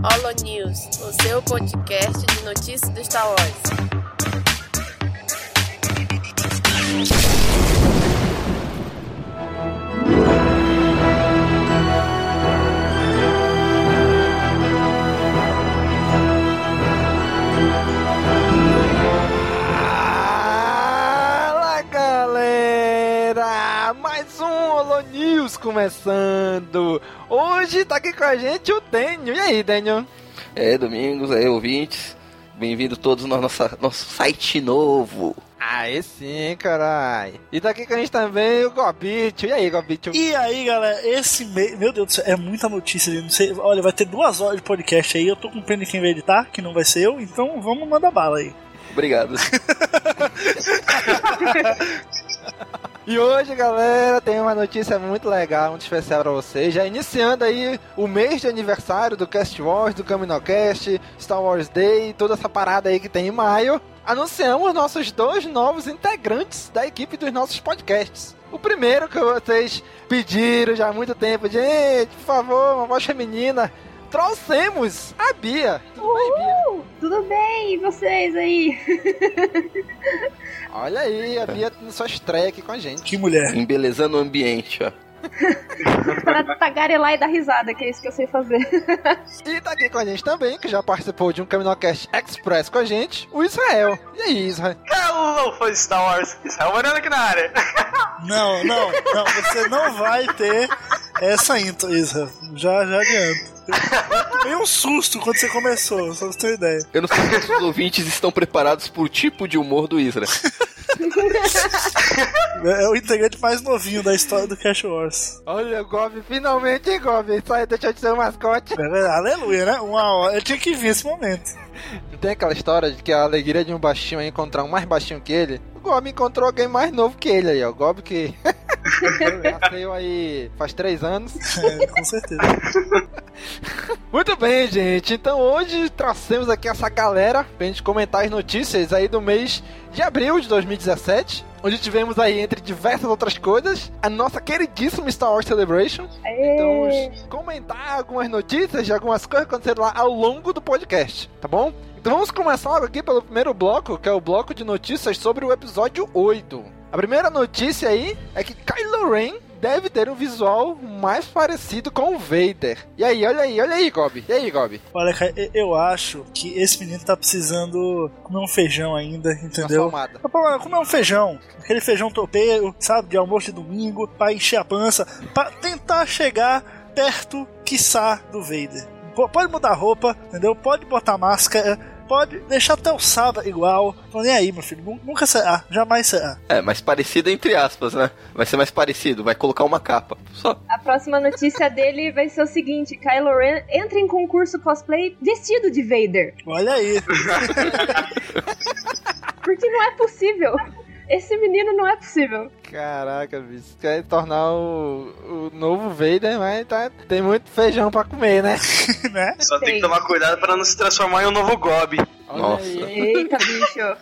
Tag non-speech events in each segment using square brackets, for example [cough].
Holo News, o seu podcast de notícias do Star Wars. Começando! Hoje tá aqui com a gente o Daniel. E aí, Daniel? É, Domingos, aí, ouvintes. Bem-vindos todos no nossa, nosso site novo. Aí sim, carai! E tá aqui com a gente também o Gobito. E aí, Gobito? E aí, galera, esse mês. Meu Deus do céu, é muita notícia ali. Não sei. Olha, vai ter duas horas de podcast aí. Eu tô com pena de quem vai editar, que não vai ser eu. Então vamos mandar bala aí. Obrigado. [laughs] E hoje, galera, tem uma notícia muito legal, muito especial pra vocês. Já iniciando aí o mês de aniversário do Cast Wars, do Caminocast, Star Wars Day, toda essa parada aí que tem em maio. Anunciamos nossos dois novos integrantes da equipe dos nossos podcasts. O primeiro que vocês pediram já há muito tempo, gente, por favor, uma voz feminina. Trouxemos a Bia. Tudo bem, Bia? Uhul! Tudo bem? E vocês aí? [laughs] Olha aí, a Bia na sua estreia aqui com a gente. Que mulher. Embelezando o ambiente, ó. [laughs] Para tagarelar e dar risada, que é isso que eu sei fazer. E tá aqui com a gente também, que já participou de um Caminocast Express com a gente, o Israel. E aí, Israel? Hello, fã de Star Wars. Israel Moreno aqui na área. Não, não, não. Você não vai ter [laughs] essa intro, Isa. Já, já adianto. [laughs] Eu tomei um susto quando você começou, só pra você ter ideia. Eu não sei se os ouvintes estão preparados pro tipo de humor do Isra. É o integrante mais novinho da história do Cash Wars. Olha, Gob, finalmente? Isso aí deixou de ser um mascote. É, aleluia, né? Uma hora. Eu tinha que vir esse momento. Não tem aquela história de que a alegria de um baixinho é encontrar um mais baixinho que ele? O Gob encontrou alguém mais novo que ele aí, ó. O Gob que. [laughs] Nasceu aí faz três anos. É, com certeza. [laughs] Muito bem, gente. Então hoje trouxemos aqui essa galera pra gente comentar as notícias aí do mês de abril de 2017. Onde tivemos aí, entre diversas outras coisas, a nossa queridíssima Star Wars Celebration. Então, Aê! vamos comentar algumas notícias de algumas coisas que aconteceram lá ao longo do podcast, tá bom? Então vamos começar logo aqui pelo primeiro bloco, que é o bloco de notícias sobre o episódio 8. A primeira notícia aí é que Kylo Ren deve ter um visual mais parecido com o Vader. E aí, olha aí, olha aí, Gob. E aí, Gob? Olha, cara, eu- acho que esse menino tá precisando comer um feijão ainda, entendeu? Pra comer um feijão, aquele feijão topeiro, sabe, de almoço de domingo, pra encher a pança, pra tentar chegar perto, quiçá, do Vader. Pode mudar a roupa, entendeu? Pode botar máscara, pode deixar até o Saba igual. Tô nem aí, meu filho. Nu- Nunca será, jamais será. É, mais parecido entre aspas, né? Vai ser mais parecido, vai colocar uma capa. Só. A próxima notícia [laughs] dele vai ser o seguinte: Kylo Ren entra em concurso cosplay vestido de Vader. Olha aí. [laughs] Porque não é possível. Esse menino não é possível. Caraca, bicho. Quer tornar o, o novo Vader, mas tá, tem muito feijão pra comer, né? [laughs] né? Só tem Tem. que tomar cuidado pra não se transformar em um novo Gob. Olha Nossa. aí. Eita, bicho.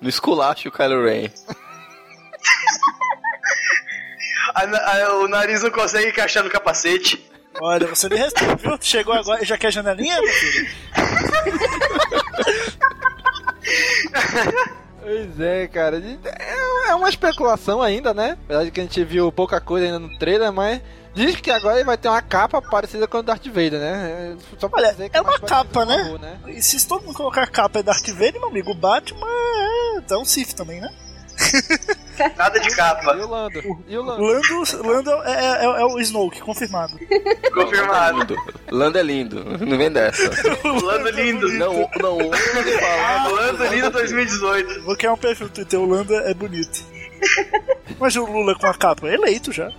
No esculacho o Kylo Ren. [laughs] A- a- o nariz não consegue encaixar no capacete. Olha, você me respeita, viu? Chegou agora e já quer janelinha, meu filho? [laughs] Pois é, cara. É, é uma especulação ainda, né? Apesar de que a gente viu pouca coisa ainda no trailer, mas. Diz que agora ele vai ter uma capa parecida com o Darth Vader, né? Só pra Olha, que é uma capa, né? né? E se todo mundo colocar capa é Darth Vader, meu amigo, o Batman é, é um Sith também, né? Nada de E capa. o Lando? E o Lando? Lando, Lando é, é- é o Snoke, confirmado. Confirmado. Lando é lindo. Não vem dessa. [laughs] Lando lindo. Não, não, ouve falar. Lando lindo 2018. Vou criar um perfil no Twitter, o Lando é bonito. Imagina o Lula com a capa, é eleito já.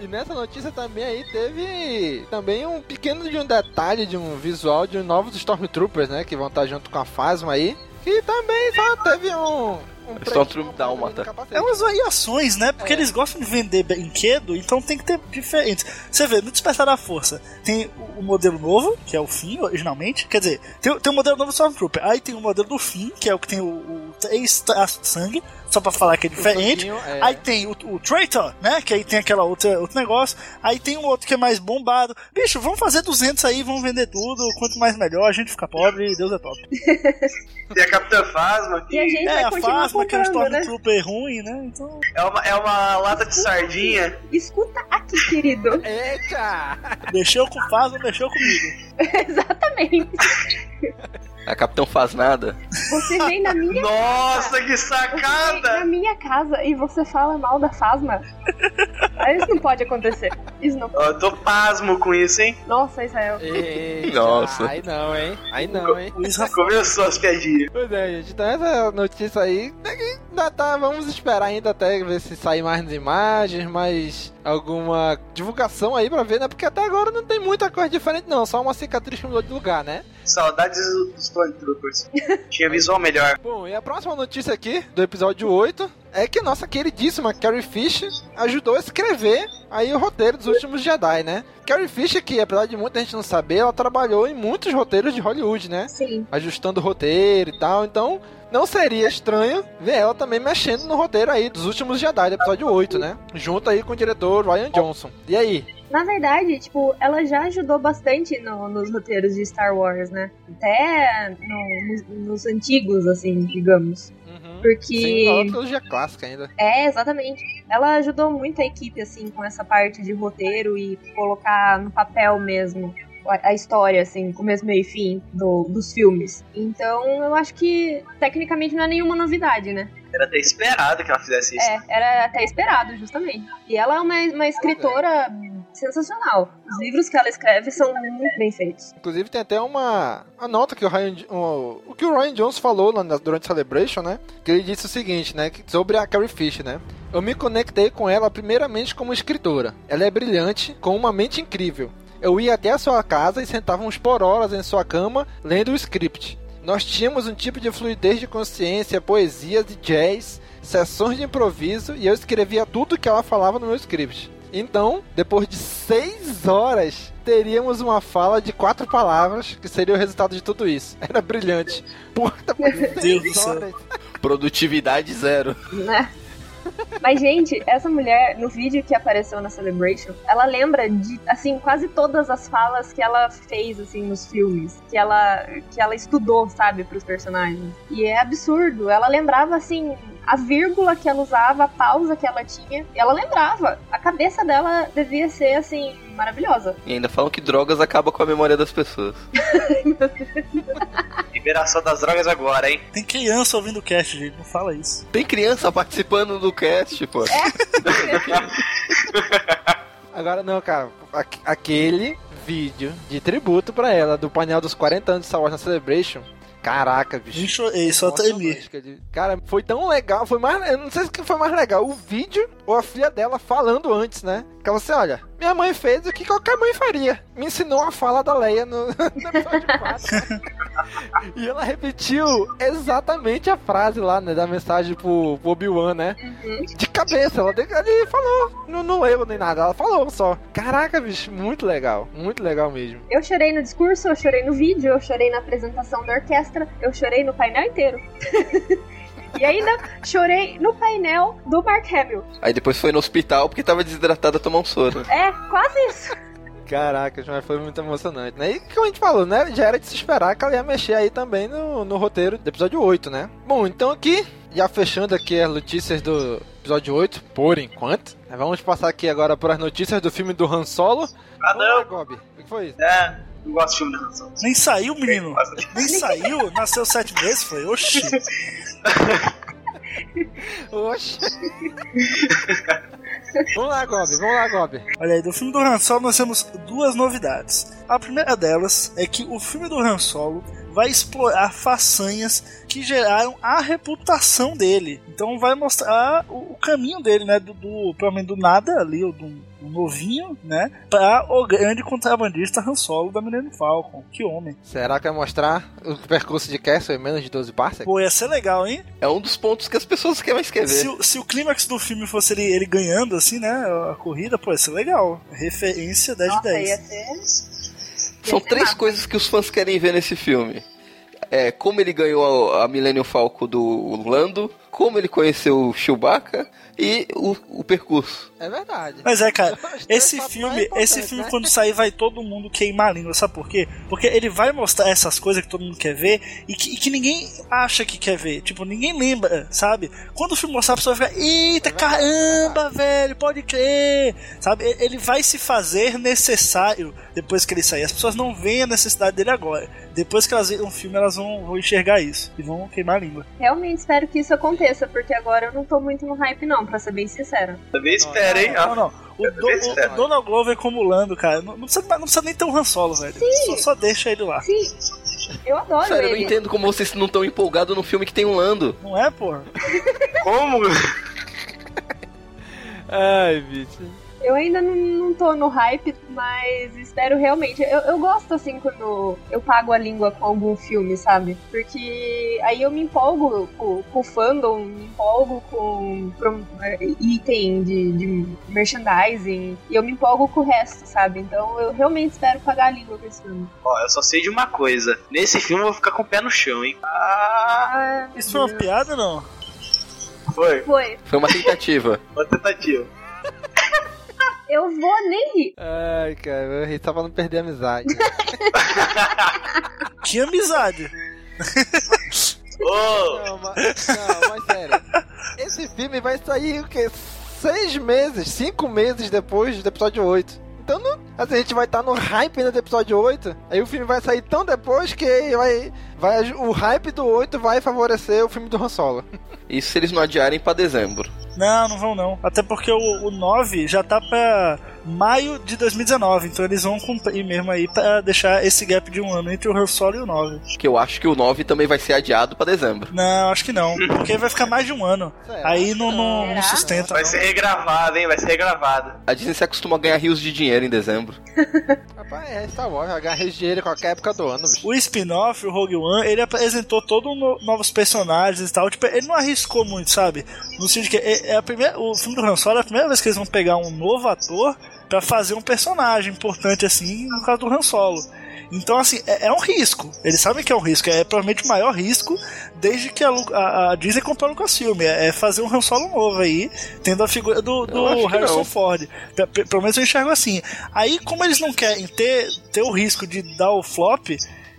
E nessa notícia também aí teve também um pequeno de um detalhe de um visual de novos Stormtroopers, né? Que vão estar junto com a Phasma aí. Que também só teve um. Um Stormtrooper pretinho Dálmata. no capacete. É umas variações, né? Porque É. eles gostam de vender brinquedo, então tem que ter diferentes. Você vê, no Despertar da Força, tem o- modelo novo, que é o Finn, originalmente. Quer dizer, tem, tem o modelo novo do Stormtrooper. Aí tem o modelo do Finn, que é o que tem o, o três traços de sangue. Só pra falar que é diferente. é. Aí tem o, o Traitor, né? Que aí tem aquela outra outro negócio. Aí tem um outro que é mais bombado. Bicho, vamos fazer 200 aí, vamos vender tudo. Quanto mais melhor, a gente fica pobre e Deus é top. Tem [laughs] a Capitã Phasma, E a que gente É, vai a Fasma, que é um comprando, né? Stormtrooper ruim, né? Então, é uma, é uma lata de sardinha. Escuta aqui, querido. [laughs] Eita! mexeu com Fasma, mexeu comigo. [laughs] Exatamente. A Capitão faz nada. Você vem na minha [laughs] Nossa, que Você vem na sacada! minha casa e você fala mal da Fasma. Isso não pode acontecer. Isso não. Ó, Eu tô pasmo com isso, hein? Nossa, Israel. Eita, Nossa. Aí não, hein? Aí não, hein? O Isra Começou as piadinhas. Pois é, gente. Então essa notícia aí, né, que ainda tá, vamos esperar ainda até ver se sair mais nas imagens, mais alguma divulgação aí pra ver, né? Porque até agora não tem muita coisa diferente não, só uma cicatriz que mudou de lugar, né? Saudades dos Stormtroopers. [laughs] Tinha visual melhor. Bom, e a próxima notícia aqui, do episódio 8, é que nossa queridíssima Carrie Fisher ajudou a escrever aí o roteiro dos últimos Jedi, né? Carrie Fisher, que apesar de muita gente não saber, ela trabalhou em muitos roteiros de Hollywood, né? Sim. ajustando o roteiro e tal. Então, não seria estranho ver ela também mexendo no roteiro aí dos últimos Jedi, do episódio 8, né? Junto aí com o diretor Ryan Johnson. E aí? Na verdade, tipo, ela já ajudou bastante no- nos roteiros de Star Wars, né? Até no- nos, nos antigos, assim, digamos. Porque. Sim, uma trilogia clássica ainda. É, exatamente. Ela ajudou muito a equipe, assim, com essa parte de roteiro e colocar no papel mesmo a, a história, assim, começo, meio e fim do- dos filmes. Então, eu acho que, tecnicamente, não é nenhuma novidade, né? Era até esperado que ela fizesse isso. É, era até esperado, justamente. E ela é uma, uma escritora sensacional. Os livros que ela escreve são muito bem feitos. Inclusive tem até uma, uma nota que o Ryan, o, o que o Ryan Jones falou lá durante a Celebration, né? Que ele disse o seguinte, né? que- Sobre a Carrie Fisher, né? Eu me conectei com ela primeiramente como escritora. Ela é brilhante, com uma mente incrível. Eu ia até a sua casa e sentávamos por horas em sua cama lendo o script. Nós tínhamos um tipo de fluidez de consciência, poesia de jazz, sessões de improviso e eu escrevia tudo que ela falava no meu script. Então, depois de seis horas, teríamos uma fala de quatro palavras que seria o resultado de tudo isso. [laughs] Era brilhante. Deus seis do céu. horas. Produtividade zero. né? Mas, gente, essa mulher, no vídeo que apareceu na Celebration, ela lembra de, assim, quase todas as falas que ela fez, assim, nos filmes. Que ela, que ela estudou, sabe, pros personagens. E é absurdo. Ela lembrava, assim, a vírgula que ela usava, a pausa que ela tinha. E ela lembrava. A cabeça dela devia ser, assim, maravilhosa. E ainda falam que drogas acabam com a memória das pessoas. [laughs] Liberação das drogas agora, hein? Tem criança ouvindo o cast, gente. Não fala isso. Tem criança participando do cast, pô. [laughs] Agora, não, cara. aque- Aquele vídeo de tributo pra ela, do painel dos 40 anos de Star Wars na Celebration. Caraca, bicho. Chorei, só tremi. Emocionante, cara. Foi tão legal, foi mais, eu não sei se que foi mais legal, o vídeo ou a filha dela falando antes, né? Que ela assim, olha, minha mãe fez o que qualquer mãe faria. Me ensinou a fala da Leia no, [laughs] no episódio 4. e ela repetiu exatamente a frase lá, né, da mensagem pro, pro Obi-Wan, né? De cabeça, ela, ele falou, não, não leu nem nada, ela falou só. Caraca, bicho, muito legal, muito legal mesmo. Eu chorei no discurso, eu chorei no vídeo, eu chorei na apresentação da orquestra, eu chorei no painel inteiro. [laughs] e ainda chorei no painel do Mark Hamill. Aí depois foi no hospital porque tava desidratada a tomar um soro. É, quase isso. Caraca, mas foi muito emocionante, né? E como a gente falou, né? Já era de se esperar que ela ia mexer aí também no, no roteiro do episódio 8, né? Bom, então aqui, já fechando aqui as notícias do episódio 8, por enquanto. né, Vamos passar aqui agora para as notícias do filme do Han Solo. Ah, Vamos lá, não. Gobi. O que foi isso? É, não gosto de filme de ação. Nem saiu, menino. Nem saiu. Nasceu sete meses. Foi, oxi. [laughs] Oxe. [laughs] vamos lá, Gobi. Vamos lá, Gobi. Olha aí, do filme do Han Solo nós temos duas novidades. A primeira delas é que o filme do Han Solo vai explorar façanhas que geraram a reputação dele. Então vai mostrar o, o caminho dele, né? Do, do, pelo menos do nada ali, ou do, do novinho, né? Pra o grande contrabandista Han Solo da Millennium Falcon. Que homem. Será que vai mostrar o percurso de Castle em menos de 12 parsecs? Pô, ia ser legal, hein? É um dos pontos que as pessoas querem mais querer Se, se o clímax do filme fosse ele, ele ganhando, assim, né? A corrida, pô, ia ser legal. Referência 10 de Nossa, 10. ia ser. São três massa. coisas que os fãs querem ver nesse filme. É como ele ganhou a, a Millennium Falcon do Lando, como ele conheceu o Chewbacca e o, o percurso. É verdade. Mas é, cara, três esse filme, esse filme né? quando sair vai todo mundo queimar a língua, sabe por quê? Porque ele vai mostrar essas coisas que todo mundo quer ver e que, e que ninguém acha que quer ver. Tipo, ninguém lembra, sabe? Quando o filme mostrar, a pessoa vai ficar, eita, caramba, velho, pode crer. Sabe? Ele vai se fazer necessário depois que ele sair. As pessoas não veem a necessidade dele agora. Depois que elas verem o filme, elas vão, vão enxergar isso e vão queimar a língua. Realmente espero que isso aconteça, porque agora eu não tô muito no hype, não, pra ser bem sincera. Também espera, hein? Não, ó. não. O, Eu Do- o- espero. o Donald Glover como Lando, cara, não, não precisa, não precisa nem ter um Han Solo, velho. Só, só deixa ele lá. Sim, eu adoro Sério, eu não ele. entendo como vocês não estão empolgados no filme que tem um Lando. Não é, porra? Como? [laughs] Ai, bicho. Eu ainda não, não tô no hype, mas espero realmente. Eu, eu gosto assim quando eu pago a língua com algum filme, sabe? Porque aí eu me empolgo com, com o fandom, me empolgo com prom- item de, de merchandising, e eu me empolgo com o resto, sabe? Então eu realmente espero pagar a língua com esse filme. Ó, eu só sei de uma coisa. Nesse filme eu vou ficar com o pé no chão, hein? Ah, Isso foi uma piada ou não? foi. foi. Foi uma tentativa. Uma tentativa. Eu vou nem rir. Ai, cara, eu ri só pra não perder a amizade. [laughs] Que amizade. Ô, não, mas, não, mas sério. Esse filme vai sair o quê? Seis meses, cinco meses depois do episódio 8. Então não, assim, a gente vai estar no hype ainda do episódio 8. Aí o filme vai sair tão depois que vai, vai, o hype do 8 vai favorecer o filme do Han Solo. Isso se eles não adiarem pra dezembro. Não, não vão não. Até porque o, o 9 já tá pra maio de 2019, então eles vão cumprir mesmo aí pra deixar esse gap de um ano entre o Han Solo e o 9. Que eu acho que o 9 também vai ser adiado pra dezembro. Não, acho que não, porque vai ficar mais de um ano. Será? Aí não, não, não sustenta. vai não. ser regravado, hein? Vai ser regravado. A Disney se acostuma a ganhar rios de dinheiro em dezembro. [laughs] Rapaz, é Star Wars, agarra dinheiro em qualquer época do ano, bicho. O spin-off, o Rogue One, ele apresentou todos no, novos personagens e tal. Tipo, ele não arriscou muito, sabe? No sentido que é, é a primeira, o filme do Han Solo é a primeira vez que eles vão pegar um novo ator pra fazer um personagem importante assim, no caso do Han Solo. Então, assim, é, é um risco. Eles sabem que é um risco. É provavelmente o maior risco desde que a, a, a Disney comprou o Lucasfilm. É, é fazer um Han Solo novo aí, tendo a figura do, do Harrison não. Ford. Pe- Pelo menos eu enxergo assim. Aí, como eles não querem ter, ter o risco de dar o flop,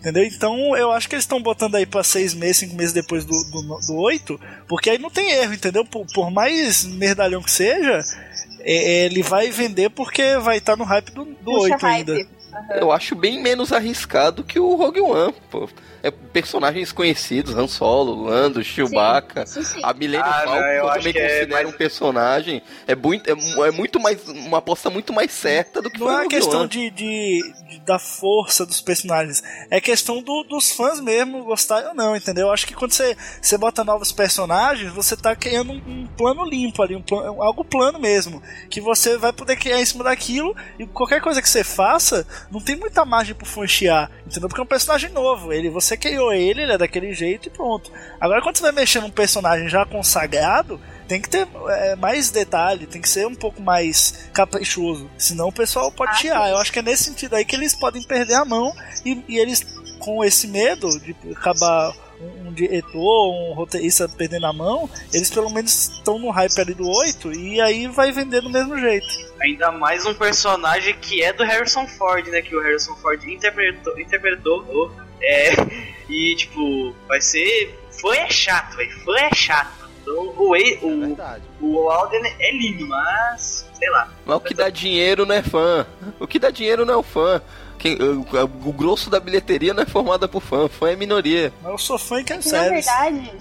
Entendeu? Então eu acho que eles estão botando aí pra seis meses, cinco meses depois do, do, do 8, porque aí não tem erro, entendeu? Por, por mais merdalhão que seja, é- é, ele vai vender porque vai estar no hype do, do Puxa 8 ainda. hype. Eu acho bem menos arriscado que o Rogue One, pô. É personagens conhecidos, Han Solo, Lando, Chewbacca. Sim, isso sim. A Millennium Ah, Falcon, eu também que é considero mais- um personagem. É muito, é, é muito mais. Uma aposta muito mais certa do que Não é uma questão de- de- da força dos personagens, é questão do- dos fãs mesmo gostarem ou não, entendeu? Eu acho que quando você, você bota novos personagens, você tá criando um, um plano limpo ali, um plano, algo plano mesmo, que você vai poder criar em cima daquilo e qualquer coisa que você faça, não tem muita margem pro fã chiar, entendeu? Porque é um personagem novo, ele, você criou ele, ele é daquele jeito e pronto. Agora quando você vai mexer num personagem já consagrado, tem que ter é, mais detalhe, tem que ser um pouco mais caprichoso. Senão o pessoal pode Ah, chiar. sim. Eu acho que é nesse sentido aí que eles podem perder a mão e, e eles, com esse medo de acabar um, um diretor, um roteirista perdendo a mão, eles pelo menos estão no hype ali do 8 e aí vai vender do mesmo jeito. Ainda mais um personagem que é do Harrison Ford, né? Que o Harrison Ford interpretou. interpretou é, [laughs] e, tipo, vai ser. Fã é chato, velho. Fã é chato. Então, o, E- É o, verdade. o Alden é lindo, mas. Sei lá. Mas o que dá dinheiro não é fã. O que dá dinheiro não é o fã. Quem- o, o grosso da bilheteria não é formada por fã. Fã é minoria. Mas eu sou fã e quero É na verdade.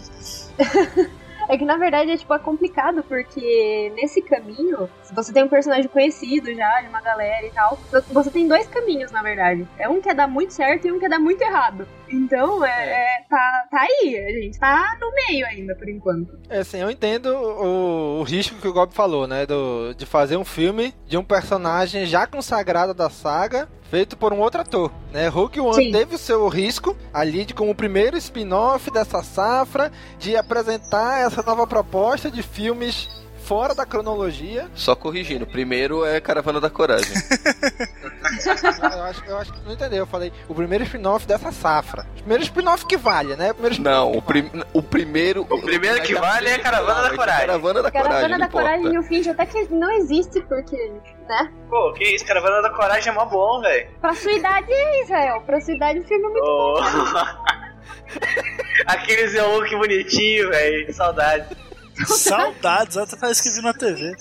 [laughs] é que na verdade é tipo é complicado, porque nesse caminho, se você tem um personagem conhecido já, de uma galera e tal, você tem dois caminhos, na verdade. É um que é dar muito certo e um que é dar muito errado. Então, é, é- tá, tá aí, a gente tá no meio ainda, por enquanto. É assim, eu entendo o, o risco que o Gob falou, né? Do, de fazer um filme de um personagem já consagrado da saga, feito por um outro ator, né? Rogue One Sim. teve o seu risco ali de como o primeiro spin-off dessa safra de apresentar essa nova proposta de filmes fora da cronologia. Só corrigindo. Primeiro é Caravana da Coragem. [laughs] eu, acho, eu acho que não entendeu. Eu falei o primeiro spin-off dessa safra. O primeiro spin-off que vale, né? O primeiro Não, o, prim- o primeiro. O primeiro que vale é a Caravana da Coragem. Caravana da Coragem. Caravana não da Coragem importa. e o Finge até que não existe, porque, né? Pô, que isso, Caravana da Coragem é mó bom, velho. Pra sua idade, Israel, pra sua idade o filme é muito Ô. [laughs] Aquele Zé que bonitinho, velho. Saudade. [laughs] Saudades, até parece que vi na TV.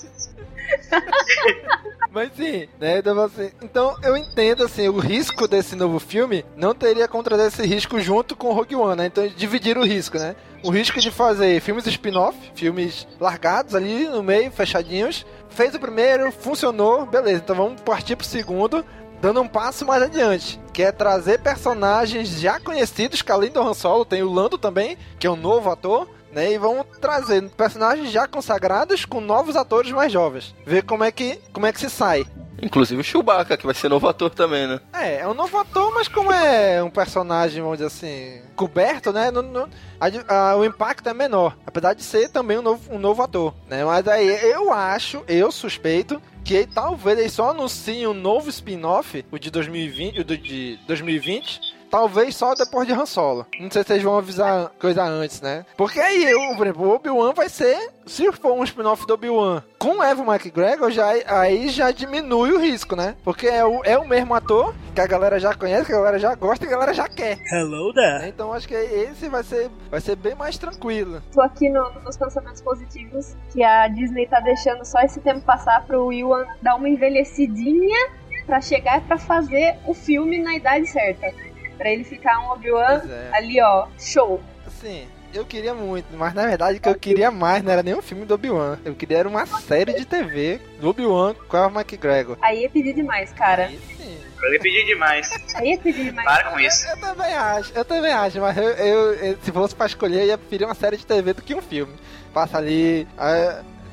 [laughs] Mas sim, né? Então, assim, então eu entendo assim, o risco desse novo filme não teria contra esse risco junto com o Rogue One, né? Então eles dividiram o risco, né? O risco de fazer filmes spin-off, filmes largados ali no meio, fechadinhos. Fez o primeiro, funcionou, beleza. Então vamos partir pro segundo, dando um passo mais adiante, que é trazer personagens já conhecidos, que além do Han Solo tem o Lando também, que é um novo ator. Né, e vão trazer personagens já consagrados com novos atores mais jovens. Ver como é que, como é que se sai. Inclusive o Chewbacca, que vai ser novo ator também, né? É, é um novo ator, mas como é um personagem, vamos dizer assim, coberto, né? não- não- a- a- o impacto é menor. Apesar de ser também um novo, um novo ator, né? Mas aí eu acho, eu suspeito, que talvez eles só anunciem um novo spin-off, o de 2020, o de 2020. Talvez só depois de Han Solo. Não sei se vocês vão avisar coisa antes, né? Porque aí, eu, por exemplo, o Obi-Wan vai ser. Se for um spin-off do Obi-Wan com o Evan McGregor, já, aí já diminui o risco, né? Porque é o, é o mesmo ator que a galera já conhece, que a galera já gosta e a galera já quer. Hello né? there. Então acho que esse vai ser, vai ser bem mais tranquilo. Tô aqui no- nos pensamentos positivos que a Disney tá deixando só esse tempo passar pro Ewan dar uma envelhecidinha pra chegar pra fazer o filme na idade certa. Pra ele ficar um Obi-Wan é. ali, ó, show. Assim, eu queria muito, mas na verdade o que eu queria mais não era nem um filme do Obi-Wan. Eu queria era uma série de TV do Obi-Wan com o Evan McGregor. Aí é pedir demais, cara. Aí sim. Eu ia pedir demais. Aí é pedir demais. Para com isso. Eu também acho, eu também acho, mas eu, eu- eu- se fosse pra escolher, eu ia preferir uma série de TV do que um filme. Passa ali.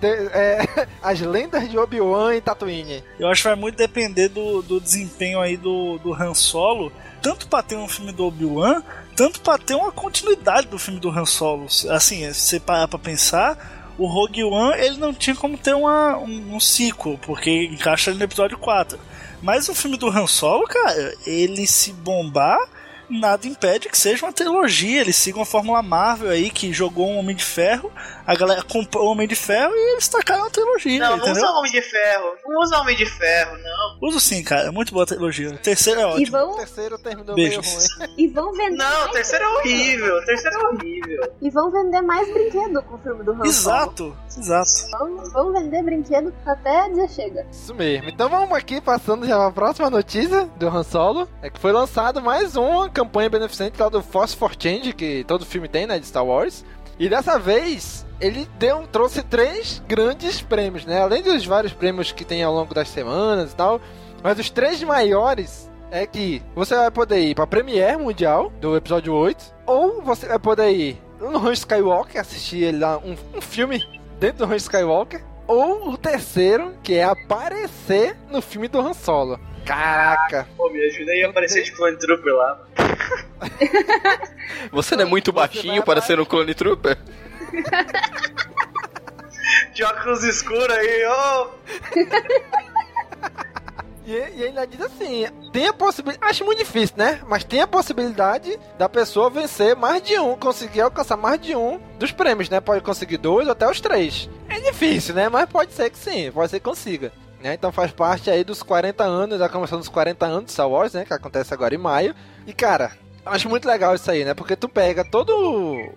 te- é, [laughs] as lendas de Obi-Wan e Tatooine. Eu acho que vai muito depender do, do desempenho aí do, do Han Solo, tanto pra ter um filme do Obi-Wan, tanto pra ter uma continuidade do filme do Han Solo. Assim, se você parar pra pensar, o Rogue One ele não tinha como ter uma, um, um ciclo, porque encaixa no episódio 4. Mas o filme do Han Solo, cara, ele se bombar, nada impede que seja uma trilogia. Eles sigam a Fórmula Marvel aí, que jogou um Homem de Ferro, a galera comprou o Homem de Ferro e eles tacaram uma trilogia, Não, não entendeu? usa Homem de Ferro. Não usa Homem de Ferro, não. Uso sim, cara. É muito boa a trilogia. O terceiro é E ótimo. O vão, terceiro terminou Beijos. meio ruim. [laughs] e vão vender. Não, o terceiro é horrível. O terceiro é horrível. E vão vender mais brinquedo com o filme do Han Solo. Exato, exato. Vão, vão vender brinquedo até dizer chega. Isso mesmo. Então vamos aqui passando já para a próxima notícia do Han Solo. É que foi lançado mais uma campanha beneficente lá do Force for Change, que todo filme tem, né, de Star Wars. E dessa vez ele deu, trouxe três grandes prêmios, né? Além dos vários prêmios que tem ao longo das semanas e tal. Mas os três maiores é que você vai poder ir pra Premiere Mundial do episódio 8. Ou você vai poder ir no Han Skywalker, assistir ele lá, um, um filme dentro do Han Skywalker. Ou o terceiro, que é aparecer no filme do Han Solo. Caraca! Pô, me ajuda aí a aparecer de Clone Trooper lá. [laughs] Você não é muito Você baixinho para ser um clone trooper? [laughs] De óculos escuros aí, ô. E, e ainda diz assim: tem a possibilidade. Acho muito difícil, né? Mas tem a possibilidade da pessoa vencer mais de um, conseguir alcançar mais de um dos prêmios, né? Pode conseguir dois ou até os três. É difícil, né? Mas pode ser que sim, pode ser que consiga. Né? Então faz parte aí dos 40 anos, da comemoração dos 40 anos de Star Wars, né? Que acontece agora em maio. E cara, acho muito legal isso aí, né? Porque tu pega todo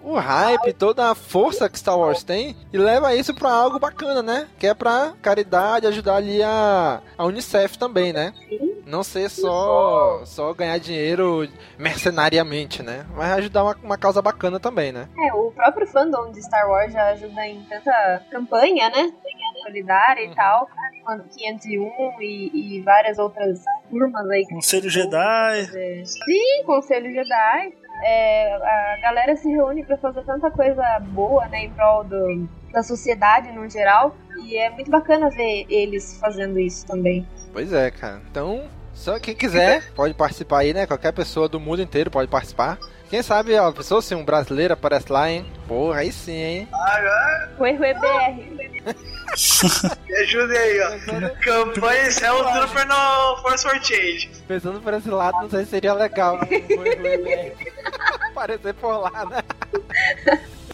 o hype, toda a força que Star Wars tem e leva isso pra algo bacana, né? Que é pra caridade, ajudar ali a, a Unicef também, né? Não ser só, só ganhar dinheiro mercenariamente, né? Mas ajudar uma, uma causa bacana também, né? É, o próprio fandom de Star Wars já ajuda em tanta campanha, né? Solidária e tal. quando 501 e, e várias outras turmas aí. Conselho Jedi. fazer- Sim, Conselho Jedi. É, a galera se reúne pra fazer tanta coisa boa, né, em prol do, da sociedade no geral. E é muito bacana ver eles fazendo isso também. Pois é, cara. Então, só quem quiser pode participar aí, né? Qualquer pessoa do mundo inteiro pode participar. Quem sabe, ó, a pessoa se um brasileiro aparece lá, hein? Porra, aí sim, hein? O erro é BR. Me ajudem aí, ó. Campanha Cell Trooper no Force for Change. Pensando por esse lado, não sei se seria legal. [laughs] Aparecer por lá, né?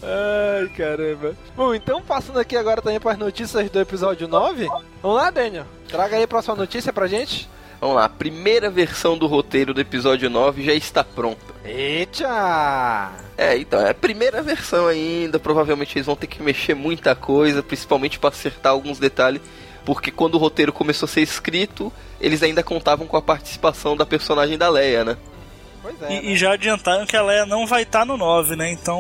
Ai, caramba. Bom, então passando aqui agora também para as notícias do episódio 9. Vamos lá, Daniel. Traga aí a próxima notícia pra gente. Vamos lá, a primeira versão do roteiro do episódio 9 já está pronta. Eita! É, então, é a primeira versão ainda, provavelmente eles vão ter que mexer muita coisa, principalmente para acertar alguns detalhes, porque quando o roteiro começou a ser escrito, eles ainda contavam com a participação da personagem da Leia, né? Pois é. E, né? e já adiantaram que a Leia não vai estar no 9, né? Então,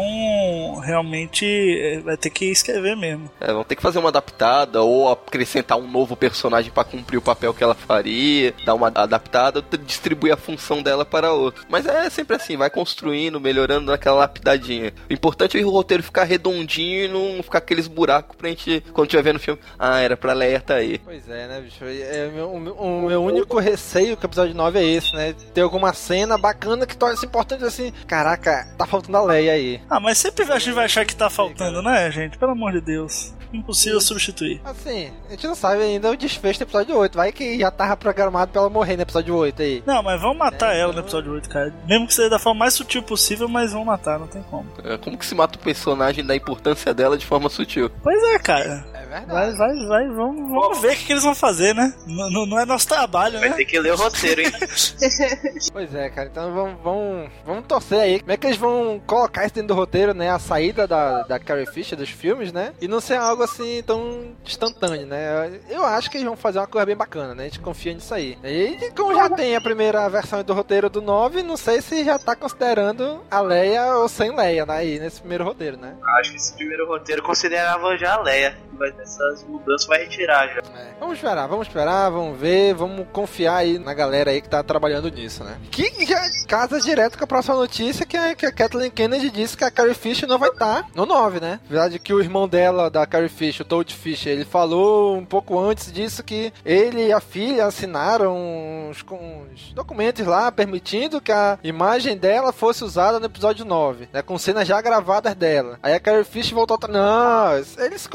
realmente, é, vai ter que escrever mesmo. É, vão ter que fazer uma adaptada ou acrescentar um novo personagem para cumprir o papel que ela faria, dar uma adaptada, ou distribuir a função dela para outro. Mas é sempre assim, vai construindo, melhorando naquela lapidadinha. O importante é o roteiro ficar redondinho e não ficar aqueles buracos pra gente, quando estiver vendo o filme, ah, era pra Leia tá aí. Pois é, né, bicho? É, o, meu, o meu- o meu único receio com o episódio 9 é esse, né? Ter alguma cena bacana que torna-se importante assim. Caraca, tá faltando a Leia aí. Ah, mas sempre a gente vai achar que tá faltando, né, gente? Pelo amor de Deus. Impossível substituir. Assim, a gente não sabe ainda o desfecho do episódio 8. Vai que já tava programado pra ela morrer no episódio 8 aí. Não, mas vamos matar É, ela então- no episódio 8, cara. Mesmo que seja da forma mais sutil possível, mas vão matar, não tem como. É, Como que se mata o personagem da importância dela de forma sutil? Pois é, cara. É verdade. vai, vai, vamos, vamos ver o que, que eles vão fazer, né? N- n- não é nosso trabalho, Vai né? ter que ler o roteiro, hein? [laughs] Pois é, cara. Então vamos, vamos, vamos torcer aí. Como é que eles vão colocar isso dentro do roteiro, né? A saída da, da Carrie Fisher dos filmes, né? E não ser algo assim tão instantâneo, né? Eu acho que eles vão fazer uma coisa bem bacana, né? A gente confia nisso aí. E como já tem a primeira versão do roteiro do 9, não sei se já tá considerando a Leia ou sem Leia, né? Aí nesse primeiro roteiro, né? Acho que esse primeiro roteiro considerava já a Leia. Vai, essas mudanças vai retirar já. É. Vamos esperar, vamos esperar, vamos ver, vamos confiar aí na galera aí que tá trabalhando nisso, né? Que já casa direto com a próxima notícia, que é que a Kathleen Kennedy disse que a Carrie Fisher não vai estar no 9, né? Verdade que o irmão dela, da Carrie Fisher, o Toad Fisher, ele falou um pouco antes disso que ele e a filha assinaram uns, uns documentos lá permitindo que a imagem dela fosse usada no episódio 9, né? Com cenas já gravadas dela. Aí a Carrie Fisher voltou a... Não, ele se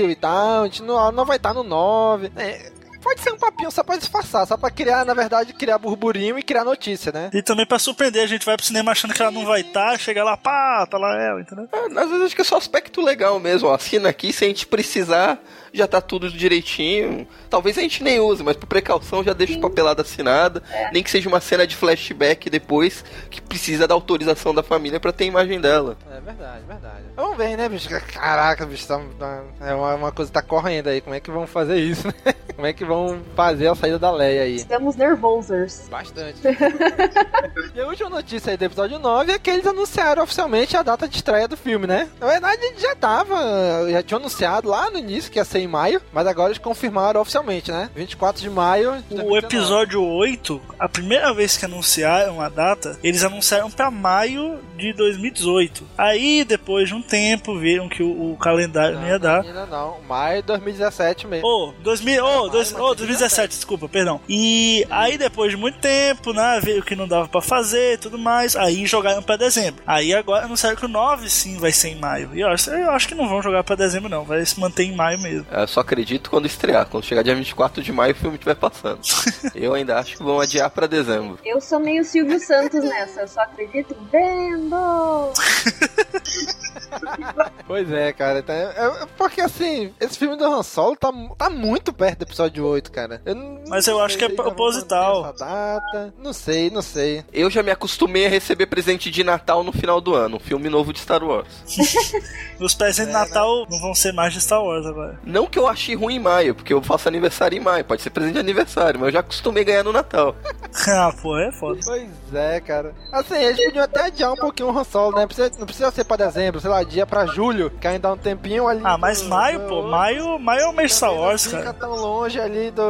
confundiu e tal, a gente não, ela não vai estar no 9. É, pode ser um papinho só pra disfarçar, só pra criar, na verdade, criar burburinho e criar notícia, né? E também pra surpreender, a gente vai pro cinema achando que ela não vai estar, chega lá, pá, tá lá ela, entendeu? Ah, às vezes acho que é só aspecto legal mesmo. Ó, assina aqui, se a gente precisar, já tá tudo direitinho. Talvez a gente nem use, mas por precaução já deixa o papelado assinada. Nem que seja uma cena de flashback depois que precisa da autorização da família pra ter a imagem dela. É verdade, verdade. Vamos ver, né, bicho? Caraca, bicho, tá, tá- é uma, uma coisa que tá correndo aí. Como é que vão fazer isso, né? [laughs] Como é que vão fazer a saída da Leia aí? Estamos nervosos. Bastante. [laughs] e a última notícia aí do episódio 9 é que eles anunciaram oficialmente a data de estreia do filme, né? Na verdade, já tava, já tinha anunciado lá no início que ia ser em maio, mas agora eles confirmaram oficialmente, né? 24 de maio. de O 2019. episódio 8, a primeira vez que anunciaram a data, eles anunciaram pra maio de 2018. Aí, depois de um tempo, viram que o, o calendário não, ia dar. Ainda não, maio de 2017 mesmo. Ô, 2000, ô, dois, mas ô, 2017, desculpa, perdão. E aí, depois de muito tempo, né, veio que não dava pra fazer e tudo mais, aí jogaram pra dezembro. Aí agora anunciaram que o 9 sim vai ser em maio. E eu acho, eu acho que não vão jogar pra dezembro, não, vai se manter em maio mesmo. Eu só acredito quando estrear. Quando chegar dia 24 de maio o filme estiver passando. [laughs] Eu ainda acho que vão adiar pra dezembro. Eu sou meio Silvio Santos nessa, eu só acredito vendo. [laughs] Pois é, cara. tá- é- é porque assim, esse filme do Han Solo tá, tá muito perto do episódio 8, cara. Eu não Mas eu acho que é proposital. data. Não sei, não sei. Eu já me acostumei a receber presente de Natal no final do ano. Um filme novo de Star Wars. [laughs] Os presentes de Natal não vão ser mais de Star Wars agora. Não que eu achei ruim em maio, porque eu faço aniversário em maio. Pode ser presente de aniversário, mas eu já acostumei a ganhar no Natal. [laughs] ah, pô, é foda. Pois é, cara. Assim, eles podiam até adiar um pouquinho o Han Solo, né? Precisa- não precisa ser pra dezembro, sei lá, dia pra julho, que ainda dá um tempinho ali. Ah, mas do- maio, do- pô, maio, maio é o mês Star Wars, não fica cara. tão longe ali do.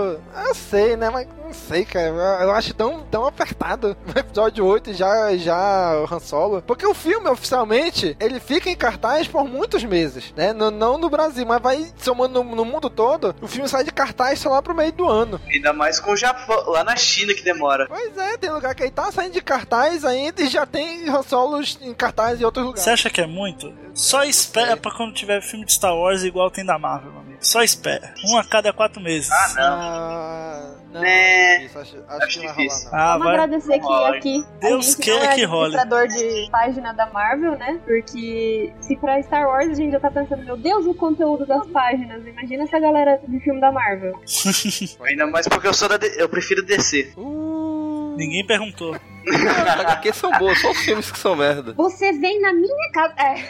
Eu sei, né? Mas não sei, cara. Eu, acho tão, tão apertado [laughs] o episódio 8 e já, já o Han Solo. Porque o filme, oficialmente, ele fica em cartaz por muitos meses, né? No- não no Brasil, mas vai somando no, no mundo todo. O filme sai de cartaz só lá pro meio do ano. Ainda mais com o Japão, lá na China que demora. Pois é, tem lugar que aí tá saindo de cartaz ainda e já tem Solos em cartaz em outros lugares. Você acha que é muito? Só espera pra quando tiver filme de Star Wars igual tem da Marvel, mano. Só espera. Um a cada quatro meses. Ah, não. Ah, não, Né. acho acho, acho Acho que não vai rolar, não. Ah, Vamos vai. agradecer que Rola. aqui Deus a gente é que role. administrador de página da Marvel, né? Porque se pra Star Wars a gente já tá pensando, meu Deus, o conteúdo das páginas. Imagina essa galera de filme da Marvel. [laughs] Ainda mais porque eu sou da D- eu prefiro descer. Uh, Ninguém perguntou. [laughs] As HQs são boas, só os filmes que são merda. Você vem na minha casa. É.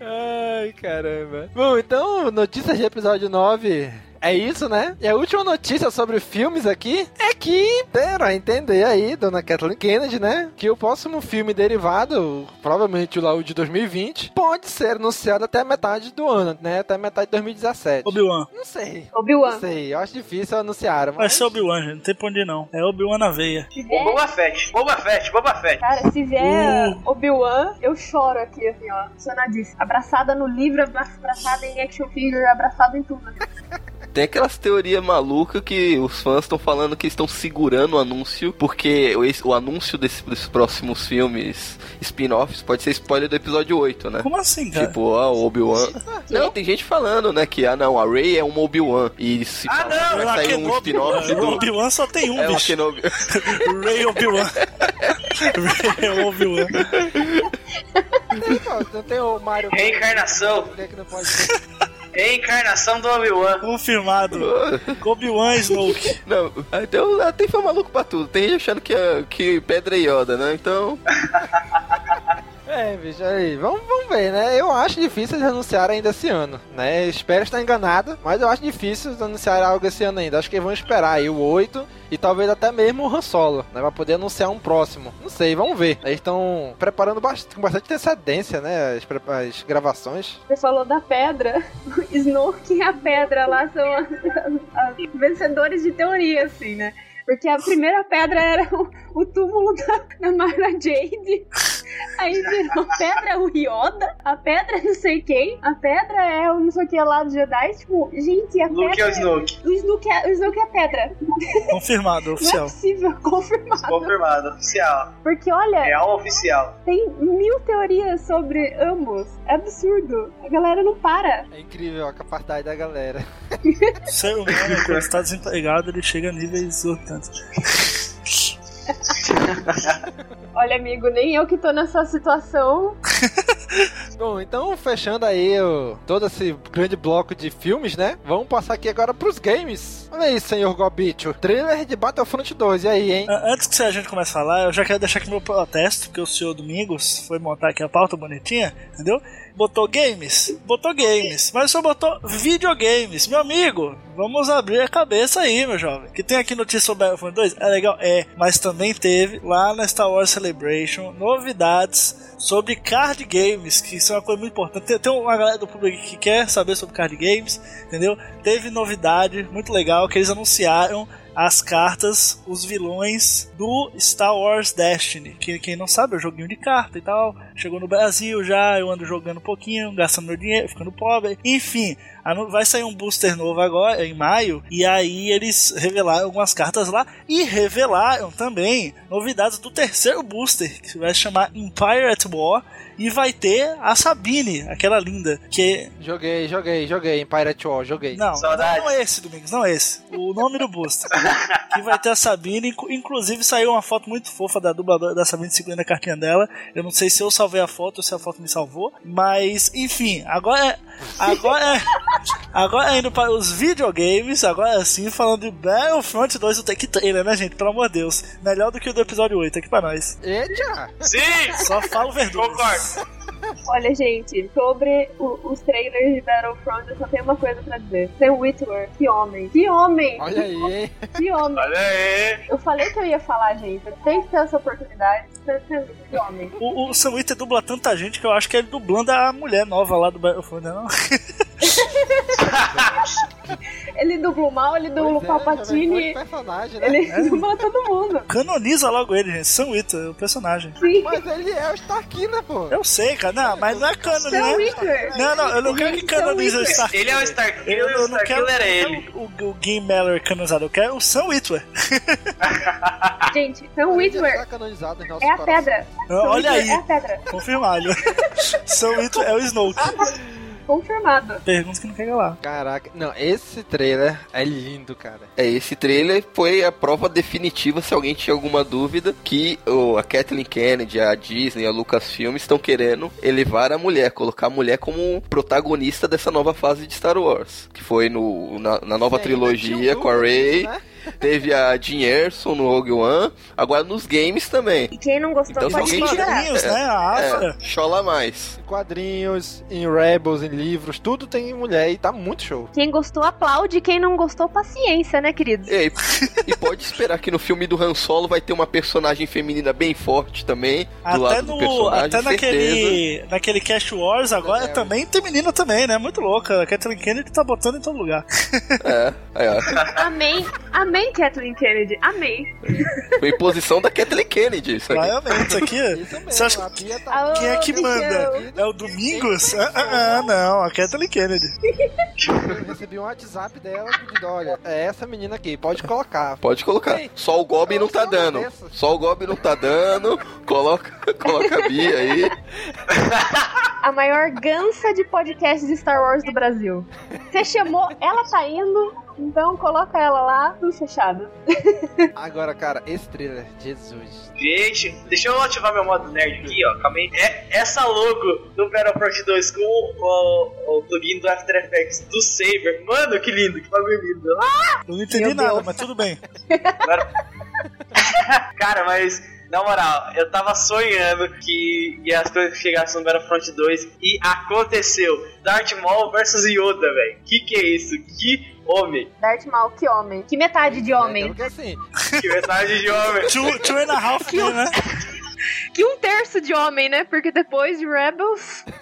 [laughs] Ai, caramba. Bom, então, notícias de episódio 9. É isso, né? E a última notícia sobre filmes aqui é que deram a entender aí, dona Kathleen Kennedy, né? Que o próximo filme derivado, provavelmente lá o de 2020, pode ser anunciado até a metade do ano, né? Até a metade de 2017. Obi-Wan. Não sei. Não Obi-Wan. sei, eu acho difícil anunciar, Vai mas... ser Obi-Wan, gente. Não tem pra onde ir, não. É Obi-Wan na veia. Se vier, Boba Fett, Boba Fett, Boba Fett. cara, se vier Uh. Obi-Wan, eu choro aqui, assim, ó. Emocionadíssima. Abraçada no livro, abra- abraçada em action figure, abraçada em tudo. [laughs] Tem aquelas teorias malucas que os fãs estão falando que estão segurando o anúncio, porque o, o anúncio desse- desses próximos filmes spin-offs pode ser spoiler do episódio 8, né? Como assim, cara? Tipo, ah, o Obi-Wan. Não, tem gente falando, né, que ah não, a Rey é uma Obi-Wan. E se Ah, não, vai Ah, sair um spin-off do. Obi-Wan só tem um, É o bicho. Kenobi. Ray Obi-Wan. [laughs] Ray Obi-Wan. Pô, Não tem o Mario... Reencarnação. Que não pode ser. Reencarnação do Obi-Wan. Confirmado. [laughs] Obi-Wan Snoke. Não, então tem fã maluco pra tudo. Tem gente achando que, é- que Pedra é Yoda, né? Então. [laughs] É, bicho, aí, vamos, vamos ver, né? Eu acho difícil eles anunciarem ainda esse ano, né? Espero estar enganado, mas eu acho difícil eles anunciarem algo esse ano ainda. Acho que vão esperar aí o 8 e talvez até mesmo o Han Solo, né? Pra poder anunciar um próximo. Não sei, vamos ver. Eles estão preparando bast com bastante antecedência, né? As, as gravações. Você falou da pedra. [laughs] O e a pedra lá são as- as vencedores de teoria, assim, né? Porque a primeira pedra era o, o túmulo da, da Mara Jade. Aí virou a pedra é o Yoda, a pedra é não sei quem, a pedra é o não sei o que lá do Jedi. Tipo, gente, a Luke é pedra. o Snoke. O Snoke é, o Snoke é a pedra. Confirmado, Não é oficial. possível [laughs] confirmar. Confirmado, oficial. Porque, olha, Real oficial. tem mil teorias sobre ambos. É absurdo. A galera não para. É incrível a capacidade da galera. [laughs] O ser humano, quando está desempregado, ele chega a níveis exorbitantes. [laughs] Olha, amigo, nem eu que tô nessa situação. [laughs] Bom, então fechando aí o, todo esse grande bloco de filmes, né? Vamos passar aqui agora pros games. Olha aí, senhor Gobicho. Trailer de Battlefront 2, e aí, hein? Ah, Antes que a gente comece a falar, eu já quero deixar aqui meu protesto, porque o senhor Domingos foi montar aqui a pauta bonitinha, entendeu? Botou games, botou games, mas só botou videogames. Meu amigo, vamos abrir a cabeça aí, meu jovem. Que tem aqui notícia sobre Battlefront 2? É legal? É, mas também teve lá na Star Wars Celebration novidades sobre card games, que isso é uma coisa muito importante. Tem, tem uma galera do público que quer saber sobre card games, entendeu? Teve novidade muito legal que eles anunciaram as cartas, os vilões do Star Wars Destiny. Que quem não sabe, é um joguinho de carta e tal. Chegou no Brasil já, eu ando jogando um pouquinho, gastando meu dinheiro, ficando pobre. Enfim, vai sair um booster novo agora, em maio, e aí eles revelaram algumas cartas lá e revelaram também novidades do terceiro booster, que vai se chamar Empire at War. E vai ter a Sabine, aquela linda, que Joguei, joguei, joguei em Pirate War, joguei. não, Saudades. não é esse, Domingos, não é esse. O nome do booster. [laughs] que vai ter a Sabine. Inclu- Inclusive saiu uma foto muito fofa da dubladora da Sabine segurando a cartinha dela. Eu não sei se eu salvei a foto ou se a foto me salvou. Mas, enfim, agora é. Agora é. [laughs] Agora é indo para os videogames. Agora sim, falando de Battlefront 2, o Tech Trailer, né, gente? Pelo amor de Deus. Melhor do que o do episódio 8 aqui pra nós. Eita! Sim! Só falo verdura. Concordo. [laughs] Olha, gente, sobre o- os trailers de Battlefront, eu só tenho uma coisa pra dizer. Sam Witwer, que homem. Que homem! Olha aí? Que homem! Olha aí. Eu falei que eu ia falar, gente. Eu tenho que ter essa oportunidade. Sam Witwer, Que homem. O, o Sam Witwer dubla tanta gente que eu acho que ele dublando a mulher nova lá do Battlefront, né? Não? [laughs] Ele dubla o mal, ele dubla o é, Palpatine. muito personagem, né? Ele dubla todo mundo. Canoniza logo ele, gente. Sam Witwer, o personagem. Sim. Mas ele é o Starkiller, pô. Eu sei, cara. Não, mas não é canon, né? Não, não, eu não quero que canonize o. Starkiller. Ele é o Starkiller, Eu, eu o não quero, Starkiller é ele. quero o, o Game Mallor canonizado, eu quero o Sam Witwer. [laughs] [laughs] Gente, Sam já Witwer é a pedra. Olha aí, É a pedra. confirmado. [laughs] Sam Witwer é o Snoke. Confirmado. Perguntas que não quer lá. Caraca, não, esse trailer é lindo, cara. É, esse trailer foi a prova definitiva, se alguém tinha alguma dúvida, que oh, a Kathleen Kennedy, a Disney, a Lucasfilm estão querendo elevar a mulher, colocar a mulher como protagonista dessa nova fase de Star Wars. Que foi no, na, na nova Sim, trilogia com a Rey. disso, né? Teve a Jean Erso no Rogue One, agora nos games também. E quem não gostou Então, pode chorar. quadrinhos, né? A Afra. É, chola mais. Em quadrinhos, em Rebels, em livros, tudo tem mulher e tá muito show. Quem gostou, aplaude. Quem não gostou, paciência, né, queridos? E, e pode esperar que no filme do Han Solo vai ter uma personagem feminina bem forte também, do Até, lado do no, personagem, até certeza. naquele, naquele Cash Wars agora É. também tem menina também, né? Muito louca. A Kathleen Kennedy tá botando em todo lugar. É, é. Amém. Amém, Kathleen Kennedy. Amém. Foi imposição da Kathleen Kennedy, isso aqui. Claramente, isso aqui. Isso mesmo, Você acha Bia tá... Quem é que Miguel. manda? É o Domingos? Ah, ah, ah, não, a Kathleen Kennedy. Eu recebi um WhatsApp dela pedindo, olha, é essa menina aqui, pode colocar. Pode colocar. Ei, Só o Gobi não tá dando. agradeço. Só o Gobi não tá dando. Coloca, [laughs] coloca a Bia aí. A maior gança de podcast de Star Wars do Brasil. Você chamou, ela tá indo, então coloca ela lá, tudo fechado. [laughs] Agora, cara, esse trailer, Jesus. Gente, deixa eu ativar meu modo nerd aqui, ó. Calma aí. É, essa logo do Battlefront 2 com o, o plugin do After Effects do Saber. Mano, que lindo, que bagulho lindo. Ah, Eu não entendi Meu nada, Deus. mas tudo bem. agora- [laughs] Cara, mas na moral, eu tava sonhando que ia as coisas chegassem no Battlefront 2 e aconteceu. Darth Maul versus Yoda, velho. Que que é isso? Que homem. Darth Maul, que homem. Que metade de homem. Porque assim, Que metade de homem. [laughs] Two, two and a half né? Que um terço de homem, né? Porque depois de Rebels. [laughs]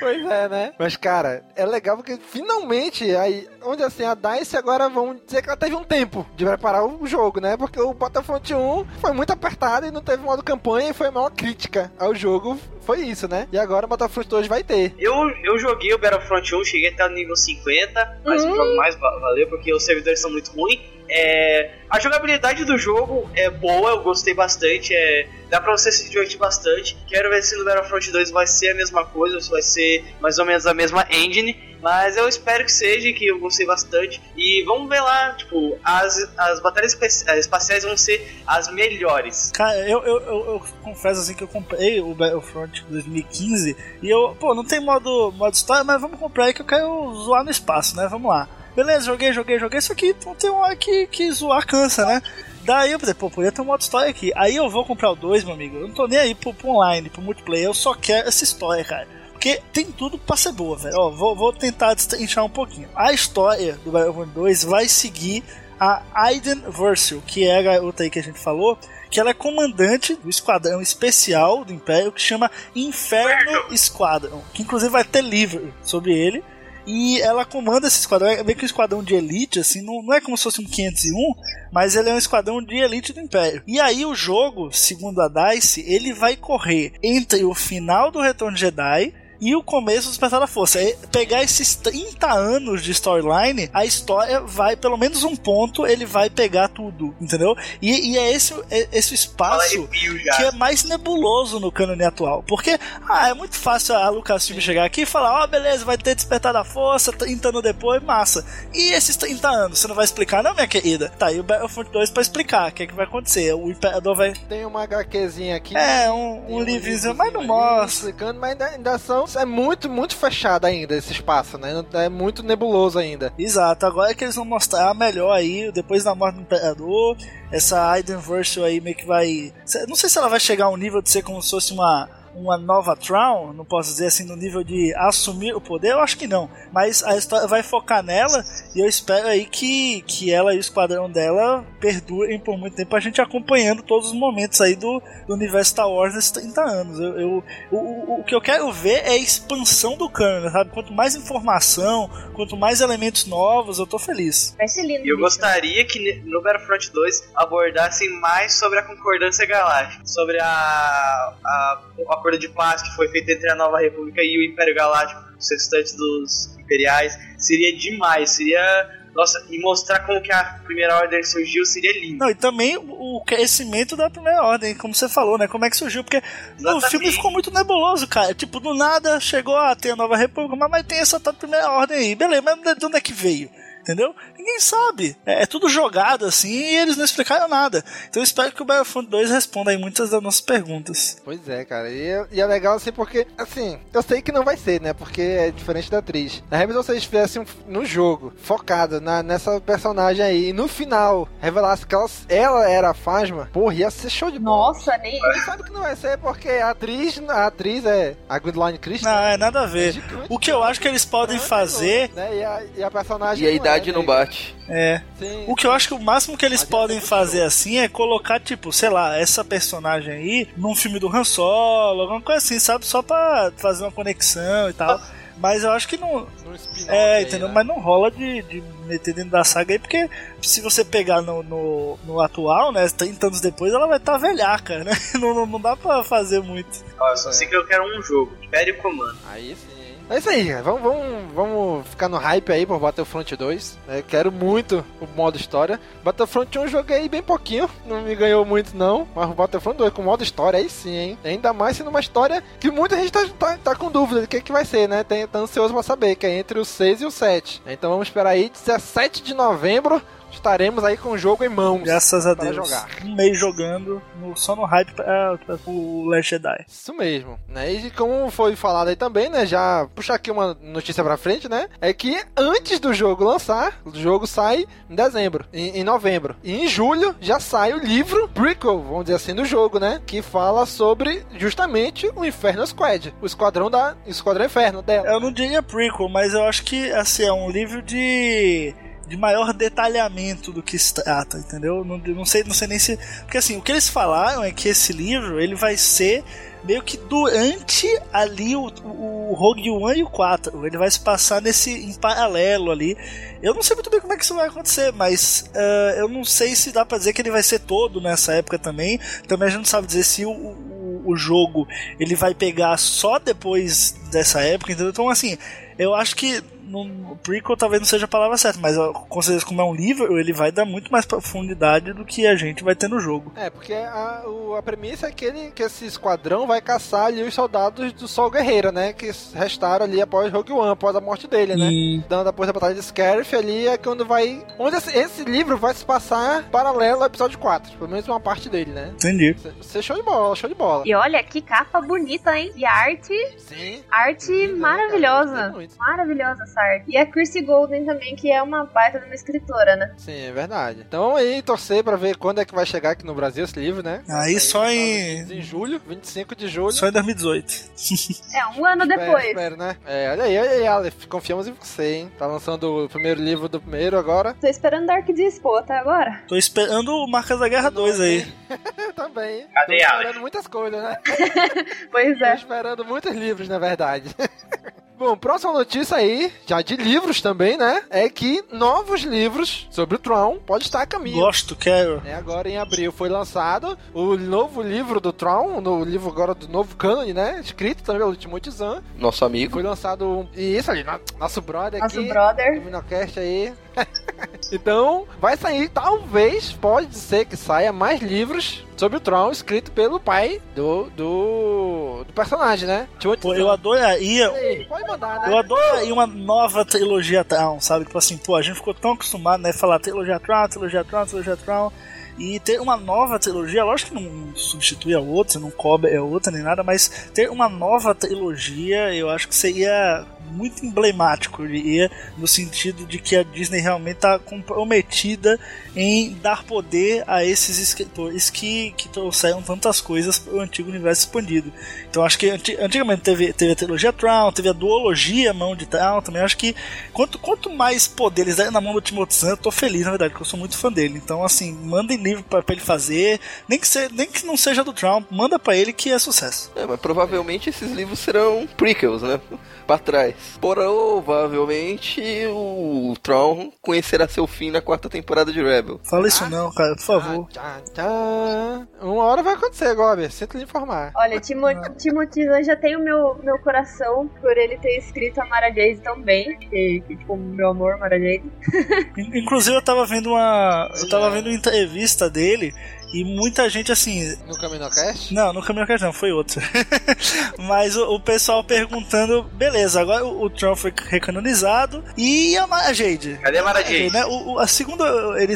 Pois é, né? Mas, cara, é legal porque finalmente, aí, onde assim, a DICE agora vão dizer que ela teve um tempo de preparar o jogo, né? Porque o Battlefront 1 foi muito apertado e não teve modo campanha e foi a maior crítica ao jogo. Foi isso, né? E agora o Battlefront 2 vai ter. Eu, eu joguei o Battlefront 1, cheguei até o nível 50, mas o jogo mais va- valeu porque os servidores são muito ruins. É, a jogabilidade do jogo é boa, eu gostei bastante, é, dá pra você se divertir bastante. Quero ver se no Battlefront 2 vai ser a mesma coisa, se vai ser mais ou menos a mesma engine. Mas eu espero que seja, que eu gostei bastante. E vamos ver lá, tipo, as, as batalhas eh, espaciais vão ser as melhores. Cara, eu, eu, eu, eu confesso assim que eu comprei o Battlefront 2015 e eu, pô, não tem modo, modo história, mas vamos comprar aí que eu quero zoar no espaço, né? Vamos lá. Beleza, joguei, joguei, joguei, isso aqui não tem uma hora que, que zoar cansa, né? Daí eu pensei, pô, podia ter um modo história aqui. Aí eu vou comprar o 2, meu amigo. Eu não tô nem aí pro, pro online, pro multiplayer, eu só quero essa história, cara. Porque tem tudo pra ser boa, velho. Ó, vou, vou tentar destrinchar um pouquinho. A história do Battlefront 2 vai seguir a Aiden Versil, que é a garota aí que a gente falou, que ela é comandante do esquadrão especial do Império que chama Inferno Squadron, que inclusive vai ter livro sobre ele. E ela comanda esse esquadrão, é meio que um esquadrão de elite, assim, não, não é como se fosse um 501, mas ele é um esquadrão de elite do Império. E aí o jogo, segundo a DICE, ele vai correr entre o final do Retorno de Jedi e o começo do Despertar da Força. É pegar esses 30 anos de storyline, a história vai, pelo menos um ponto, ele vai pegar tudo, entendeu? E, e é esse, é esse espaço que é mais nebuloso no cânone atual. Porque, ah, é muito fácil a Lucasfilm chegar aqui e falar, ó, beleza, vai ter Despertar da Força, 30 anos depois, massa. E esses 30 anos, você não vai explicar não, minha querida? Tá aí o Battlefront 2 pra explicar o que, é que vai acontecer. O Imperador vai... Tem uma HQzinha aqui. É, um, um livrozinho, livrozinho mas não mostra. Explicando, mas ainda, ainda são. É muito, muito fechado ainda esse espaço, né? É muito nebuloso ainda. Exato, agora é que eles vão mostrar melhor aí, depois da morte do Imperador, essa Aiden Versio aí meio que vai. Não sei se ela vai chegar a um nível de ser como se fosse uma. Uma nova Tron, não posso dizer assim, no nível de assumir o poder, eu acho que não. Mas a história vai focar nela e eu espero aí que, que ela e o esquadrão dela perdurem por muito tempo, a gente acompanhando todos os momentos aí do, do universo Star Wars nesses 30 anos. Eu, eu- o, o, o que eu quero ver é a expansão do canon, sabe? Quanto mais informação, quanto mais elementos novos, eu tô feliz. Vai ser lindo. E eu bicho. gostaria que no Battlefront 2 abordassem mais sobre a concordância galáctica, sobre a, a, o acordo de paz que foi feito entre a Nova República e o Império Galáctico, os restantes dos imperiais. Seria demais, seria. Nossa, e mostrar como que a primeira ordem surgiu seria lindo. Não, e também o crescimento da primeira ordem, como você falou, né? Como é que surgiu? Porque no Exatamente. filme ficou muito nebuloso, cara. Tipo, do nada chegou a ter a nova república, mas, mas tem essa tal primeira ordem aí. Beleza, mas de onde é que veio? Entendeu? Ninguém sabe. É, é tudo jogado assim e eles não explicaram nada. Então eu espero que o Battlefront 2 responda aí muitas das nossas perguntas. Pois é, cara. E, é- e é legal assim porque, assim, eu sei que não vai ser, né? Porque é diferente da atriz. Na realidade, se vocês tivessem um- no jogo focado na, nessa personagem aí e no final revelasse que ela, ela era a Fasma, porra, ia ser show de bola. Nossa, nem. E sabe que não vai ser porque a atriz, a atriz é a Gwendoline Christie. Não, é nada a é ver. gigante, O que eu acho que eles podem fazer Né? E, a, e a personagem E a idade é, não bate. é. Sim. O que eu acho que o máximo que eles Adianta podem fazer assim é colocar, tipo, sei lá, essa personagem aí num filme do Han Solo, alguma coisa assim, sabe? Só pra fazer uma conexão e tal. Mas eu acho que não. Spin-off É, aí, entendeu? né? Mas não rola de, de meter dentro da saga aí, porque se você pegar no, no, no atual, né? 30 anos depois, ela vai estar tá velhaca, né? [laughs] Não, não, não dá pra fazer muito. Ó, eu só sei que eu quero um jogo, Império Comando. Aí sim? É isso aí. Vamos, vamos, vamos ficar no hype aí por Battlefront 2. Eu quero muito o modo história. Battlefront 1 eu joguei bem pouquinho, não me ganhou muito não. Mas o Battlefront 2 com modo história aí sim, hein? Ainda mais sendo uma história que muita gente tá, tá, tá com dúvida do que, que vai ser, né? Tem, tá ansioso pra saber, que é entre o 6 e o 7. Então vamos esperar aí, 17 de novembro. Estaremos aí com o jogo em mãos. Graças a Deus. jogar. Um mês jogando, no- só no hype pra, pra, pro Last Jedi. Isso mesmo, né? E como foi falado aí também, né? Já puxar aqui uma notícia pra frente, né? É que antes do jogo lançar, o jogo sai em dezembro, em, em novembro. E em julho já sai o livro prequel, vamos dizer assim, do jogo, né? Que fala sobre justamente o Inferno Squad, o esquadrão da o esquadrão Inferno dela. Eu não diria prequel, mas eu acho que assim, é um livro de. De maior detalhamento do que se trata, entendeu? Não, não sei, não sei nem se. Porque assim, o que eles falaram é que esse livro ele vai ser meio que durante ali o, o, Rogue One e o 4. Ele vai se passar nesse em paralelo ali. Eu não sei muito bem como é que isso vai acontecer, mas ah, eu não sei se dá pra dizer que ele vai ser todo nessa época também. Também a gente não sabe dizer se o, o, o jogo ele vai pegar só depois dessa época, entendeu? Então assim, eu acho que no prequel talvez não seja a palavra certa, mas com certeza como é um livro, ele vai dar muito mais profundidade do que a gente vai ter no jogo. É, porque a, o- a premissa é que, ele, que esse esquadrão vai caçar ali os soldados do Sol Guerreiro, né? Que restaram ali após Rogue One, após a morte dele, né? E Dando depois da batalha de Scarif ali é quando vai. Onde esse, esse livro vai se passar paralelo ao episódio 4. Pelo menos uma parte dele, né? entendi. Você show de bola, show de bola. E olha que capa bonita, hein? E a arte, Sim. arte Bonita, né, maravilhosa. Maravilhosa essa E a Chrissy Golden também, que é uma baita de uma escritora, né? Sim, é verdade. Então vamos aí torcer pra ver quando é que vai chegar aqui no Brasil esse livro, né? Aí só em- Em julho, 25 de julho. Só em 2018. [laughs] É, um ano Espero, depois. espero, né? É, olha aí, olha aí, Aleph. Confiamos em você, hein? Tá lançando o primeiro livro do primeiro agora. Tô esperando Dark Disco até agora. Tô esperando o Marcas da Guerra 2 aí. [laughs] Também. Cadê, Tô Aleph? esperando muitas coisas, né? [laughs] Pois Tô é. esperando muitos livros, na verdade. Bom, próxima notícia aí, já de livros também, né? É que novos livros sobre o Tron pode estar a caminho. Gosto, quero. É, agora em abril foi lançado o novo livro do Tron, no livro agora do novo cânone, né? Escrito também pelo Timothy Zahn. Nosso amigo. Foi lançado um... E isso ali, no- nosso brother Nosso aqui. brother. Minocast aí. [laughs] então, vai sair, talvez, pode ser que saia mais livros sobre o Tron escrito pelo pai do, do, do personagem, né? Pô, eu adoraria. Aí, Pode mandar, né? Eu adoraria uma nova trilogia Tron, sabe? Tipo assim, pô, a gente ficou tão acostumado, né? Falar trilogia Tron, trilogia Tron, trilogia Tron. E ter uma nova trilogia, lógico que não substitui a outra, não cobre a outra nem nada, mas ter uma nova trilogia eu acho que seria muito emblemático, eu diria, no sentido de que a Disney realmente está comprometida em dar poder a esses escritores que, que trouxeram tantas coisas para o antigo universo expandido. Então acho que anti- antigamente teve, teve a trilogia Tron, teve a duologia mão de Tron também. Acho que quanto, quanto mais poder eles derem na mão do Timothy Zahn, eu tô feliz, na verdade, porque eu sou muito fã dele. Então, assim, mandem livro pra ele fazer, nem que, nem que não seja do Tron, manda pra ele que é sucesso. É, mas provavelmente esses livros serão prequels, né? Pra trás. Provavelmente o Tron conhecerá seu fim na quarta temporada de Rebel. Fala isso não, cara, por favor. Tchá, tchá. Uma hora vai acontecer, Gobi. Sinto lhe informar. Olha, Timo, Timothy já tem o meu, meu coração por ele ter escrito a Mara Jade tão bem. Que, que, tipo, meu amor, Mara Jade. [laughs] In- Inclusive eu tava vendo uma. Eu tava vendo uma entrevista dele e muita gente assim. No Caminocast? Não, no Caminho não, foi outro. [laughs] Mas o, o pessoal perguntando: beleza, agora o, o Tron foi recanonizado e a Mara Jade? Cadê a Mara Jade? Né? O, o- a segunda, ele,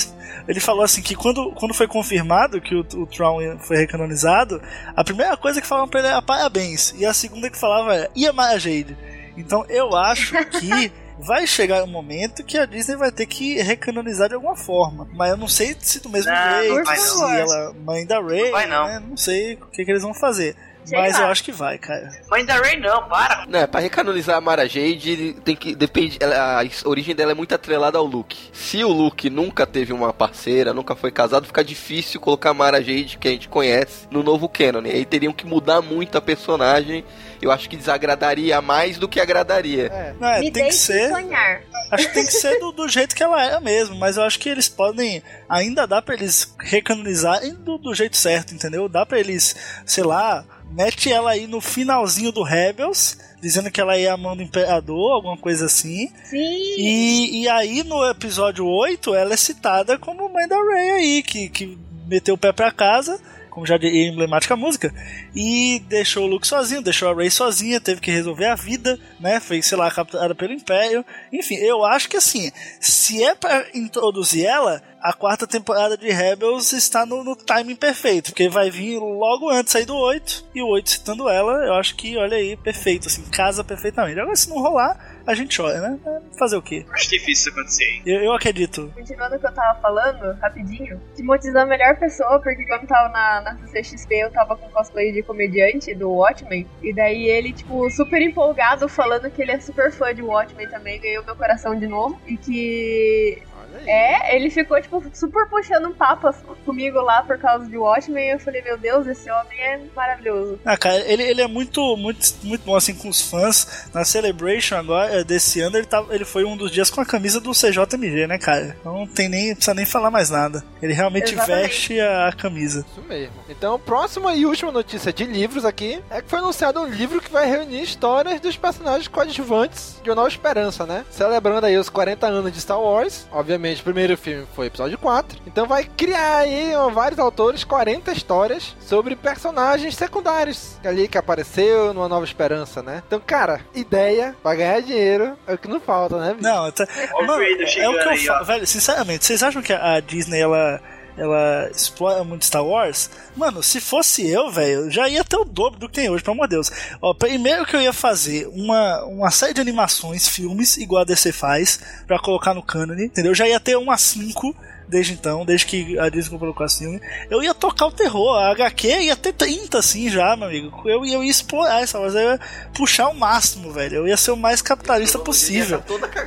ele falou assim que quando, quando foi confirmado que o, o Tron foi recanonizado, a primeira coisa que falavam pra ele era parabéns, e a segunda que falava era e a Mara Jade? Então eu acho que [laughs] vai chegar um momento que a Disney vai ter que recanonizar de alguma forma. Mas eu não sei se do mesmo Não, jeito, não vai se não. ela mãe da Ray, Não não. né? Não sei o que, que eles vão fazer. Sei mas lá. eu acho que vai, cara. Mãe da Ray não, para. Né, pra recanonizar a Mara Jade, tem que. Depende. ela- a origem dela é muito atrelada ao Luke. Se o Luke nunca teve uma parceira, nunca foi casado, fica difícil colocar a Mara Jade, que a gente conhece, no novo canon. E aí teriam que mudar muito a personagem. Eu acho que desagradaria mais do que agradaria. É. Não, é, Me tem que ser. sonhar. Acho que tem que ser do, do jeito que ela era mesmo, mas eu acho que eles podem. Ainda dá pra eles recanonizarem do, do jeito certo, entendeu? Dá pra eles, sei lá, mete ela aí no finalzinho do Rebels, dizendo que ela é a mão do Imperador, alguma coisa assim. Sim. E, e aí no episódio 8 ela é citada como mãe da Rey aí, que, que meteu o pé pra casa. Como já de emblemática música, e deixou o Luke sozinho, deixou a Rey sozinha, teve que resolver a vida, né? Foi, sei lá, capturada pelo Império. Enfim, eu acho que assim, se é pra introduzir ela, a quarta temporada de Rebels está no, no timing perfeito, porque vai vir logo antes aí do 8, e o 8 citando ela, eu acho que, olha aí, perfeito, assim, casa perfeitamente. Agora, se não rolar, a gente chora, né? É, Fazer o quê? Acho difícil isso acontecer, hein? Eu, eu acredito. Continuando o que eu tava falando, rapidinho, Timothy é a melhor pessoa, porque quando eu tava na, na CCXP eu tava com cosplay de comediante do Watchmen, e daí ele, tipo, super empolgado, falando que ele é super fã de Watchmen também, ganhou meu coração de novo, e que. É, ele ficou, tipo, super puxando um papo comigo lá por causa de Watchmen. E eu falei, meu Deus, esse homem é maravilhoso. Ah, cara, ele, ele é muito, muito, muito bom assim com os fãs. Na Celebration agora, eh, desse ano, ele, tava, ele foi um dos dias com a camisa do CJMG, né, cara? Então não tem nem, precisa nem falar mais nada. Ele realmente Exatamente. veste a, a camisa. Isso mesmo. Então, próxima e última notícia de livros aqui é que foi anunciado um livro que vai reunir histórias dos personagens coadjuvantes de Uma Nova Esperança, né? Celebrando aí os 40 anos de Star Wars. Obviamente, o primeiro filme foi episódio 4. Então vai criar aí, ó, vários autores, 40 histórias sobre personagens secundários ali que apareceu numa Nova Esperança, né? Então, cara, ideia pra ganhar dinheiro é o que não falta, né? bicho? Não, tá, mano, é o que eu falo. Velho, sinceramente, vocês acham que a Disney, ela. Ela explora muito Star Wars? Mano, se fosse eu, velho, já ia ter o dobro do que tem hoje, pelo amor de Deus. Ó, primeiro que eu ia fazer uma, uma série de animações, filmes, igual a DC faz, pra colocar no canon, entendeu? Já ia ter umas 5 desde então, desde que a Disney colocou esse filme. Eu ia tocar o terror, a HQ ia ter 30 assim já, meu amigo. Eu, eu ia explorar essa Wars, eu ia puxar o máximo, velho. Eu ia ser o mais capitalista possível.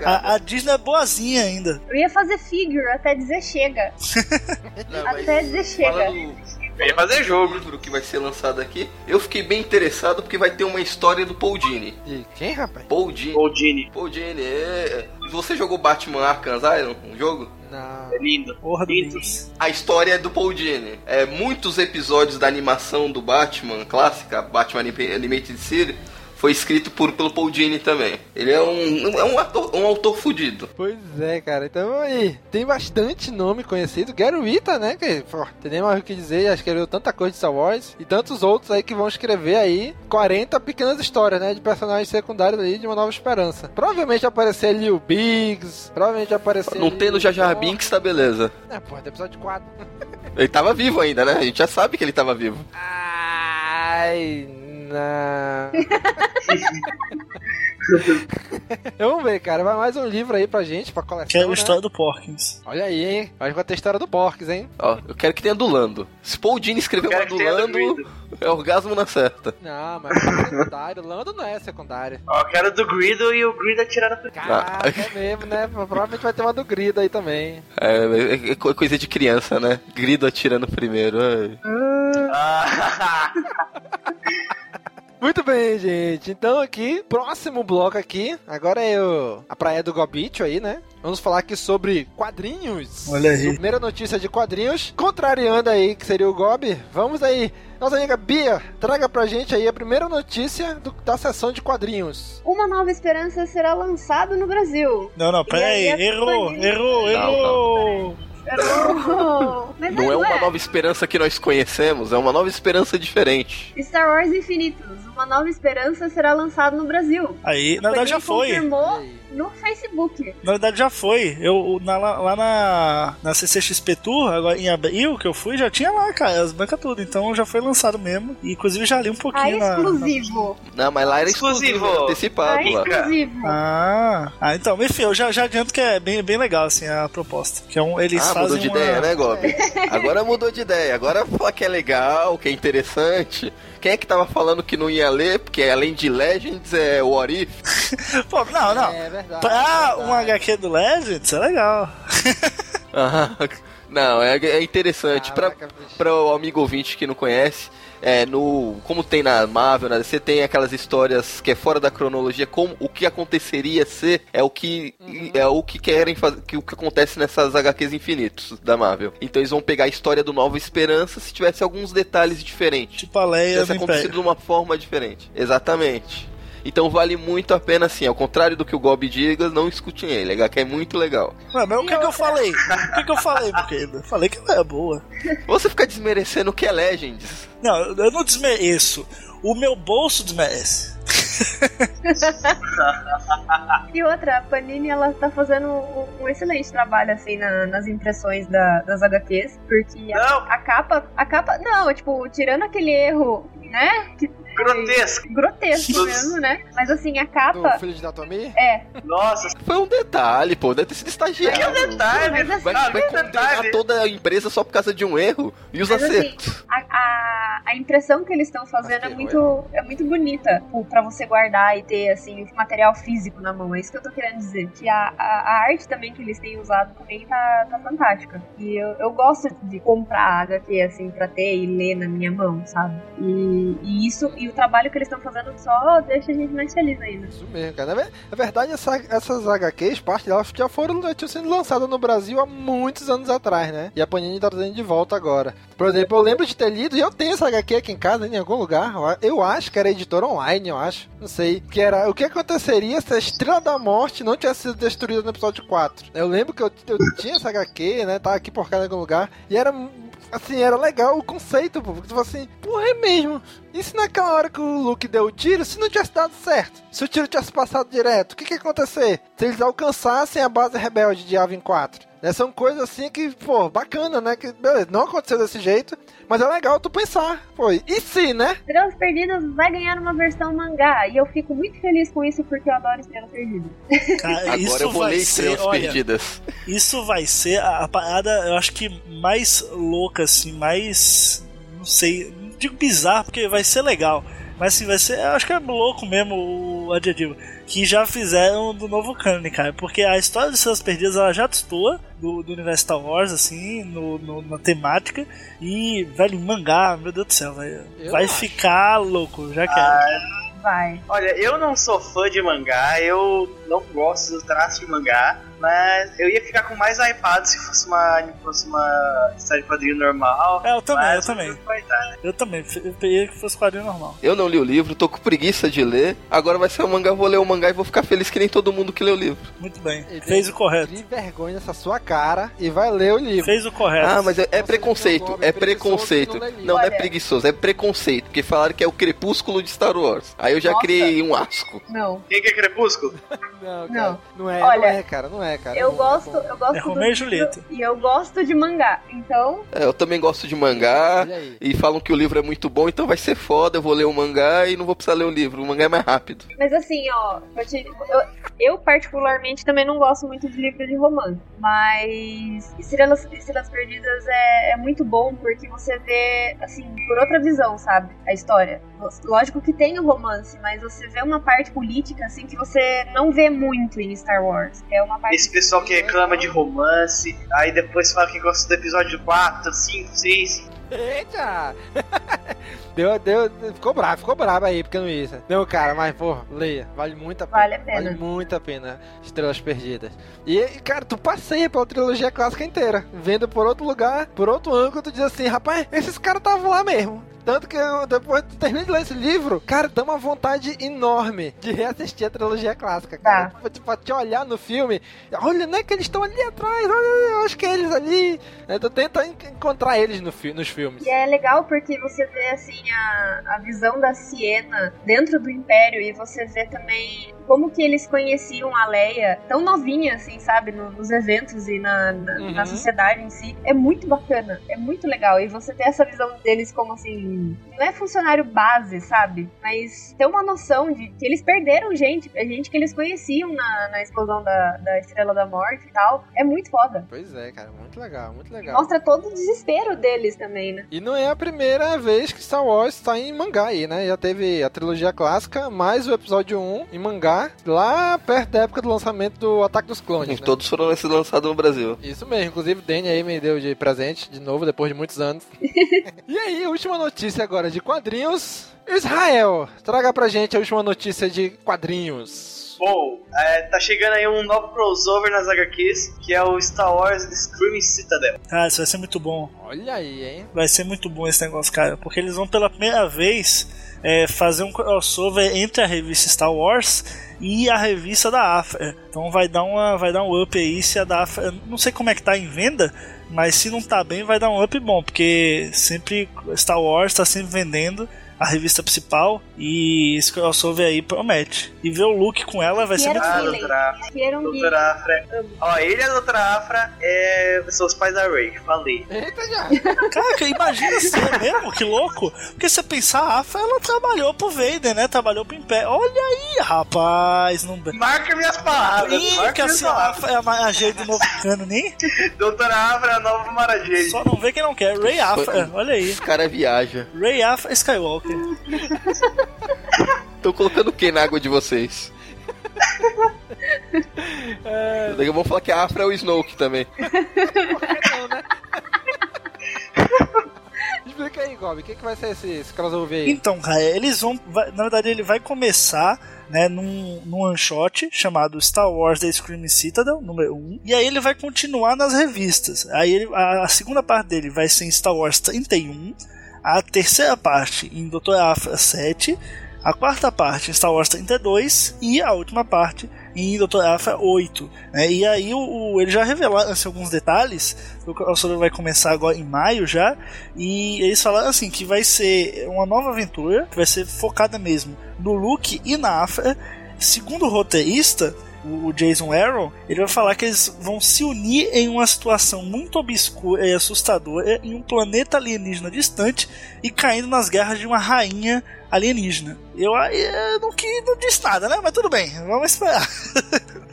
A, a Disney é boazinha ainda. Eu ia fazer figure até dizer chega. [laughs] Não, Até dizer chega. falando Eu ia fazer jogo. livro que vai ser lançado aqui, eu fiquei bem interessado porque vai ter uma história do Paul Dini. E quem, rapaz? Paul Dini. Ô, Dini, Paul Dini, é... Você jogou Batman Arkham Asylum, um jogo? Não. é lindo. Porra do Lindo. A história é do Paul Dini. É, muitos episódios da animação do Batman clássica, Batman Anim- Animated Series, foi escrito por, pelo Paul Dini também. Ele é um, é um, ator, um autor fudido. Pois é, cara. Então aí, tem bastante nome conhecido. Gary Wita, né? Que, pô, tem nem mais o que dizer, já escreveu tanta coisa de Star Wars. E tantos outros aí que vão escrever aí 40 pequenas histórias, né? De personagens secundários aí de Uma Nova Esperança. Provavelmente vai aparecer ali o Biggs, provavelmente vai aparecer... Não ali tendo o Jar Jar. Binks, tá beleza. É, pô, do episódio 4. Ele tava vivo ainda, né? A gente já sabe que ele tava vivo. Ai, não. [laughs] Vamos ver, cara. Vai mais um livro aí pra gente, pra coleção. Que é a né? história do Porkins. Olha aí, hein? Acho que vai ter a história do Porks, hein? Ó, eu quero que tenha do Lando. Se Paul Dini escreveu Eu uma quero do Lando, é orgasmo na certa. Não, mas é secundário. Lando não é secundário. Ó, eu quero do Grido e o Grido atirar na Caraca, é mesmo, né? Provavelmente vai ter uma do Grido aí também. É, é- é co- coisa de criança, né? Grido atirando primeiro. ai. Ah, [laughs] Muito bem, gente. Então aqui, próximo bloco aqui. Agora é o, a praia do Gobicho aí, né? Vamos falar aqui sobre quadrinhos. Olha aí. Primeira notícia de quadrinhos. Contrariando aí, que seria o Gob. Vamos aí. Nossa amiga Bia, traga pra gente aí a primeira notícia do- da sessão de quadrinhos. Uma Nova Esperança será lançado no Brasil. Não, não, pera E aí. aí, Errou, errou, Não, errou. Errou. Mas Mas Não é uma ué, nova esperança que nós conhecemos, é uma nova esperança diferente. Star Wars Infinitos, Uma Nova Esperança será lançado no Brasil. Aí, na verdade, já foi. confirmou no Facebook. Na verdade já foi. Eu na- lá, lá na, na CCXP Tour, agora em abril que eu fui, já tinha lá, cara, as bancas tudo. Então já foi lançado mesmo. E inclusive já li um Ah, pouquinho na- exclusivo. Não, mas lá era exclusivo, Exclusivo. era Ah, antecipado lá. exclusivo. Ah, ah, então, enfim, eu já, já adianto que é bem, bem legal assim a proposta. Que é um, eles Ah, fazem mudou de uma... ideia, né, Gob? [laughs] Agora mudou de ideia. Agora fala que é legal, que é interessante. Quem é que tava falando que não ia ler? Porque além de Legends é o What If. [laughs] Pô, não, não. É verdade. Pra é um HQ do Legends é legal. [laughs] Aham. Não, é, é interessante. Pra, Caraca, bicho. para o amigo ouvinte que não conhece, é, no, como tem na Marvel, né, você tem aquelas histórias que é fora da cronologia, como o que aconteceria ser é o que é o que querem fazer, que o que acontece nessas HQs infinitos da Marvel. Então eles vão pegar a história do Nova Esperança se tivesse alguns detalhes diferentes. Tipo a Leia tivesse acontecido de uma forma diferente. Exatamente. Então vale muito a pena, assim, ao contrário do que o Gob diga, não escutem ele. A HQ é muito legal. Ué, mas o que, que eu falei? O que, que eu falei, Buqueda? Falei que ela é boa. Você fica desmerecendo o que é Legends. Não, eu não desmereço. O meu bolso desmerece. [laughs] E outra, a Panini ela tá fazendo um, um excelente trabalho assim na- nas impressões da- das HQs, porque a, Não. a capa, a capa, não, tipo, tirando aquele erro, né? que- Grotesco. grotesco mesmo, né? Mas assim, a capa filho de Datomi? é, Nossa, Foi um detalhe, pô. Deve ter sido estagiário. que é um detalhe. Mas assim- Vai, Ah, vai condenar detalhe. toda a empresa só por causa de um erro e os Mas assim, acertos. a, a, a impressão que eles estão fazendo é muito, é muito bonita tipo, pra você guardar e ter assim o material físico na mão. É isso que eu tô querendo dizer. Que a, a, a arte também que eles têm usado também tá, tá fantástica. E eu, eu gosto de comprar HQ assim pra ter e ler na minha mão, sabe? E, e isso e o trabalho que eles estão fazendo só deixa a gente mais feliz ainda. Isso mesmo, cara. Na ve- na verdade, essa- essas HQs, parte delas já foram já tinham sido lançadas no Brasil há muitos anos atrás, né? E a Panini tá trazendo de volta agora. Por exemplo, eu lembro de ter lido, e eu tenho essa HQ aqui em casa, em algum lugar. eu acho que era editora online, eu acho. Não sei. Que era o que aconteceria se a Estrela da Morte não tivesse sido destruída no episódio 4. Eu lembro que eu, eu tinha essa HQ, né? Tá aqui por cá em algum lugar. E era. Assim, era legal o conceito, pô. Porque tu fala assim, porra, é mesmo. E se naquela hora que o Luke deu o tiro, se não tivesse dado certo? Se o tiro tivesse passado direto, o que que ia acontecer? Se eles alcançassem a base rebelde de Avin 4? Né? São coisas assim que, pô, bacana, né? Que, beleza, não aconteceu desse jeito, mas é legal tu pensar. Pô, e se, né? Estrelas Perdidas vai ganhar uma versão mangá. E eu fico muito feliz com isso porque eu adoro Estrelas Perdidas. [laughs] Cara, Agora isso eu vou ler ser, Estrelas olha, Perdidas. Isso vai ser a, a parada, eu acho que mais louca, assim, mais. Não sei, não digo bizarro, porque vai ser legal. Mas assim, vai ser. Eu acho que é louco mesmo o adjetivo. Que já fizeram do novo canon, cara. Porque a história de Estrelas Perdidas ela já destoa do, do universo Star Wars, assim, no, no- na temática. E, velho, mangá, meu Deus do céu, vai, vai acho. ficar louco, já quero. Vai. Olha, eu não sou fã de mangá, eu não gosto do traço de mangá, mas eu ia ficar com mais hypado se fosse uma, fosse uma história de quadrinho normal. É, eu também, eu também. dar, né? Eu também, eu peguei que fosse quadrinho normal. Eu não li o livro, tô com preguiça de ler. Agora vai ser o mangá, eu vou ler o mangá e vou ficar feliz que nem todo mundo que lê o livro. Muito bem. Ele Fez o correto. Crie vergonha nessa sua cara e vai ler o livro. Fez o correto. Ah, mas é, é preconceito, é preconceito. não. Não, não é preguiçoso, é preconceito. Porque falaram que é o crepúsculo de Star Wars. Aí eu já Nossa. criei um asco. Não. Quem que é Crepúsculo? Não, cara. Não. Não, é, Olha, não é, cara. Não é, cara. Eu Não, gosto, não. eu gosto É Romeu e Julieta. E eu gosto de mangá. Então, É, eu também gosto de mangá. E falam que o livro é muito bom, então vai ser foda. Eu vou ler o mangá e não vou precisar ler o livro. O mangá é mais rápido. mas assim, ó, eu, te- eu- eu particularmente também não gosto muito de livro de romance. Mas Estrelas, Estrelas Perdidas é, é muito bom porque você vê, assim, por outra visão, sabe? A história. Lógico que tem o romance, mas você vê uma parte política, assim, que você não vê muito em Star Wars. É uma parte. Esse pessoal que reclama de romance, aí depois fala que gosta do episódio 4, 5, 6. Eita! [laughs] deu, deu, ficou bravo, ficou bravo aí, porque não isso. Não, cara, mas, porra, leia. Vale muito a pena. Vale a pena. Vale muito a pena Estrelas Perdidas. E, e, cara, tu passeia pela trilogia clássica inteira. Vendo por outro lugar, por outro ângulo, tu diz assim, rapaz, esses caras estavam lá mesmo. Tanto que eu, depois que terminei de ler esse livro, cara, dá uma vontade enorme de reassistir a trilogia clássica, cara. Tipo, tipo, te olhar no filme, olha, não é que eles estão ali atrás, olha, eu acho que é eles ali. Eu tô tentando en- encontrar eles no fi- nos filmes. E é legal porque você vê assim a, a visão da Siena dentro do Império e você vê também como que eles conheciam a Leia tão novinha assim, sabe, no- nos eventos e na, na, Uhum. na sociedade em si. É muito bacana, é muito legal. E você ter essa visão deles como assim, não é funcionário base, sabe? Mas ter uma noção de que eles perderam gente, a gente que eles conheciam na, na explosão da, da Estrela da Morte e tal. É muito foda. Pois é, cara, muito legal, muito legal. Mostra todo o desespero deles também, né? E não é a primeira vez que Star Wars está em mangá aí, né? Já teve a trilogia clássica, mais o episódio 1 em mangá, lá perto da época do lançamento do Ataque dos Clones, né? Todos foram lançados no Brasil. Isso mesmo, inclusive o Danny aí me deu de presente de novo, depois de muitos anos. [laughs] e aí, última notícia agora de quadrinhos. Israel, traga pra gente a última notícia de quadrinhos. Bom, é, tá chegando aí um novo crossover nas HQs, que é o Star Wars The Screaming Citadel. Ah, isso vai ser muito bom. Olha aí, hein? Vai ser muito bom esse negócio, cara. Porque eles vão pela primeira vez é, fazer um crossover entre a revista Star Wars e a revista da Afra. Então vai dar, uma, vai dar um up aí se a da Afra. Não sei como é que tá em venda, mas se não tá bem, vai dar um up bom. Porque sempre Star Wars tá sempre vendendo a revista principal e esse crossover aí promete. E ver o look com ela vai ser Quero muito Ah, Gillen. Doutora Afra. Doutora Afra. Ó, ele e a Doutora Afra é, são os pais da Ray, falei. Eita já! Caraca, imagina ser mesmo, que louco. Porque se você pensar, a Afa, ela trabalhou pro Vader, né? Trabalhou pro Império. Olha aí, rapaz. Não... Marca minhas palavras, Ih, marca que assim, a. Afa é a Marajeia do novo cano, nem? Doutora Afra é a nova Marajeia. Só não vê quem não quer. Ray Afra, olha aí. Esse cara viaja. Ray Afra Skywalker. [laughs] Tô colocando o que na água de vocês? Daqui eu vou falar que a Afra é o Snoke também. [laughs] Explica aí, Gob, o que, que vai ser esse, esse crossover aí? Então, cara, eles vão. vai- na verdade, ele vai começar. Né, num, num one shot chamado Star Wars The Screaming Citadel, número 1. E aí ele vai continuar nas revistas. Aí ele- a, a segunda parte dele vai ser em Star Wars 31. A terceira parte em Dr. Afra 7. A quarta parte em Star Wars 32. E a última parte em Dr. Afra 8. né? E aí o, o- ele já revelaram assim, alguns detalhes. O crossover vai começar agora em maio já. E eles falaram assim que vai ser uma nova aventura, que vai ser focada mesmo no Luke e na Afra. Segundo o roteirista, o Jason Aaron, ele vai falar que eles vão se unir em uma situação muito obscura e assustadora em um planeta alienígena distante e caindo nas garras de uma rainha alienígena. Eu, eu não, que, não disse nada, né? Mas tudo bem, vamos esperar. [laughs]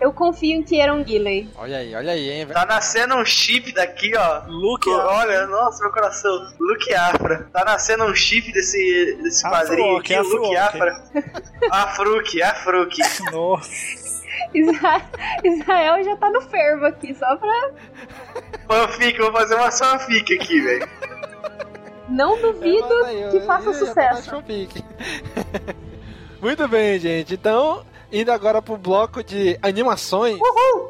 Eu confio em Kieron Gillen. Olha aí, olha aí, hein? Tá nascendo um chip daqui, ó. Luke, Olha, nossa, meu coração. Luke Afra. Tá nascendo um chip desse, desse Afro quadrinho aqui, o Luke Afro Afra. [laughs] Afruque, Afruque. nossa. Isra- Israel já tá no fervo aqui, só pra. Fanfic, eu vou fazer uma fanfic aqui, velho. Não duvido que faça mais sucesso. fanfic. [laughs] Muito bem, gente. Então, indo agora pro bloco de animações,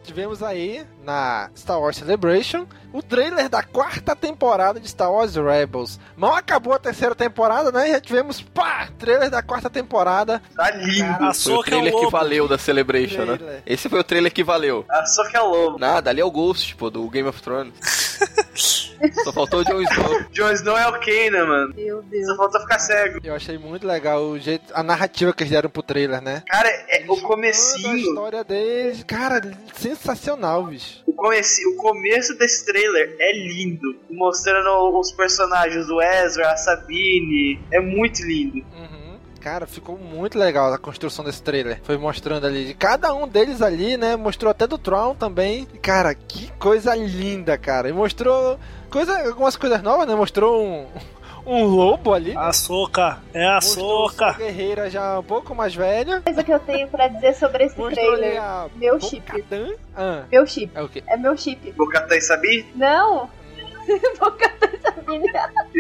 tivemos aí na Star Wars Celebration o trailer da quarta temporada de Star Wars Rebels. Mal acabou a terceira temporada, né? Já tivemos, pá, trailer da quarta temporada. Tá lindo. A Foi o é o trailer que lobo. valeu da Celebration, né? Esse foi o trailer que valeu. A Sophia é Lobo. Nada, ali é o Ghost, pô, do Game of Thrones. [laughs] [laughs] Só faltou o Jon Snow. Jon Snow é o Kanan, mano. Meu Deus. Só falta ficar cego. Eu achei muito legal o jeito, a narrativa que eles deram pro trailer, né? Cara, é, o Toda a comecinho, história deles, cara, sensacional, bicho. o, comeci, o começo desse trailer é lindo. Mostrando os personagens do Ezra, a Sabine. É muito lindo. Uhum. Cara, ficou muito legal a construção desse trailer. Foi mostrando ali de cada um deles ali, né? Mostrou até do Tron também. Cara, que coisa linda, cara. E mostrou coisa, algumas coisas novas, né? Mostrou um, [laughs] um lobo ali. A Soca, é a Mostrou Soca. guerreira já um pouco mais velha. coisa que eu tenho pra dizer sobre esse Mostrou ali trailer. a Meu chip. Ah, Meu chip. é o quê? É meu chip. Bocatã e Sabine? Não! Boca da Sabine.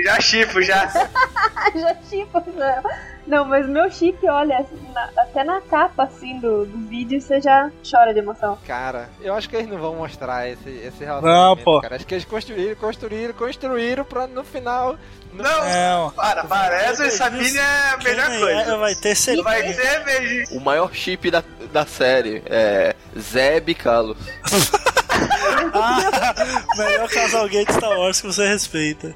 Já chifo, já. [laughs] Já tipo, não. Não, mas meu chip, olha, na- até na capa, assim, do, do vídeo, você já chora de emoção. Cara, eu acho que eles não vão mostrar esse, esse relacionamento. Não, pô. Cara. Acho que eles construíram, construíram, construíram pra no final. No- Não, Não. para, para. Ezra e Sabine é a melhor Quem coisa. é, vai ter ser. Vai ter beijo. O maior chip da, da série é Zeb e Carlos. [laughs] Ah, melhor casal gay de Star Wars que você respeita.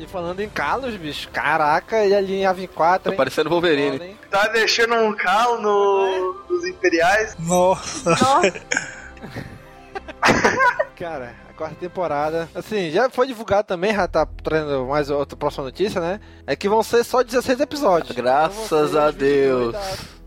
E falando em Carlos, bicho, caraca, e ali em AV4, Tá hein? parecendo Wolverine. Hein? Tá deixando um calo no, nos Imperiais. Nossa. Nossa, Cara, quarta temporada. Assim, já foi divulgado também, já tá trazendo mais outra próxima notícia, né? É que vão ser só 16 episódios. Graças Então a os 22 Deus.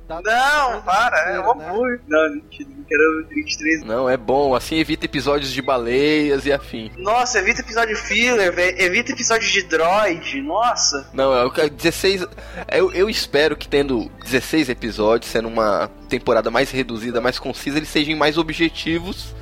Não, da- da- da para, é uma né? boa. Não, mentira, não quero 23. Não, é bom, assim evita episódios de baleias e afim. Nossa, evita episódio filler, velho. Evita episódio de droid. Nossa. Não, é o que- 16. Eu, eu espero que tendo 16 episódios, sendo uma temporada mais reduzida, mais concisa, eles sejam mais objetivos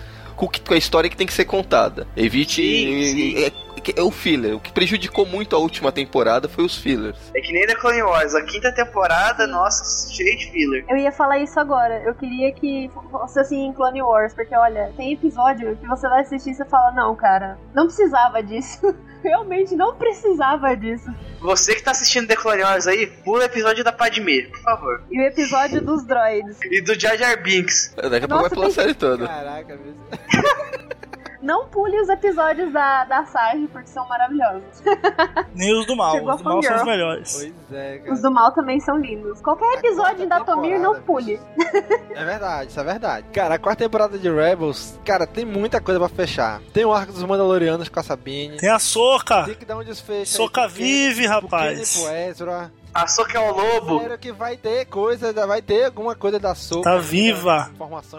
com, a história que tem que ser contada. Evite. Sim, sim. É, é o filler. O que prejudicou muito a última temporada foi os fillers. É que nem da Clone Wars. A quinta temporada, nossa, cheio de filler. eu ia falar isso agora. Eu queria que fosse assim em Clone Wars, porque olha, tem episódio que você vai assistir e você fala, não, cara, não precisava disso. [laughs] Realmente não precisava disso. Você que tá assistindo The Clone Wars aí, pula o episódio da Padmé, por favor. E o episódio dos droids. E do Jar Jar Binks. Daqui a pouco vai pela tem- série toda. Caraca, bicho. [laughs] Não pule os episódios da, da Sarge, porque são maravilhosos. [laughs] Nem os do mal. Chegou Os do mal a são os melhores. Pois é, cara. Os do mal também são lindos. Qualquer episódio da Tomir, não pule. [laughs] É verdade, isso é verdade. Cara, a quarta temporada de Rebels, cara, tem muita coisa pra fechar. Tem o arco dos Mandalorianos com a Sabine. Tem a Soca. Tem que dar um desfecho. Soca aí vive, pro rapaz. E pro Ezra. A Soca é o lobo. Espero que vai ter coisa, vai ter alguma coisa da Soca. Tá ainda, viva.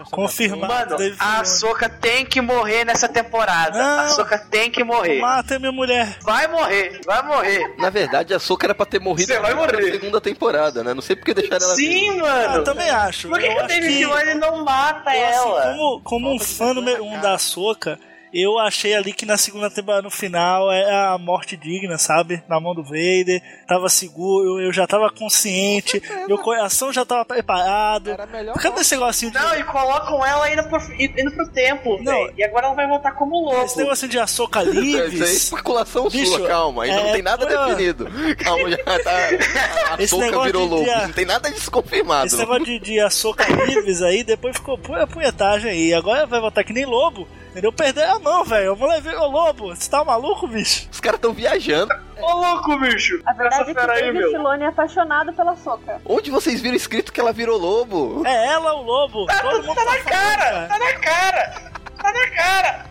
Confirmado. a Mano, a. Soca tem que morrer nessa temporada. Não. A Soca tem que morrer. Mata minha mulher. Vai morrer, vai morrer. Na verdade, a Soca era pra ter morrido Você vai na morrer. segunda temporada, né? Não sei porque deixaram ela viva. Sim, Ah, mano. também acho. Por que, Eu que o David Filoni não mata eu, assim, ela? como, como um Falta fã número na um da Soca, eu achei ali que na segunda temporada, no final, é a morte digna, sabe? Na mão do Vader. Tava seguro, eu já tava consciente, meu coração já tava preparado. Era melhor. Cadê esse negocinho de. Não, e colocam ela indo pro, indo pro tempo, Não. E agora ela vai voltar como louco. Esse negocinho de Isso aí é especulação Bicho, sua, calma. Ainda não é tem nada definido. Calma, já tá. A, a Soca negócio virou lobo. dia- Não tem nada disso confirmado. Esse negócio de, de Açoca Lives aí, depois ficou pura punhetagem aí. Agora vai voltar que nem lobo. Entendeu? Perdeu a mão, velho. A mulher virou lobo. Você tá maluco, bicho? Os caras tão viajando. Ô, louco, bicho. A verdade Essa é que o meu. Filoni é apaixonado pela Soca. Onde vocês viram escrito que ela virou lobo? É ela o lobo. Todo mundo Tá na falando, cara, tá na cara. Tá na cara.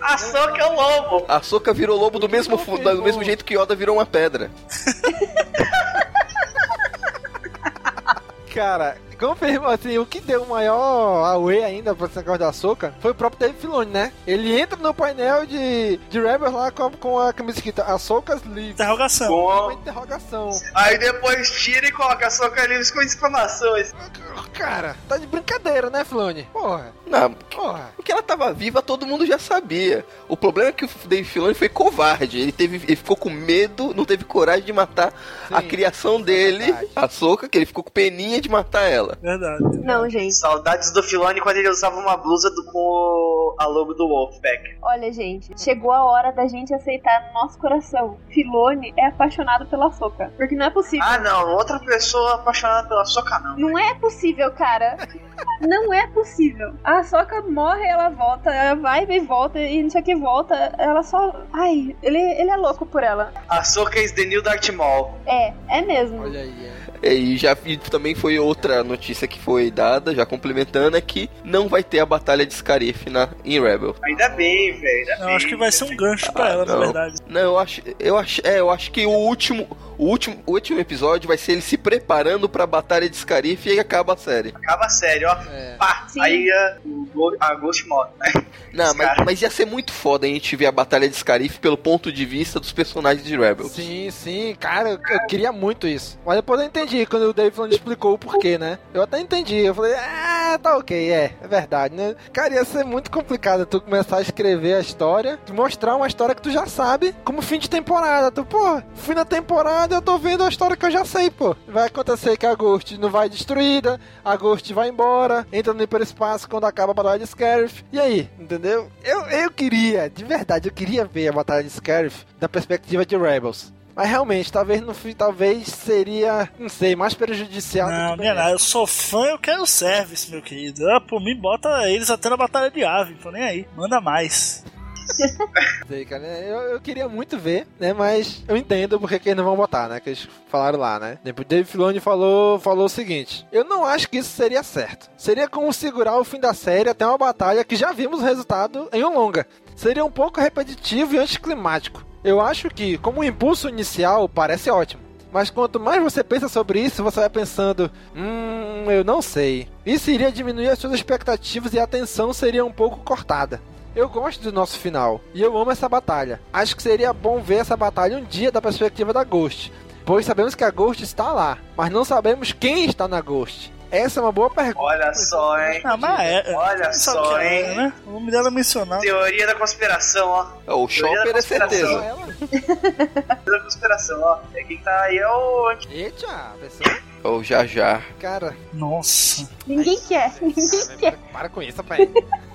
A Soca é o lobo. A Soca virou lobo do mesmo, fu- do mesmo jeito que Yoda virou uma pedra. Cara, confirma assim, o que deu maior away ainda pra esse negócio da Soca foi o próprio Dave Filoni, né? Ele entra no painel de, de Rebels lá com, com a camisa escrita Ahsoka's Live. Interrogação. Uma Bom. interrogação. Aí depois tira e coloca a Soca livres com exclamações. Cara, tá de brincadeira, né, Filoni? Porra, Não, porra. porque ela tava viva, todo mundo já sabia. O problema é que o Dave Filoni foi covarde. Ele, teve, ele ficou com medo, não teve coragem de matar a Sim, criação é dele, verdade. a Soca, que ele ficou com peninha de matar ela. Verdade. Não, gente. Saudades do Filoni quando ele usava uma blusa do, com o- a logo do Wolfpack. Olha, gente, chegou a hora da gente aceitar no nosso coração. Filone é apaixonado pela Soca. Porque não é possível. Ah, não. Outra pessoa apaixonada pela Soca, não. Não é possível, cara. [laughs] Não é possível. A Soca morre, ela volta, ela vai e volta, e não sei o que volta. Ela só. Ai, ele, ele é louco por ela. A Soca is the new Darth Maul. É, é mesmo. Olha aí, é. E já e também foi outra notícia que foi dada, já complementando, é que não vai ter a batalha de Scarif na, em Rebel. Ainda bem, velho. Eu bem. acho que vai ser um gancho pra Ah, ela, na não. verdade. Não, eu acho, eu acho, é, eu acho que o último, o último, o último episódio vai ser ele se preparando pra batalha de Scarif e aí acaba a série. Acaba sério, ó. É. Pá, Sim. aí a, Go- a Ghost morre. Não, mas, mas ia ser muito foda a gente ver a batalha de Scarif pelo ponto de vista dos personagens de Rebels. Sim, sim, cara, eu, eu queria muito isso. Mas depois eu entendi quando o Dave Filoni explicou o porquê, né? Eu até entendi. Eu falei, ah, É, tá ok, é, é verdade, né? Cara, ia ser muito complicado tu começar a escrever a história, mostrar uma história que tu já sabe como fim de temporada. Tu, pô, fim da temporada eu tô vendo a história que eu já sei, pô. Vai acontecer que a Ghost não vai destruída, a Ghost vai embora, entra no hiperespaço quando acaba a batalha de Scarif. E aí, entendeu? Eu, eu queria, de verdade, eu queria ver a batalha de Scarif da perspectiva de Rebels. Mas realmente, talvez no fim, talvez seria, não sei, mais prejudicial. Não, do que minha nada, eu sou fã, eu quero service, meu querido. Ah, por mim, bota eles até na batalha de ave, tô nem aí. Manda mais. [laughs] Sei, cara, eu, eu queria muito ver, né? Mas eu entendo porque que eles não vão botar, né? Que eles falaram lá, né? Depois Dave Filoni falou, falou o seguinte: Eu não acho que isso seria certo. Seria como segurar o fim da série até uma batalha que já vimos o resultado em um longa. Seria um pouco repetitivo e anticlimático. Eu acho que, como impulso inicial, parece ótimo. Mas quanto mais você pensa sobre isso, você vai pensando: Hum, eu não sei. Isso iria diminuir as suas expectativas e a atenção seria um pouco cortada. Eu gosto do nosso final e eu amo essa batalha. Acho que seria bom ver essa batalha um dia da perspectiva da Ghost, pois sabemos que a Ghost está lá, mas não sabemos quem está na Ghost. Essa é uma boa pergunta. Olha só, hein? Ah, mas é. Olha sabe só, que é, hein? Né? O nome dela é mencionado. Teoria da conspiração, ó. É, O Chopper é certeza. [laughs] Teoria da conspiração, ó. É quem tá aí é o. Eita, pessoal. Ou já já. Cara, Nossa. Ninguém quer, ninguém quer. para com isso, pai.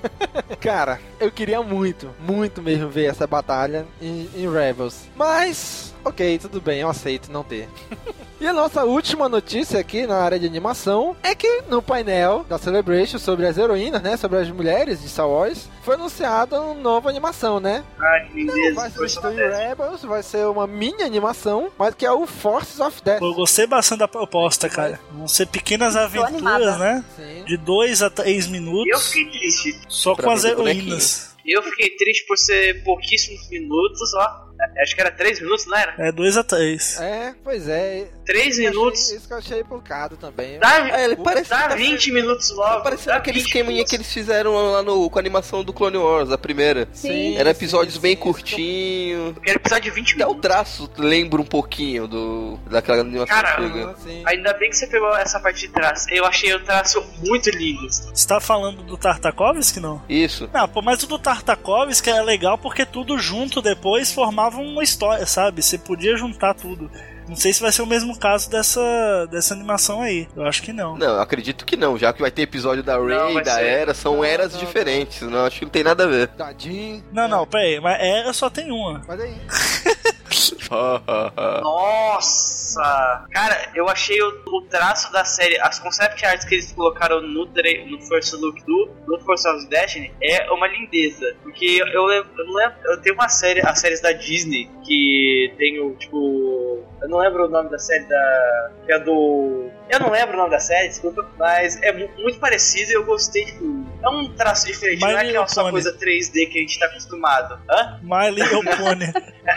[laughs] Cara, eu queria muito, muito mesmo ver essa batalha em, em Rebels. Mas, ok, tudo bem, eu aceito não ter. [laughs] e a nossa última notícia aqui na área de animação é que no painel da Celebration sobre as heroínas, né? Sobre as mulheres de Star Wars, foi anunciada uma nova animação, né? Ah, que Não lindeza. vai Força substituir da Rebels, vai ser uma mini animação, mas que é o Forces of Death. Eu gostei bastante da proposta, cara. Vão ser pequenas aventuras, né? Sim. De 2 a 3 Eu minutos. fiquei triste. Só Pra com as heroínas. Eu fiquei triste por ser pouquíssimos minutos, ó. Acho que era 3 minutos, não era? É 2 a 3. É, pois é. 3 Isso que eu minutos. achei- Isso que eu achei pulcado também. Dá, É, ele parece dá tá 20 minutos logo. Tá parecendo aquele 20 esqueminha minutos. que eles fizeram lá no, com a animação do Clone Wars, a primeira. Sim. Era episódios sim, bem sim. curtinhos. Quero episódio de 20 Até o minutos. traço lembra um pouquinho do daquela animação Cara. Ainda bem que você pegou essa parte de trás. Eu achei o traço muito lindo. Você tá falando do Tartakovsky, não? Isso. Não, pô, mas o do Tartakovsky é legal porque tudo junto depois formava uma história, sabe? Você podia juntar tudo. Não sei se vai ser o mesmo caso dessa, dessa animação aí. Eu acho que não. Não, acredito que não, já que vai ter episódio da Rey, vai da ser. Era, são Não, eras não, diferentes, não. acho que não tem nada a ver. Tadinho. Não, não, pera aí, mas era só tem uma. Mas aí. [laughs] [laughs] Nossa! Cara, eu achei o, o traço da série, as concept arts que eles colocaram no, no First Look do, Force of Destiny é uma lindeza. Porque eu, eu, eu lembro, eu tenho uma série, as séries da Disney, que tem o tipo. Eu não lembro o nome da série da. Que é do. Eu não lembro o nome da série, desculpa, mas é mu- muito parecido e eu gostei, tipo. É um traço diferente, My não é aquela só coisa 3D que a gente tá acostumado. Hã? My Little Pony.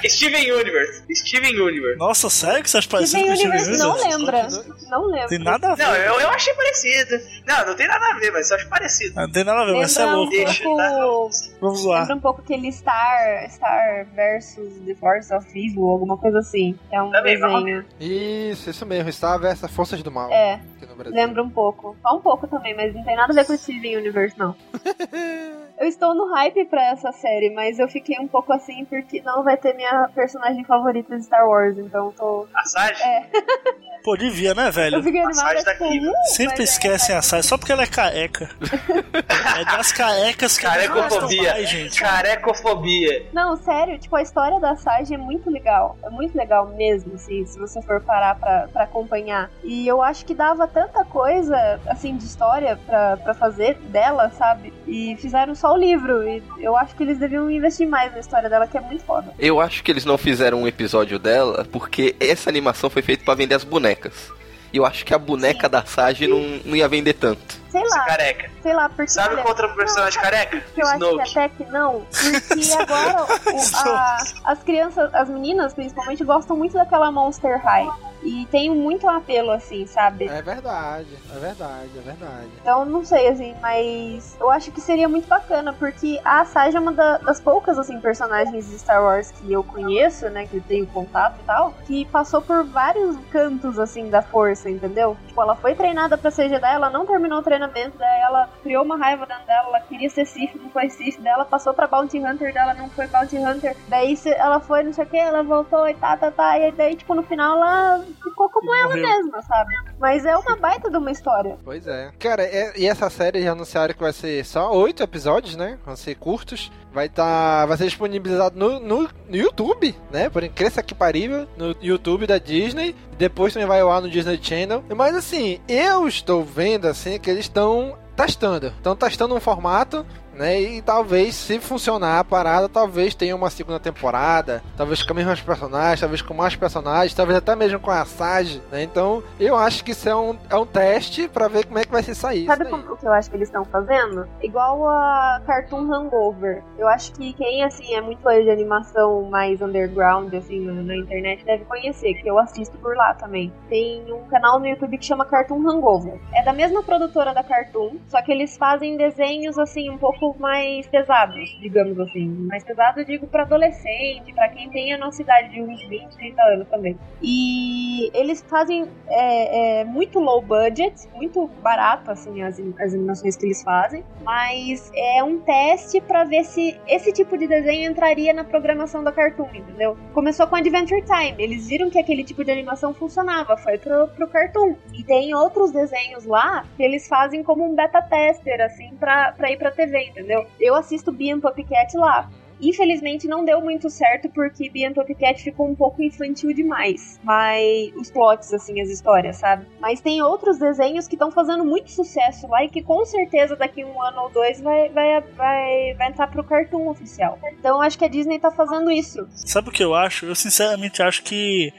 Steven Universe. Steven Universe. Nossa, sério que você acha parecido Steven com o Steven Universe não Universe? lembra. Não lembro. Tem nada a ver. Não, eu, eu achei parecido. Não, não tem nada a ver, mas eu acho parecido. Ah, Não tem nada a ver, mas você é Lembra um louco. né? Deixa, pouco. Vamos lá. Lembra um pouco aquele Star, Star versus The Force of Evil, alguma coisa assim. É um Também, vamos desenho. Isso, isso mesmo. Star versus Forças do Mal. É, Aqui no Brasil. lembra um pouco. Só um pouco também, mas não tem nada a ver com o Steven Universe, não. [laughs] Eu estou no hype pra essa série, mas eu fiquei um pouco assim porque não vai ter minha personagem favorita de Star Wars, então tô. A Sage? É, [laughs] Pô, devia, né, eu velho? fiquei A animada tá tipo, aqui. uh, Sempre é- esquecem a Sai, só porque ela é careca. [laughs] é das carecas que Carecofobia. mais, gente. Carecofobia. Não, sério, tipo, a história da Sage é muito legal. É muito legal mesmo, assim, se você for parar pra, pra acompanhar. E eu acho que dava tanta coisa, assim, de história pra, pra fazer dela, sabe? E fizeram só o livro. E eu acho que eles deviam investir mais na história dela, que é muito foda. Eu acho que eles não fizeram um episódio dela porque essa animação foi feita pra vender as bonecas. E eu acho que a boneca da Sage não, não ia vender tanto. Sei lá, careca. sei lá, porque. Sabe olha, qual outro personagem careca? que eu acho que até que não, porque [laughs] agora o- a- as crianças, as meninas principalmente, gostam muito daquela Monster High. E tem muito apelo, assim, sabe? É verdade, é verdade, é verdade. Então, não sei, assim, mas eu acho que seria muito bacana, porque a Sage é uma da- das poucas, assim, personagens de Star Wars que eu conheço, né, que eu tenho contato e tal, que passou por vários cantos, assim, da força, entendeu? Tipo, ela foi treinada pra ser Jedi, ela não terminou o treinamento daí ela criou uma raiva dentro dela, ela queria ser Sif, não foi Sif, daí ela passou pra Bounty Hunter dela, não foi Bounty Hunter, daí ela foi, não sei o que, ela voltou e tá, tá, tá, e daí, tipo, no final ela ficou como ela mesma, sabe? Mas é uma baita de uma história. Pois é. Cara, é, e essa série já anunciaram que vai ser só oito episódios, né? Vão ser curtos. Vai tá, vai ser disponibilizado no, no, no YouTube, né? Por incrível que parível, no YouTube da Disney. Depois também vai ao no Disney Channel. Mas assim, eu estou vendo assim que eles estão testando. Estão testando um formato né? E talvez, se funcionar a parada, talvez tenha uma segunda temporada, talvez com os mesmos personagens, talvez com mais personagens, talvez até mesmo com a Sage, né? Então, eu acho que isso é um, é um teste para ver como é que vai se sair. Sabe como, o que eu acho que eles estão fazendo? Igual a Cartoon Hangover. Eu acho que quem, assim, é muito fã de animação mais underground, assim, na, na internet, deve conhecer, que eu assisto por lá também. Tem um canal no YouTube que chama Cartoon Hangover. É da mesma produtora da Cartoon, só que eles fazem desenhos, assim, um pouco mais pesados, digamos assim. Mais pesado eu digo para adolescente, para quem tem a nossa idade de uns 20, 30 anos também. E eles fazem é, é, muito low budget, muito barato assim as, as animações que eles fazem, mas é um teste para ver se esse tipo de desenho entraria na programação da Cartoon, entendeu? Começou com Adventure Time, eles viram que aquele tipo de animação funcionava, foi pro, pro Cartoon. E tem outros desenhos lá que eles fazem como um beta tester, assim, pra, pra ir pra TV, entendeu? Eu assisto Bean Puppycat lá. Infelizmente não deu muito certo porque Bean Puppycat ficou um pouco infantil demais. Mas os plots, assim, as histórias, sabe? Mas tem outros desenhos que estão fazendo muito sucesso lá e que com certeza daqui um ano ou dois vai, vai, vai, vai entrar pro cartoon oficial. Então acho que a Disney tá fazendo isso. Sabe o que eu acho? Eu sinceramente acho que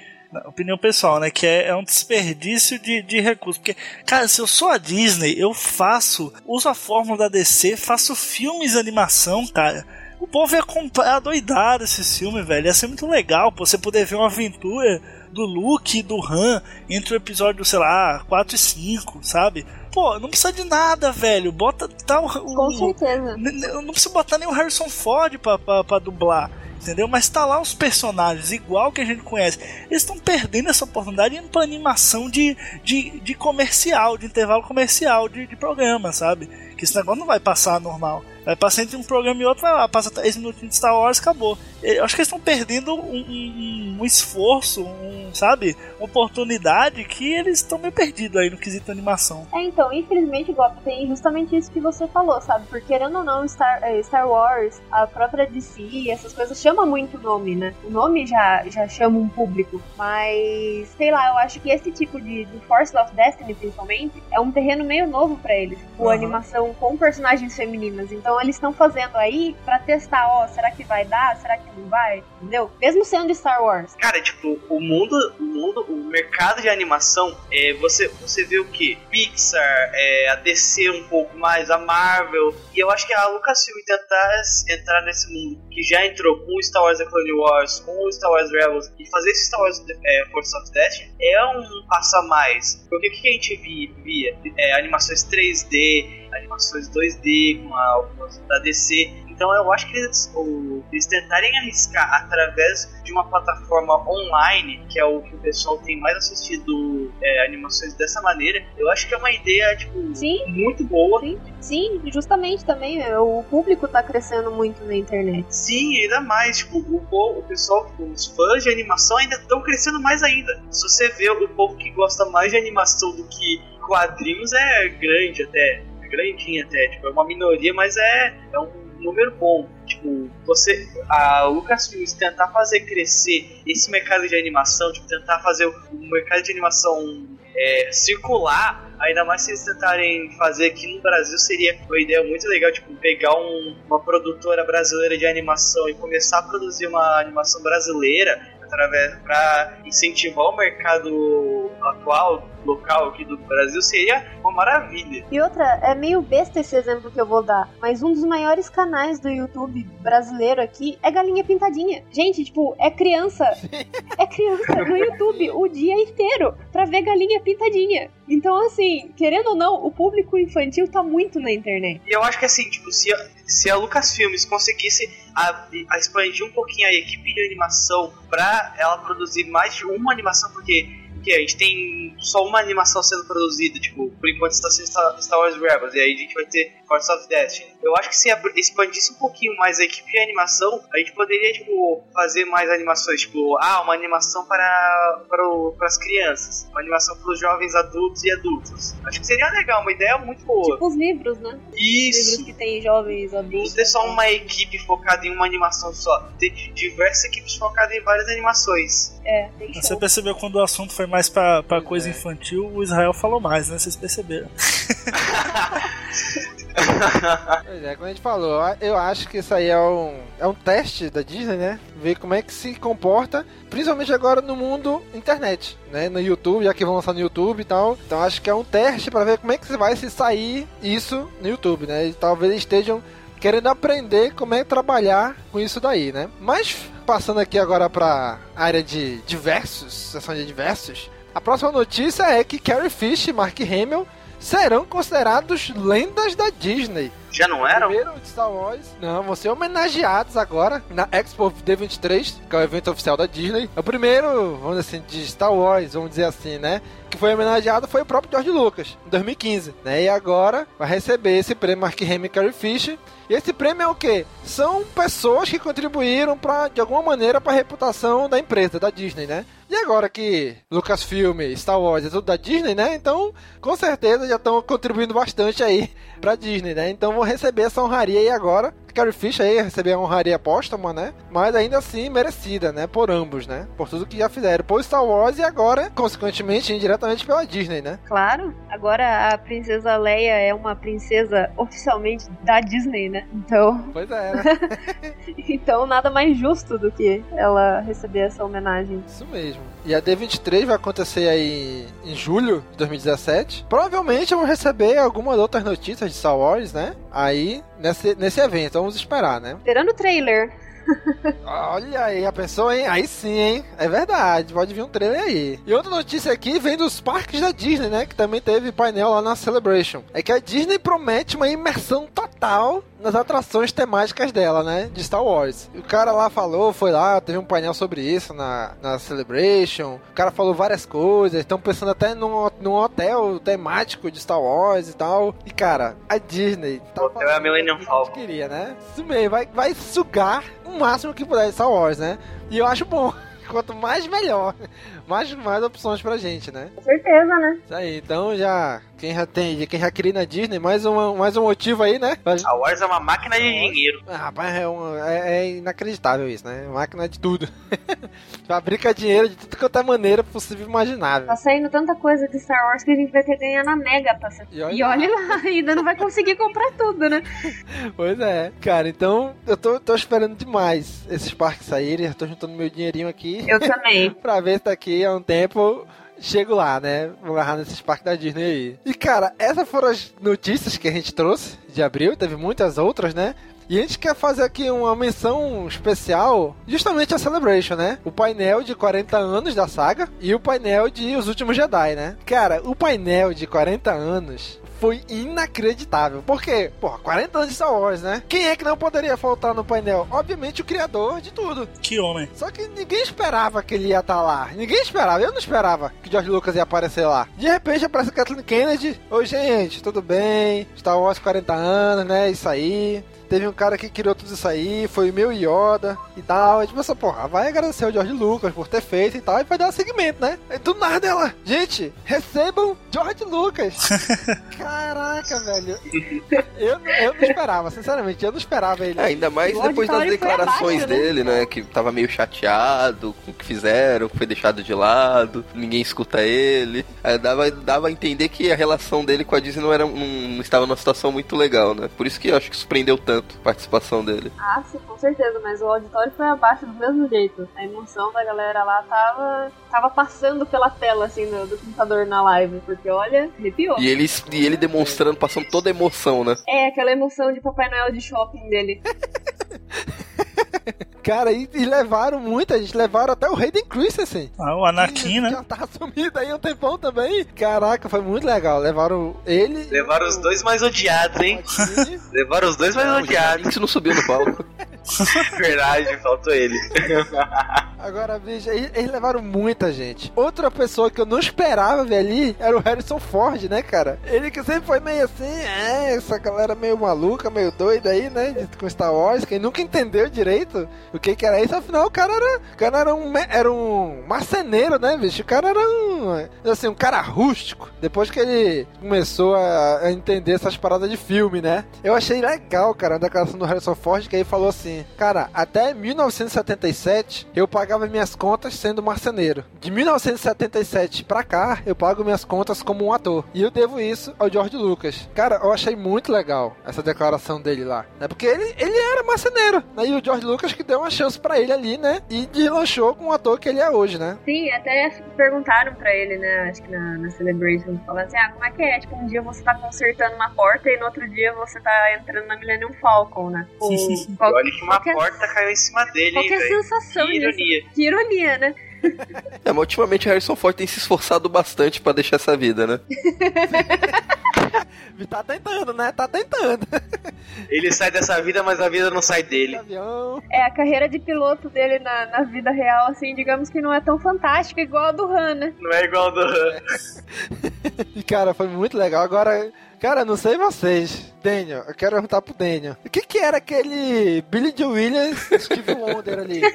opinião pessoal, né? Que é, é um desperdício de, de recursos. Porque, cara, se eu sou a Disney, eu faço, uso a fórmula da DC, faço filmes de animação, cara. O povo ia comprar doidado esse filme, velho. Ia ser muito legal pô, você poder ver uma aventura do Luke e do Han entre o episódio, sei lá, 4 e 5, sabe? Pô, não precisa de nada, velho. Bota. Tá, o, Com certeza. Não precisa botar nem o Harrison Ford pra, pra, pra dublar entendeu? Mas tá lá os personagens igual que a gente conhece. Eles estão perdendo essa oportunidade indo pra animação de, de, de comercial, de intervalo comercial de, de programa, sabe? Que esse negócio não vai passar normal. Vai passar entre um programa e outro, vai lá, passa 3 minutinhos de Star Wars acabou. Eu acho que eles estão perdendo um, um, um, esforço, um, sabe? Uma oportunidade que eles estão meio perdidos aí no quesito animação. É, então, infelizmente, Gop, tem justamente isso que você falou, sabe? Porque querendo ou não, Star, eh, Star Wars, a própria DC, essas coisas chama muito o nome, né? O nome já, já chama um público. Mas, sei lá, eu acho que esse tipo de do Force of Destiny, principalmente, é um terreno meio novo para eles. Uhum. animação com personagens femininas. Então eles estão fazendo aí para testar, ó, será que vai dar? Será que não vai? Entendeu? Mesmo sendo Star Wars. Cara, tipo, o mundo, o mundo, o mercado de animação, é, você, você vê o que? Pixar, é, a DC um pouco mais, a Marvel. E eu acho que a Lucasfilm tentar entrar nesse mundo que já entrou com Star Wars The Clone Wars, com Star Wars Rebels, e fazer esse Star Wars é, Force of Destiny é um passo a mais. Porque o que, a gente via? via? É, animações 3D, animações 2D, com algumas da DC. Então eu acho que eles, ou, eles tentarem arriscar através de uma plataforma online, que é o que o pessoal tem mais assistido é, animações dessa maneira, eu acho que é uma ideia tipo, sim, muito boa. Sim, sim, justamente também o público está crescendo muito na internet. Sim, ainda mais, tipo, o, o pessoal, os fãs de animação ainda estão crescendo mais ainda. Se você vê o povo que gosta mais de animação do que quadrinhos é grande até grandinha até, tipo, é uma minoria, mas é, é um número bom. Tipo, você, a Lucasfilms tentar fazer crescer esse mercado de animação, tipo, tentar fazer o mercado de animação é, circular, ainda mais se eles tentarem fazer aqui no Brasil, seria uma ideia muito legal, tipo, pegar um, uma produtora brasileira de animação e começar a produzir uma animação brasileira através para incentivar o mercado atual local aqui do Brasil seria uma maravilha. E outra, é meio besta esse exemplo que eu vou dar, mas um dos maiores canais do YouTube brasileiro aqui é Galinha Pintadinha. Gente, tipo, é criança. É criança no YouTube o dia inteiro pra ver Galinha Pintadinha. Então, assim, querendo ou não, o público infantil tá muito na internet. E eu acho que assim, tipo, se a, se a Lucasfilmes conseguisse a, a expandir um pouquinho a equipe de animação pra ela produzir mais de uma animação, porque a gente tem só uma animação sendo produzida, tipo, por enquanto está sendo Star Wars Rebels, e aí a gente vai ter Force of Destiny. Eu acho que se expandisse um pouquinho mais a equipe de animação, a gente poderia, tipo, fazer mais animações, tipo, ah, uma animação para, para, o- para as crianças, uma animação para os jovens adultos e adultos. Acho que seria legal, uma ideia muito boa. Tipo os livros, né? Isso! Livros que tem jovens, Não adultos. ter só uma equipe focada em uma animação só, ter diversas equipes focadas em várias animações. É, tem Você show. percebeu quando o assunto foi mais pra, pra coisa infantil, o Israel falou mais, né? Vocês perceberam. [laughs] Pois é, como a gente falou, eu acho que isso aí é um, é um teste da Disney, né? Ver como é que se comporta, principalmente agora no mundo internet, né? No YouTube, já que vão lançar no YouTube e tal. Então acho que é um teste para ver como é que vai se sair isso no YouTube, né? E talvez estejam querendo aprender como é trabalhar com isso daí, né? Mas passando aqui agora para área de diversos, seção de diversos, a próxima notícia é que Carrie Fisher e Mark Hamill serão considerados lendas da Disney. Já não eram? Primeiro de Star Wars. Não, vão ser homenageados agora na Expo D23, que é o evento oficial da Disney. O primeiro, vamos dizer assim, de Star Wars, vamos dizer assim, né? Que foi homenageado foi o próprio George Lucas, em 2015. Né? E agora vai receber esse prêmio Mark Hamill e Carrie Fisher. E esse prêmio é o quê? São pessoas que contribuíram pra, de alguma maneira para a reputação da empresa, da Disney, né? E agora que Lucasfilm, Star Wars é tudo da Disney, né? Então, com certeza já estão contribuindo bastante aí pra Disney, né? Então vou receber essa honraria aí agora. Carrie Fisher aí receber a honraria póstuma, né? Mas ainda assim merecida, né? Por ambos, né? Por tudo que já fizeram. Por Star Wars e agora, consequentemente, indiretamente pela Disney, né? Claro, agora a princesa Leia é uma princesa oficialmente da Disney, né? Então, Pois é, né? [laughs] então nada mais justo do que ela receber essa homenagem. Isso mesmo. E a D23 vai acontecer aí em julho de 2017. Provavelmente vamos receber algumas outras notícias de Star Wars, né? Aí, nesse, nesse evento. Vamos esperar, né? Esperando o trailer. Olha aí, a pessoa, hein? Aí sim, hein? É verdade, pode vir um trailer aí. E outra notícia aqui vem dos parques da Disney, né? Que também teve painel lá na Celebration. É que a Disney promete uma imersão total nas atrações temáticas dela, né? De Star Wars. O cara lá falou, foi lá, teve um painel sobre isso na, na Celebration. O cara falou várias coisas. Estão pensando até num, num hotel temático de Star Wars e tal. E cara, a Disney. Tá Hotel é a Millennium o Falcon. queria, né? Isso mesmo, vai, vai sugar o máximo que puder de Star Wars, né? E eu acho bom. [laughs] Quanto mais melhor. Mais, mais opções pra gente, né? Com certeza, né? Isso aí, então já. Quem já tem, quem já queria ir na Disney, mais, uma, mais um motivo aí, né? Pra- A Wars é uma máquina de dinheiro. Ah, rapaz, é, um- é- é inacreditável isso, né? Máquina de tudo. [laughs] Fabrica dinheiro de tudo quanto é maneira possível e imaginável. Tá saindo tanta coisa de Star Wars que a gente vai ter que ganhar na Mega pra ser. E olha E olha lá, [laughs] ainda não vai conseguir comprar tudo, né? [laughs] Pois é, cara, então eu tô, tô esperando demais esses parques saírem. Eu tô juntando meu dinheirinho aqui Eu também. pra ver se a um tempo chego lá, né? Vou agarrar nesses parques da Disney aí. E cara, essas foram as notícias que a gente trouxe de abril, teve muitas outras, né? E a gente quer fazer aqui uma menção especial justamente a Celebration, né? O painel de 40 anos da saga e o painel de Os Últimos Jedi, né? Cara, o painel de 40 anos foi inacreditável. Por quê? Porra, 40 anos de Star Wars, né? Quem é que não poderia faltar no painel? Obviamente o criador de tudo. Que homem. Só que ninguém esperava que ele ia estar lá. Ninguém esperava. Eu não esperava que George Lucas ia aparecer lá. De repente aparece Kathleen Kennedy. Oi, gente, tudo bem? Star Wars 40 anos, né? Isso aí. Teve um cara que criou tudo isso aí, foi o meu Yoda e tal. A gente pensou, porra, vai agradecer o George Lucas por ter feito e tal, e vai dar seguimento, né? E do nada ela, gente, recebam George Lucas. [laughs] Caraca, velho. Eu, eu não esperava, sinceramente, eu não esperava ele. É, ainda mais O depois das declarações abaixo, né? dele, né? Que tava meio chateado com o que fizeram, que foi deixado de lado, ninguém escuta ele. Aí dava, dava a entender que a relação dele com a Disney não, era, não, não estava numa situação muito legal, né? Por isso que eu acho que surpreendeu tanto a participação dele. Ah, sim, com certeza, mas o auditório foi abaixo do mesmo jeito. A emoção da galera lá tava, tava passando pela tela, assim, do, do computador na live, porque olha, arrepiou. E ele, e ele demonstrando, passando toda a emoção, né? É, aquela emoção de Papai Noel de shopping dele. [laughs] Cara, e, e levaram muita gente, levaram até o Hayden Christensen. Ah, o Anakin, né? Já tava sumido aí um tempão também. Caraca, foi muito legal. Levaram ele. Levaram o- os dois mais odiados, hein? Levaram os dois mais O odiados. Jinx não subiu no palco. [laughs] [laughs] Verdade, faltou ele. [laughs] Agora, bicho, eles, levaram muita gente. Outra pessoa que eu não esperava ver ali era o Harrison Ford, né, cara? Ele que sempre foi meio assim, é, essa galera meio maluca, meio doida aí, né? Com Star Wars, quem nunca entendeu direito o que que era isso, afinal o cara era, o cara era um, era um marceneiro, né, bicho? O cara era um, assim, um cara rústico. Depois que ele começou a, a entender essas paradas de filme, né? Eu achei legal, cara, a declaração do Harrison Ford, que aí falou assim, cara, até 1977 eu pagava minhas contas sendo marceneiro. De 1977 pra cá, eu pago minhas contas como um ator. E eu devo isso ao George Lucas. Cara, eu achei muito legal essa declaração dele lá. Né? Porque ele, ele era marceneiro. Né? E o George Lucas que deu uma chance pra ele ali, né? E deslanchou com o ator que ele é hoje, né? Sim, até perguntaram pra ele, né? Acho que na, na Celebration, falando assim: ah, como é que é? Tipo, um dia você tá consertando uma porta e no outro dia você tá entrando na Millennium Falcon, né? Ou, qual, Olha que uma qualquer- porta caiu em cima dele, qual hein, que é a velho. sensação Que disso? ironia. Que ironia, né? [laughs] É, mas ultimamente o Harrison Ford tem se esforçado bastante pra deixar essa vida, né? [laughs] Tá tentando, né? Tá tentando. [laughs] Ele sai dessa vida, mas a vida não sai dele. Avião. É, a carreira de piloto dele na, na vida real, assim, digamos que não é tão fantástica igual a do Han, né? Não é igual ao do Han. E, cara, foi muito legal. Agora, cara, não sei vocês. Daniel, eu quero perguntar pro Daniel. O que que era aquele Billy Joe Williams Steve Wonder ali? [laughs]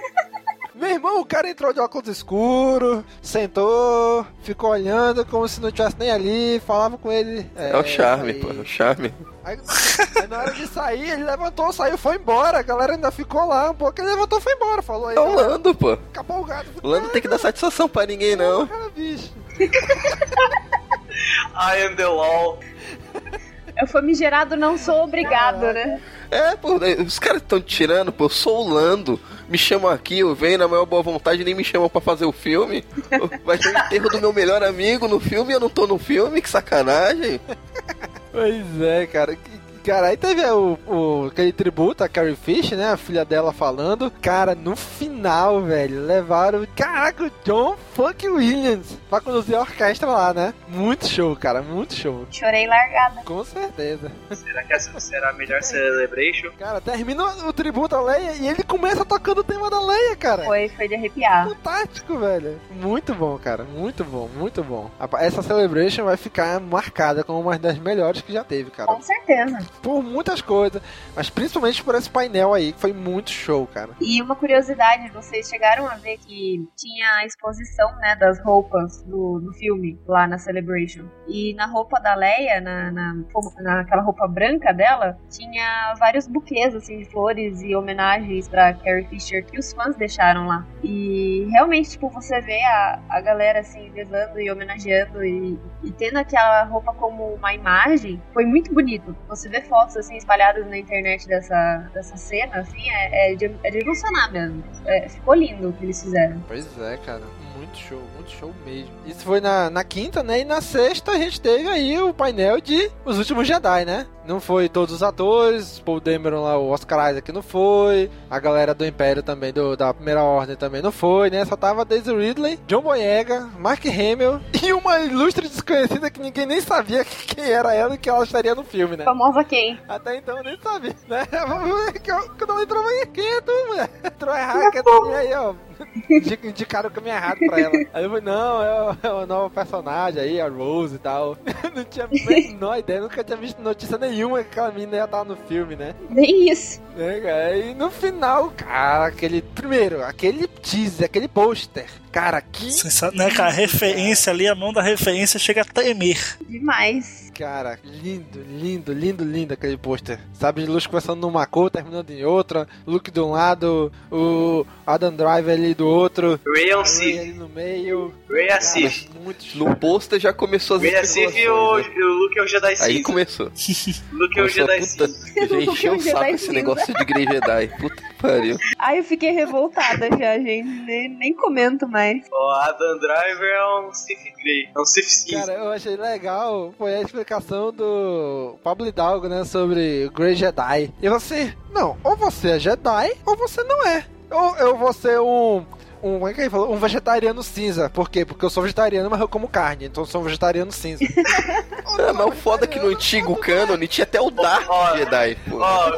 Meu irmão, o cara entrou de óculos escuro, sentou, ficou olhando como se não tivesse nem ali, falava com ele. É, o charme, aí. pô, é o charme. Aí, aí na hora de sair, ele levantou, saiu, foi embora. A galera ainda ficou lá um pouco, ele levantou, foi embora. Falou aí, É o Lando, pô. acabou o gato. O Lando tem que dar satisfação pra ninguém, não. Cara, bicho. [laughs] [laughs] I am the law. Eu famigerado não sou obrigado, né? É, pô, os caras estão tirando, pô, eu sou o Lando. Me chamam aqui, eu venho na maior boa vontade, nem me chamam pra fazer o filme. Vai ter o enterro do meu melhor amigo no filme e eu não tô no filme, que sacanagem. Pois é, cara. Que- Cara, aí teve o, o- aquele tributo a Carrie Fish, né? A filha dela falando. Cara, no final, velho, levaram. Caraca, o John Funk Williams pra conduzir a orquestra lá, né? Muito show, cara, muito show. Chorei largada. Com certeza. Será que essa será a melhor celebration? Cara, termina o tributo a Leia e ele começa tocando o tema da Leia, cara. Foi, foi de arrepiar. Fantástico, velho. Muito bom, cara. Muito bom, muito bom. Essa Celebration vai ficar marcada como uma das melhores que já teve, cara. Com certeza. Por muitas coisas, mas principalmente por esse painel aí, que foi muito show, cara. E uma curiosidade, vocês chegaram a ver que tinha a exposição, né, das roupas do, filme lá na Celebration. E na roupa da Leia, na, na, naquela roupa branca dela, tinha vários buquês, assim, de flores e homenagens pra Carrie Fisher que os fãs deixaram lá. E realmente, tipo, você vê a, a galera, assim, levando e homenageando e, e tendo aquela roupa como uma imagem, foi muito bonito. Você vê fotos, assim, espalhadas na internet dessa, dessa cena, assim, é, é, de, é de emocionar mesmo. É, ficou lindo o que eles fizeram. Pois é, cara. Muito show, muito show mesmo. Isso foi na, na quinta, né? E na sexta a gente teve aí o painel de Os Últimos Jedi, né? Não foi todos os atores, Paul Dameron lá, o Oscar Isaac não foi, a galera do Império também, do, da Primeira Ordem também não foi, né? Só tava Daisy Ridley, John Boyega, Mark Hamill [laughs] e uma ilustre desconhecida que ninguém nem sabia [laughs] quem era ela e que ela estaria no filme, né? Famosa quem? Até então eu nem sabia, né? [laughs] Que eu- Quando ela entrou, eu quem é tu, mulher? Entrou errado, que é tu, e aí, ó. indi- Indicaram o caminho errado pra ela. Aí eu falei, não, é é o novo personagem aí, a Rose e tal. Não tinha a menor ideia, nunca tinha visto notícia nenhuma que aquela menina ia estar no filme, né? Nem isso. Cara? E no final, cara, aquele. Primeiro, aquele teaser, aquele pôster. Cara, que. Sensa- né, cara, a referência ali, a mão da referência chega a tremer. Demais. Cara, lindo, lindo, lindo, lindo aquele pôster. Sabe, de luz começando numa cor, terminando em outra. Luke de um lado, o Adam Driver ali do outro. Ray é a Sith. ali no meio. Ray é Cara, Sith. muito show. No pôster já começou as Ray é Sith e o, né? e o Luke é o Jedi Aí começou. Luke é o Jedi Sith. já encheu o Jedi saco esse cinza. negócio de Grey Jedi. Puta pariu. Ai, eu fiquei revoltada já, gente. Nem, nem comento mais. O Adam Driver é um Sith Grey. É um Sith Sith. Cara, eu achei legal foi a explicação do Pablo Hidalgo, né, sobre o Grey Jedi. E você, não, ou você é Jedi, ou você não é. Ou eu vou ser um, um, como é que ele falou? Um vegetariano cinza. Por quê? Porque eu sou vegetariano, mas eu como carne. Então eu sou um vegetariano cinza. [laughs] É, mas o foda é que no antigo canon tinha até o Dark Ó, Jedi, pô. Ó,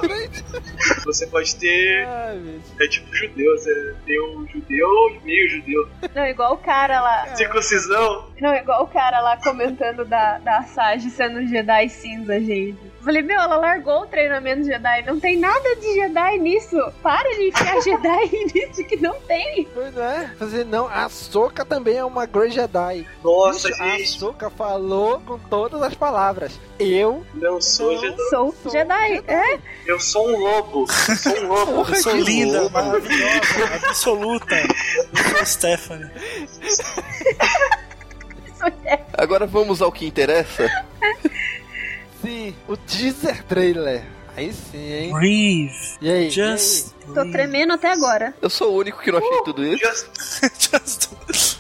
você pode ter. Ai, É tipo judeu, você tem um judeu e meio judeu. Não, igual o cara lá. Circuncisão. Não, igual o cara lá comentando da, da Sage sendo um Jedi cinza, gente. Falei, meu, ela largou o treinamento Jedi. Não tem nada de Jedi nisso. Para de enfiar [laughs] Jedi nisso que não tem. Pois não é? Fazer não, a Soka também é uma Grey Jedi. Nossa, a gente. Soka falou com todas as palavras. Eu Não sou Não. Jedi. Sou, Sou Jedi. É? Eu sou um lobo. Eu sou um lobo. Eu sou que linda, louco. maravilhosa, absoluta. Eu sou a Stephanie. Agora vamos ao que interessa. [laughs] sim, o teaser trailer. Aí sim, hein? Breathe. E aí? Just. Tô tremendo até agora. Eu sou o único que não achei tudo isso. Just- [laughs] Just.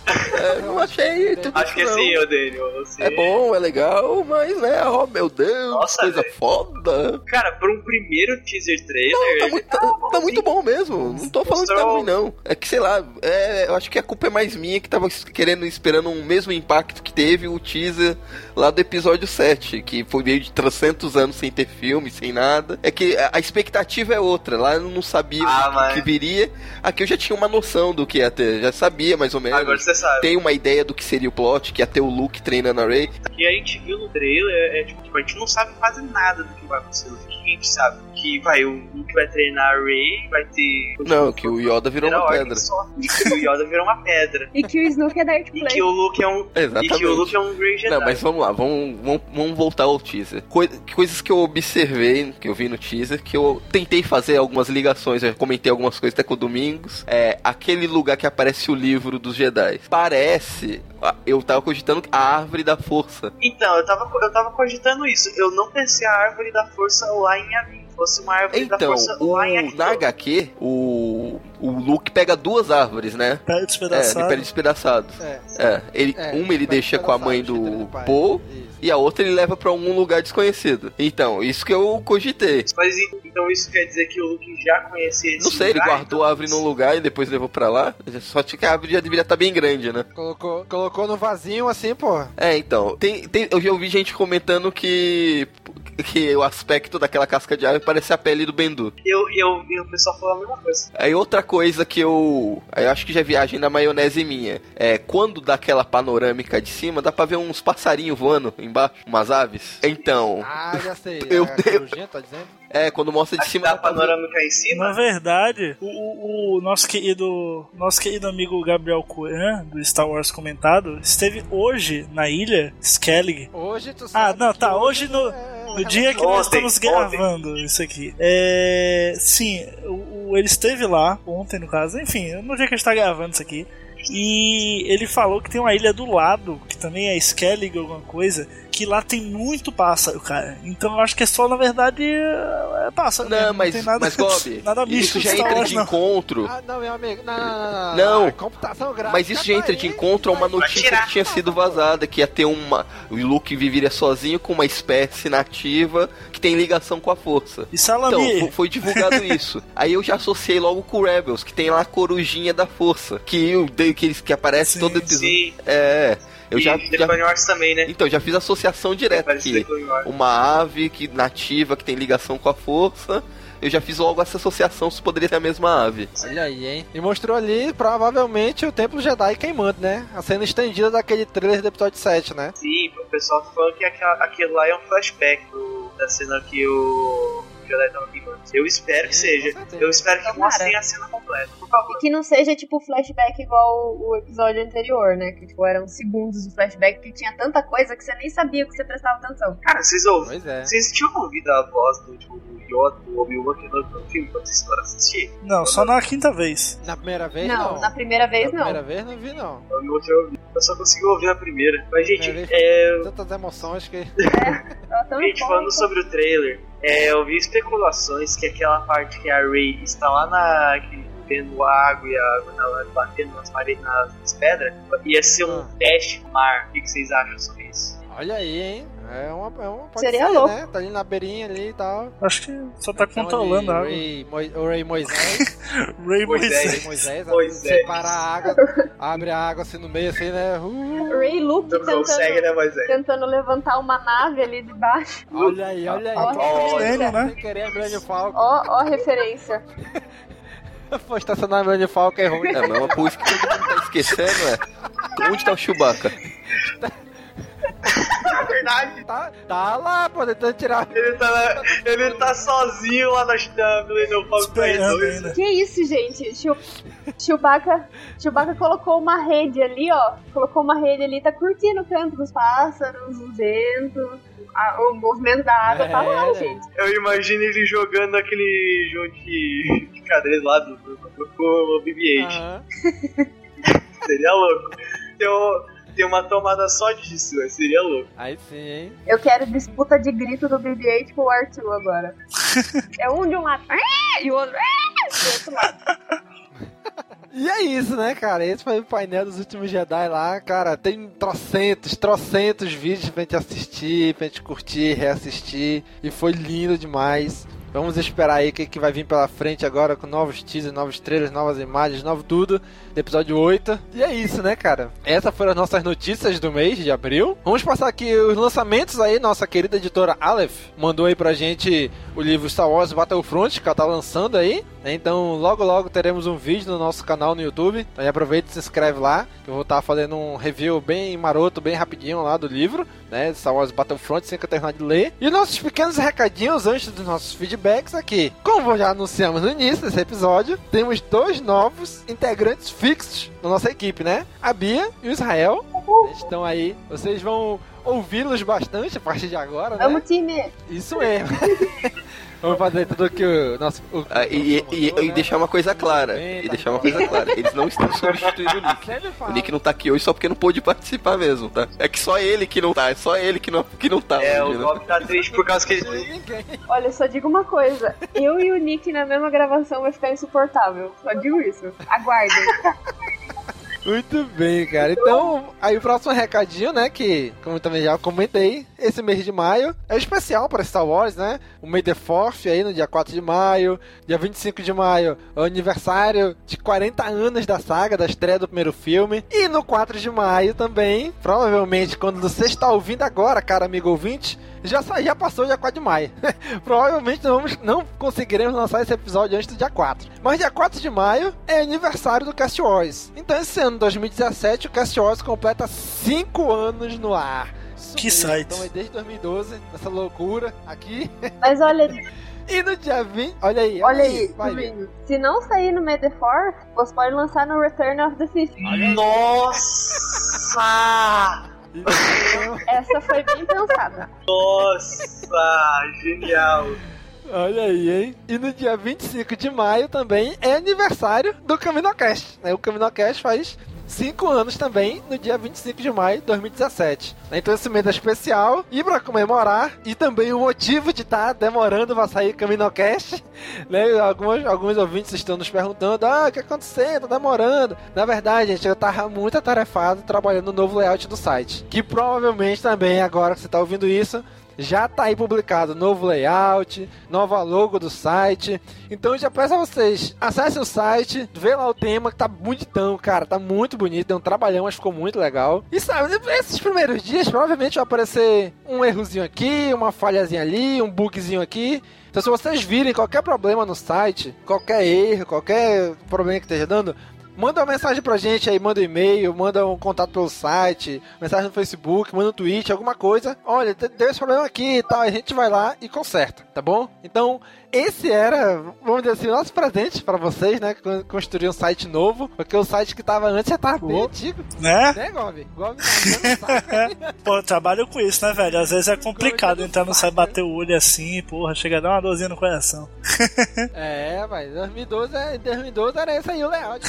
É, não achei tudo Acho que isso, é não. sim, ô Daniel. Você... É bom, é legal, mas né, oh meu Deus, Nossa, coisa velho. foda. Cara, pra um primeiro teaser trailer. Não, tá muito, tá, tá muito bom mesmo. Não tô falando que tá ruim, não. É que, sei lá, é, eu acho que a culpa é mais minha que tava querendo, esperando um mesmo impacto que teve o teaser lá do episódio 7, que foi meio de 300 anos sem ter filme, sem nada. É que a a expectativa é outra. Lá eu não sabia Ah, o que, mas- que viria. Aqui eu já tinha uma noção do que ia ter. Já sabia mais ou menos. Agora você sabe. Tem uma ideia do que seria o plot, que ia ter o Luke treinando a Ray. que a gente viu no trailer é tipo, tipo, a gente não sabe quase nada do que vai acontecer. O que a gente sabe? Que vai, o Luke vai treinar a Rey, vai ter. Não, que o Yoda virou uma pedra. só. E [laughs] que o Yoda virou uma pedra. E que o Snoke é Darth E Plague. que o Luke é um. Exatamente. E que o Luke é um Grey Jedi. Não, mas vamos lá, vamos, vamos, vamos voltar ao teaser. Coi- coisas que eu observei, que eu vi no teaser, que eu tentei fazer algumas ligações, comentei algumas coisas até com o Domingos. É aquele lugar que aparece o livro dos Jedi. Parece, eu tava cogitando a árvore da força. Então, eu tava, eu tava cogitando isso. Eu não pensei a árvore da força lá em Yavin. Fosse uma árvore da Então, força o, lá em na HQ, o, o Luke pega duas árvores, né? Pé É, de despedaçado. pé despedaçados. É, É, ele, é, uma ele deixa com a mãe do. Poe e a outra ele leva pra algum lugar desconhecido. Então, isso que eu cogitei. Mas então isso quer dizer que o Luke já conhecia esse Não sei, ele lugar, guardou a árvore num lugar e depois levou pra lá. Só que a árvore já deveria estar bem grande, né? Colocou, colocou no vasinho assim, pô. É, então. Tem, tem, eu já ouvi gente comentando que. Que o aspecto daquela casca de árvore parece a pele do Bendu. Eu, eu, eu, o pessoal falou a mesma coisa. Aí outra coisa que eu. Eu acho que já é viagem na maionese minha. É quando dá aquela panorâmica de cima, dá pra ver uns passarinhos voando embaixo, umas aves. Então. Ah, já sei. [laughs] Eu- a corujinha, tá dizendo? É, quando mostra de cima. dá dá panorâmica em cima. Na verdade, o, o- o nosso querido nosso querido amigo Gabriel Coan, do Star Wars comentado, esteve hoje na ilha Skellig. Hoje tu Ah, sabe não, que tá, hoje no, é no dia que nós Ontem, estamos gravando isso aqui. É, sim, o, o- ele esteve lá, ontem no caso, enfim, no dia que a gente tá gravando isso aqui. E ele falou que tem uma ilha do lado, que também é Skellig ou alguma coisa, que lá tem muito pássaro, cara. Então eu acho que é só, na verdade, é pássaro. Não, mesmo, mas, tem nada, mas Gob, [laughs] nada isso já entra Wars, de não. encontro. Ah, não, meu amigo. Não, não, não. Não. Ah, computação gráfica. Mas isso já tá entra de encontro a uma notícia que tinha sido vazada, que ia ter uma. O Luke viveria sozinho com uma espécie nativa que tem ligação com a força. E Então, Salami, fo- foi divulgado [laughs] isso. Aí eu já associei logo com o Rebels, que tem lá a corujinha da força. Que, o- que, eles- que aparece Sim, todo episódio. Sim. É. Eu e já, The já- Clone Wars também, né? Então, já fiz associação direta aqui. Uma ave que nativa que tem ligação com a força. Eu já fiz logo essa associação se poderia ser a mesma ave. Olha aí, hein? E mostrou ali, provavelmente, o Templo Jedi queimando, né? A cena estendida daquele trailer do episódio 7, né? Sim, o pessoal tá falando que aquilo lá é um flashback do- da cena que o Jedi tava queimando. Eu espero que seja. Eu espero que mostrem a cena completa. Por favor. E que não seja tipo flashback igual o, o episódio anterior, né? Que tipo, eram segundos de flashback que tinha tanta coisa que você nem sabia que você prestava atenção. Cara, vocês ouviram? Pois é. Vocês tinham ouvido a voz do, tipo, do Yoda, do Obi-Wan Kenobi no filme quando vocês foram assistir? não, só na quinta vez. Na primeira vez, não, não. na primeira vez Na não. primeira vez não vi, não. Eu não tinha ouvido. Eu só consegui ouvir a primeira. Mas, gente, é, Tantas emoções que. Tava tão [laughs] Gente, falando sobre o trailer, é, eu vi especulações que aquela parte que a Ray está lá na. vendo água e a água batendo nas paredes, nas, nas pedras, ia ser um Ah. teste mar. O que vocês acham sobre isso? Olha aí, hein? É uma, é uma Seria ser, louco. né? Tá ali na beirinha ali e tal. Acho que só tá Então, controlando a água. Ray, Moi- o Ray Moisés. [laughs] Ray Moisés. Moisés. Moisés, Moisés. separa a água, abre a água assim no meio, assim, né? Uh, Ray Luke Não consegue, tentando, né, Moisés? tentando levantar uma nave ali de baixo. olha aí, olha aí. Ó, Olha, referência. né? Sem querer, a Falcon. Ó, ó, referência. [laughs] Foi estacionar a Millennium Falcon é ruim. É, mas uma coisa que todo mundo tá esquecendo é. Onde tá o Chewbacca? [laughs] [laughs] É verdade. Tá, tá lá, pô, tentando tirar. Ele tá, lá- ele tá sozinho lá na, na Millennium Falcon Esperando 2. ainda. Que isso, gente? Chu- Chewbacca, Chewbacca colocou uma rede ali, ó. Colocou uma rede ali, tá curtindo o canto dos pássaros, o vento, a- o movimento da água, tá lá, É. gente. Eu imagino ele jogando aquele jogo de, de xadrez lá do, do, do, com o BB-8. Aham. Seria louco. Tem, tem uma tomada só disso, né? seria louco. Aí sim, hein? Eu quero disputa de grito do BB-8 com o Arthur agora. [laughs] é um de um lado, "Ah!" e o outro, do outro lado. E é isso, né, cara? Esse foi o painel dos últimos Jedi lá, cara. Tem trocentos, trocentos vídeos pra gente assistir, pra gente curtir, reassistir. E foi lindo demais. Vamos esperar aí o que, que vai vir pela frente agora com novos teasers, novos trailers, novas imagens, novo tudo do episódio 8. E é isso, né, cara? Essas foram as nossas notícias do mês de abril. Vamos passar aqui os lançamentos aí. Nossa querida editora Aleph mandou aí pra gente o livro Star Wars Battlefront, que ela tá lançando aí. Então, logo logo teremos um vídeo no nosso canal no YouTube. Então, aproveita e se inscreve lá. Eu vou estar fazendo um review bem maroto, bem rapidinho lá do livro, né? Star Wars Battlefront, sem que eu terminar de ler. E nossos pequenos recadinhos antes dos nossos feedbacks aqui. Como já anunciamos no início desse episódio, temos dois novos integrantes fixos na nossa equipe, né? A Bia e o Israel. Eles estão aí. Vocês vão ouvi-los bastante a partir de agora, né? Amo o time. Isso mesmo. [laughs] Vamos fazer tudo que o nosso. O, Ah, e, nosso e, e, mandou, e né? deixar uma coisa clara. Bem, E tá deixar uma coisa clara. Eles não estão [laughs] substituindo o Nick. O. Nick não tá aqui hoje só porque não pôde participar mesmo, tá? É que só ele que não tá, é só ele que não, que não tá É, hoje, o né? Bob tá triste por causa que ele. Olha, só digo uma coisa. Eu e o Nick na mesma gravação vai ficar insuportável. Só digo isso. Aguardem. [laughs] Muito bem, cara. Então, aí o próximo recadinho, né? Que, como eu também já comentei, esse mês de maio é especial para Star Wars, né? O May the 4th aí no dia 4 de maio. Dia 25 de maio é o aniversário de 40 anos da saga, da estreia do primeiro filme. E no 4 de maio também, provavelmente quando você está ouvindo agora, cara amigo ouvinte, já, já passou o dia 4 de maio. Provavelmente não, vamos, não conseguiremos lançar esse episódio antes do dia 4. Mas dia 4 de maio é aniversário do Cast Wars. Então esse ano, 2017, o Cast Wars completa 5 anos no ar. Isso Que mesmo. site. Então é desde 2012, essa loucura aqui. [laughs] Mas olha, E no dia 20... Olha aí, olha aí, vai, tá Bia. vendo? Se não sair no May the 4th, você pode lançar no Return of the Fifth. Nossa! Então, Essa foi bem pensada. Nossa! Genial! Olha aí, hein? E no dia 25 de maio também é aniversário do CaminoCast. Né? O CaminoCast faz 5 anos também, no dia 25 de maio de 2017. Então esse mês é especial e para comemorar, e também o motivo de estar demorando para sair CaminoCast, [laughs] né? Alguns, alguns ouvintes estão nos perguntando, ah, o que aconteceu? Tá demorando. Na verdade, gente, eu tava muito atarefado trabalhando no novo layout do site. Que provavelmente também, agora que você tá ouvindo isso, já tá aí publicado novo layout, nova logo do site. Então já peço a vocês, acessem o site, vê lá o tema que tá bonitão, cara, tá muito bonito, deu um trabalhão, mas ficou muito legal. E sabe, esses primeiros dias provavelmente vai aparecer um errozinho aqui, uma falhazinha ali, um bugzinho aqui. Então se vocês virem qualquer problema no site, qualquer erro, qualquer problema que esteja dando, Manda uma mensagem pra gente aí, manda um e-mail, manda um contato pelo site, mensagem no Facebook, manda um tweet, alguma coisa. Olha, deu esse problema aqui e tal, a gente vai lá e conserta, tá bom? Então, esse era, vamos dizer assim, o nosso presente pra vocês, né? con- Construir um site novo, porque o site que tava antes já tava bem Pô. antigo, Né? né, Gob? Gob tá. [laughs] Pô, eu trabalho com isso, né, velho? Às vezes é complicado entrar no site, bater o olho assim, porra, chega a dar uma dorzinha no coração. [laughs] É, mas 2012, é- 2012 era esse aí o layout.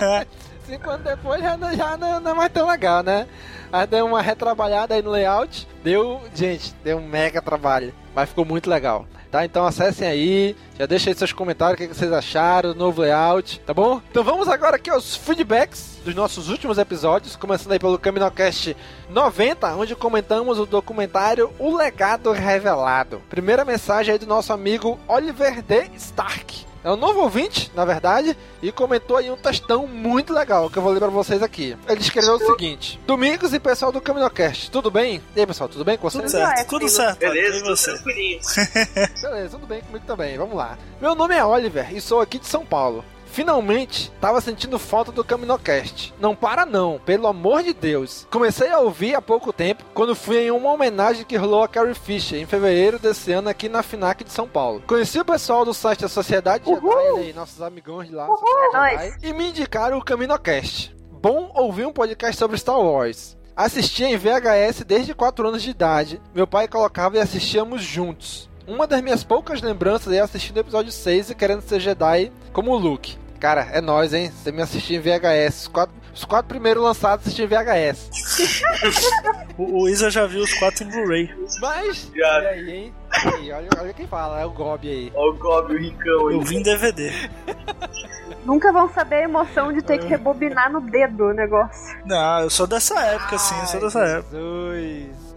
né? [laughs] Cinco anos depois já, não- já não, não é mais tão legal, né? Aí deu uma retrabalhada aí no layout. Deu, gente, deu um mega trabalho. Mas ficou muito legal. tá? Então acessem aí, já deixa aí seus comentários, o que vocês acharam novo layout, tá bom? Então vamos agora aqui aos feedbacks dos nossos últimos episódios, começando aí pelo Caminocast 90, onde comentamos o documentário O Legado Revelado. Primeira mensagem aí do nosso amigo Oliver D. Stark. É um novo ouvinte, na verdade, e comentou aí um textão muito legal que eu vou ler pra vocês aqui. Ele escreveu o seguinte: Domingos e pessoal do Caminocast, tudo bem? E aí, pessoal, tudo bem com vocês? Tudo certo, é tudo certo. Beleza, E tudo você? tranquilinho. [laughs] Beleza, tudo bem comigo também. Vamos lá. Meu nome é Oliver e sou aqui de São Paulo. Finalmente, tava sentindo falta do Caminocast. Não para não, pelo amor de Deus. Comecei a ouvir há pouco tempo, quando fui em uma homenagem que rolou a Carrie Fisher, em fevereiro desse ano aqui na FINAC de São Paulo. Conheci o pessoal do site da Sociedade Jedi, olha aí, nossos amigões de lá, Jedi, e me indicaram o Caminocast. Bom ouvir um podcast sobre Star Wars. Assistia em VHS desde 4 anos de idade. Meu pai colocava e assistíamos juntos. Uma das minhas poucas lembranças é assistindo o episódio 6 e querendo ser Jedi como o Luke. Cara, é nóis, hein? Você me assistiu em VHS. Os quatro, os quatro primeiros lançados assisti em VHS. [laughs] O, o Isa já viu os quatro em Blu-ray. Mas, Já. e aí, hein? Aí, olha, olha quem fala, é o Gob aí. Ó o Gob, o Ricão aí. Eu vi em DVD. [laughs] Nunca vão saber a emoção de ter que rebobinar no dedo o negócio. Não, eu sou dessa época, sim, eu sou Ai, dessa época. Jesus.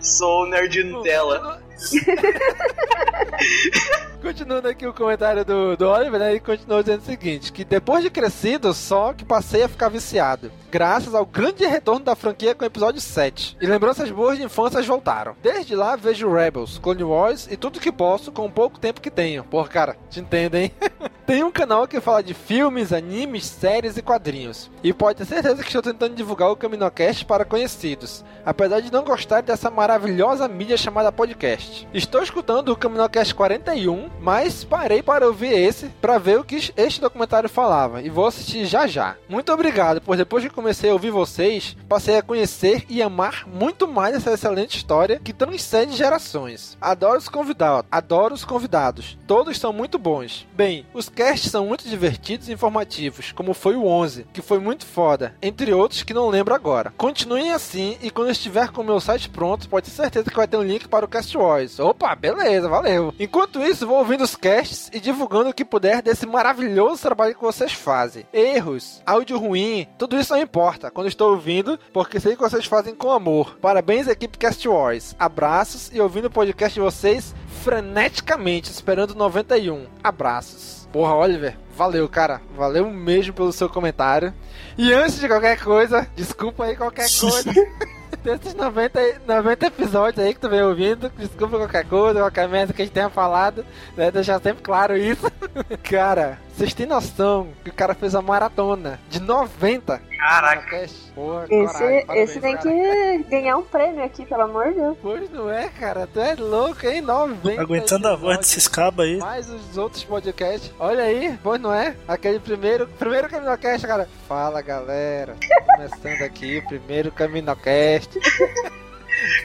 Sou o nerd Nutella. [laughs] Continuando aqui o comentário do, do Oliver, né? Ele continuou dizendo o seguinte: que depois de crescido, só que passei a ficar viciado. Graças ao grande retorno da franquia com o episódio 7. E lembranças boas de infância voltaram. Desde lá vejo Rebels, Clone Wars e tudo que posso com o pouco tempo que tenho. Porra, cara, te entendo, hein? [laughs] Tem um canal que fala de filmes, animes, séries e quadrinhos. E pode ter certeza que estou tentando divulgar o Caminocast para conhecidos, apesar de não gostar dessa maravilhosa mídia chamada podcast. Estou escutando o Caminocast 41, mas parei para ouvir esse para ver o que este documentário falava e vou assistir já já. Muito obrigado, pois depois que comecei a ouvir vocês, passei a conhecer e amar muito mais essa excelente história que transcende gerações. Adoro os convidados, adoro os convidados. Todos são muito bons. Bem, os casts são muito divertidos e informativos, como foi o 11, que foi muito foda, entre outros que não lembro agora. Continuem assim e quando estiver com o meu site pronto, pode ter certeza que vai ter um link para o Cast Wars. Opa, beleza, valeu. Enquanto isso, vou ouvindo os casts e divulgando o que puder desse maravilhoso trabalho que vocês fazem. Erros, áudio ruim, tudo isso não importa quando estou ouvindo, porque sei que vocês fazem com amor. Parabéns, equipe Cast Wars. Abraços e ouvindo o podcast de vocês freneticamente, esperando 91. Abraços. Porra, Oliver, valeu, cara. Valeu mesmo pelo seu comentário. E antes de qualquer coisa, desculpa aí qualquer coisa. [laughs] Desses 90, aí- 90 episódios aí que tu vem ouvindo, desculpa qualquer coisa, qualquer merda que a gente tenha falado, né? Deixar sempre claro isso. [laughs] cara, vocês têm noção que o cara fez a maratona de 90 Caraca. Porra, Esse, coragem, parabéns, esse tem cara. que [laughs] ganhar um prêmio aqui, pelo amor de Deus. Pois não é, cara, tu é louco, hein? 90 Aguentando a voz desses cabos aí. Mais os outros podcasts. Olha aí, pois não é? Aquele primeiro, primeiro Caminocast, cara. Fala galera, começando aqui o primeiro Caminocast. [laughs]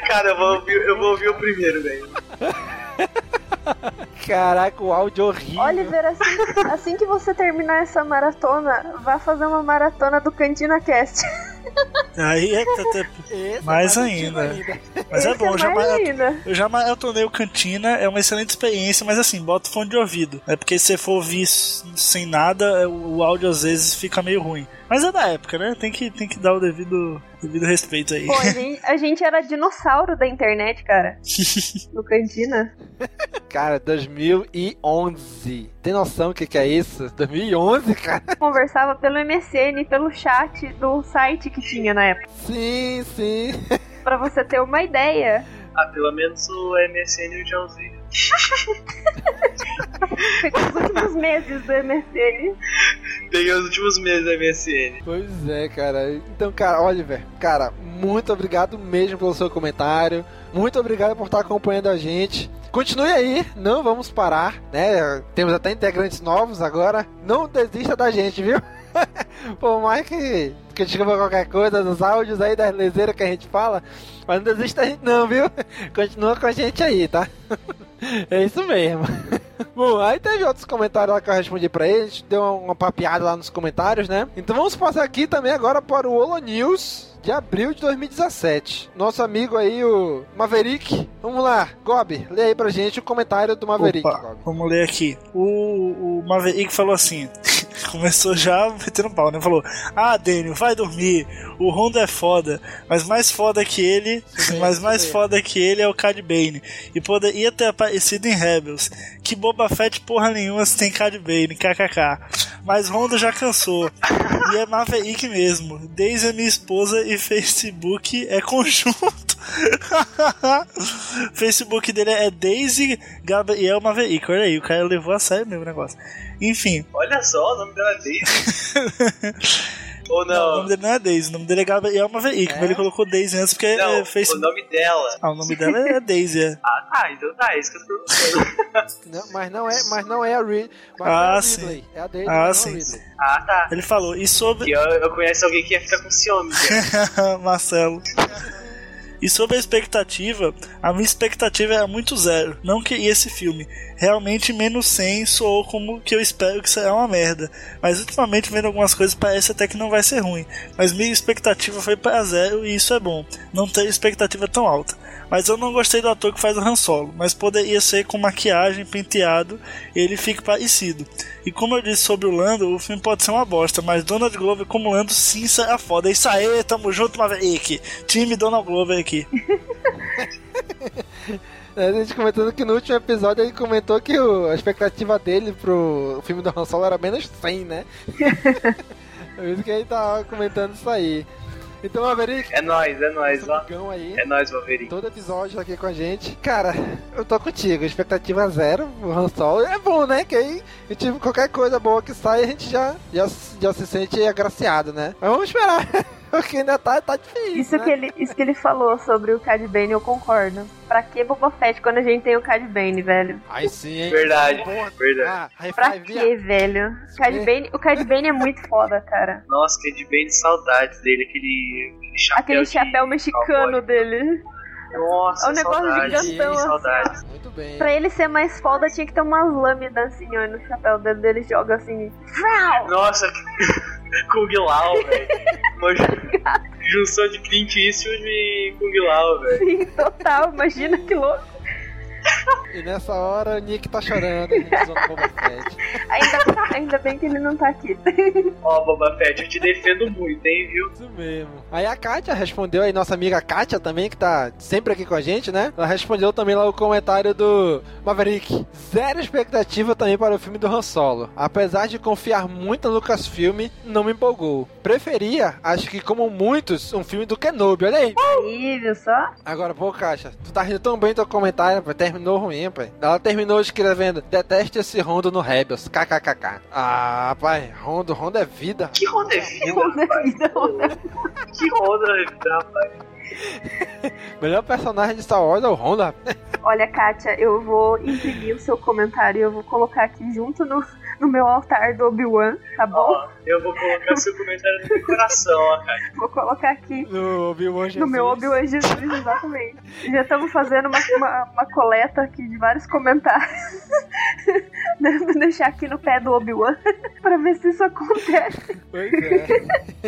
Cara, eu vou ouvir, eu vou ouvir o primeiro, velho. [laughs] [laughs] Caraca, o áudio horrível. Oliver, assim, assim que você terminar essa maratona, vá fazer uma maratona do Cantina Cast. [laughs] Aí é que até. Esse é mais antigo ainda. Mas é Esse bom, já mais ma- ainda. eu já maratonei o Cantina, é uma excelente experiência, mas assim, bota o fone de ouvido. É porque se você for ouvir sem nada, é, o o áudio às vezes fica meio ruim. Mas é da época, né? Tem que, tem que dar o devido, devido respeito aí. Pô, a gente, a gente era dinossauro da internet, cara. [laughs] No Cantina. Cara, 2011. Tem noção o que, que é isso? 2011, cara? Conversava pelo MSN, pelo chat do site que tinha na época. Sim, sim. Pra você ter uma ideia. Ah, pelo menos o MSN eu já usei. Foi os últimos meses do MSN. Peguei os últimos meses da MSN. Pois é, cara. Então, cara, Oliver, cara, muito obrigado mesmo pelo seu comentário. Muito obrigado por estar acompanhando a gente. Continue aí, não vamos parar, né? Temos até integrantes novos agora. Não desista da gente, viu? [laughs] Por mais que, que desculpa qualquer coisa nos áudios aí das leseiras que a gente fala, mas não desista da gente não, viu? [laughs] Continua com a gente aí, tá? [laughs] É isso mesmo. [laughs] Bom, aí teve outros comentários lá que eu respondi pra eles, deu uma, papeada lá nos comentários, né? Então vamos passar aqui também agora para o Holo News, de abril de 2017. Nosso amigo aí, o Maverick. Vamos lá, Gob, lê aí pra gente o comentário do Maverick. Opa, vamos ler aqui. O, o Maverick falou assim. [laughs] Começou já metendo pau, né? Falou: Ah, Daniel, vai dormir. O Honda é foda. Mas mais foda que ele. bem, mas mais bem. foda que ele é o Cad Bane. E poderia ter aparecido em Rebels. Que Boba Fett porra nenhuma se tem Cad Bane, kkk. Mas Honda já cansou. E é Maverick mesmo. Daisy é minha esposa e Facebook é conjunto. [laughs] Facebook dele é Daisy Gabriel Maverick. Olha aí, o cara levou a sério mesmo o negócio. Enfim, Olha só, o nome dela é Daisy. [laughs] Ou não, o não? nome dele não é Daisy, o nome dele é Gabriel Maverick, mas ele colocou Daisy antes porque Não, é o Facebook. nome dela. Ah, o nome dela é Daisy, é. [laughs] Ah, tá, então tá, é isso que eu tô perguntando. Não, mas não é, mas não é a, Rid mas Ah, não é a sim. Ridley. É a dele, Ah, sim, Ridley. Ah, tá. Ele falou, e sobre. Eu, eu conheço alguém que ia ficar com ciúme. [laughs] né? Marcelo. E sobre a expectativa, a minha expectativa era muito zero. Não queria esse filme. Realmente, menos 100 soou como que eu espero que será uma merda. Mas ultimamente, vendo algumas coisas, parece até que não vai ser ruim. Mas minha expectativa foi para zero e isso é bom. Não ter expectativa tão alta. Mas eu não gostei do ator que faz o Han Solo. Mas poderia ser com maquiagem, penteado, ele fica parecido. E como eu disse sobre o Lando, o filme pode ser uma bosta, mas Donald Glover como Lando sim será foda. É isso aí, tamo junto, Maverick. Time Donald Glover aqui. É, [laughs] A gente comentando que no último episódio ele comentou que o- a expectativa dele pro filme do Han Solo era menos 100, né? [laughs] Por isso que ele tava comentando isso aí. Então, Maverick, É nóis, é nóis, ó. aí, É nóis, Wolverine. todo episódio aqui com a gente. Cara, eu tô contigo, expectativa zero, o Han Solo é bom, né? Que aí, tipo, qualquer coisa boa que sai, a gente já, já, já se sente agraciado, né? Mas vamos esperar, [laughs] [laughs] porque ainda tá, tá difícil, Isso né? que, ele, isso que ele falou sobre o Cad Bane, eu concordo. Pra que Boba Fett quando a gente tem o Cad Bane, velho? Aí sim, hein? Verdade, Porra, verdade. Ah, Pra que, velho? Cad. Bane, o Cad Bane é muito foda, cara. Nossa, bem de saudades dele, aquele, aquele chapéu. Aquele de chapéu mexicano cowboy. dele. Nossa, É um negócio saudades, gigantão, assim. Muito bem. Pra ele ser mais foda, tinha que ter umas lâminas assim, ó, no chapéu dele. Ele joga assim. Nossa, [laughs] Kung Lao, velho. [laughs] Junção de Clint Eastwood e Kung Lao, velho. Sim, total. Imagina que louco. E nessa hora o Nick tá chorando, usando o Boba Fett. [laughs] Ainda, ainda bem que ele não tá aqui. [laughs] Ó, Boba Fett, eu te defendo muito, hein, viu? Isso mesmo. Aí a Kátia respondeu aí, nossa amiga Kátia também, que tá sempre aqui com a gente, né? Ela respondeu também lá o comentário do Maverick. Zero expectativa também para o filme do Han Solo. Apesar de confiar muito no Lucasfilm, não me empolgou. Preferia, acho que como muitos, um filme do Kenobi, olha aí. Aí, viu só? Agora, pô, Kátia, tu tá rindo tão bem teu comentário, pai. Terminou ruim, pai. Ela terminou escrevendo, deteste esse Rondo no Rebels, kkkk. Ah, pai, Rondo, Rondo é vida. Que roda é vida, Roda é rapaz? vida, roda Que roda é vida, rapaz? [laughs] Melhor personagem de Star Wars é o rapaz. Olha, Kátia, eu vou imprimir o seu comentário e eu vou colocar aqui junto no, no meu altar do Obi-Wan, tá bom? Ó, eu vou colocar seu comentário no meu coração, ó, cara. Vou colocar aqui No Obi-Wan Jesus. no meu Obi-Wan Jesus, exatamente. Já estamos fazendo uma, uma, uma coleta aqui de vários comentários. [laughs] Vou deixar aqui no pé do Obi-Wan [laughs] pra ver se isso acontece. Pois é.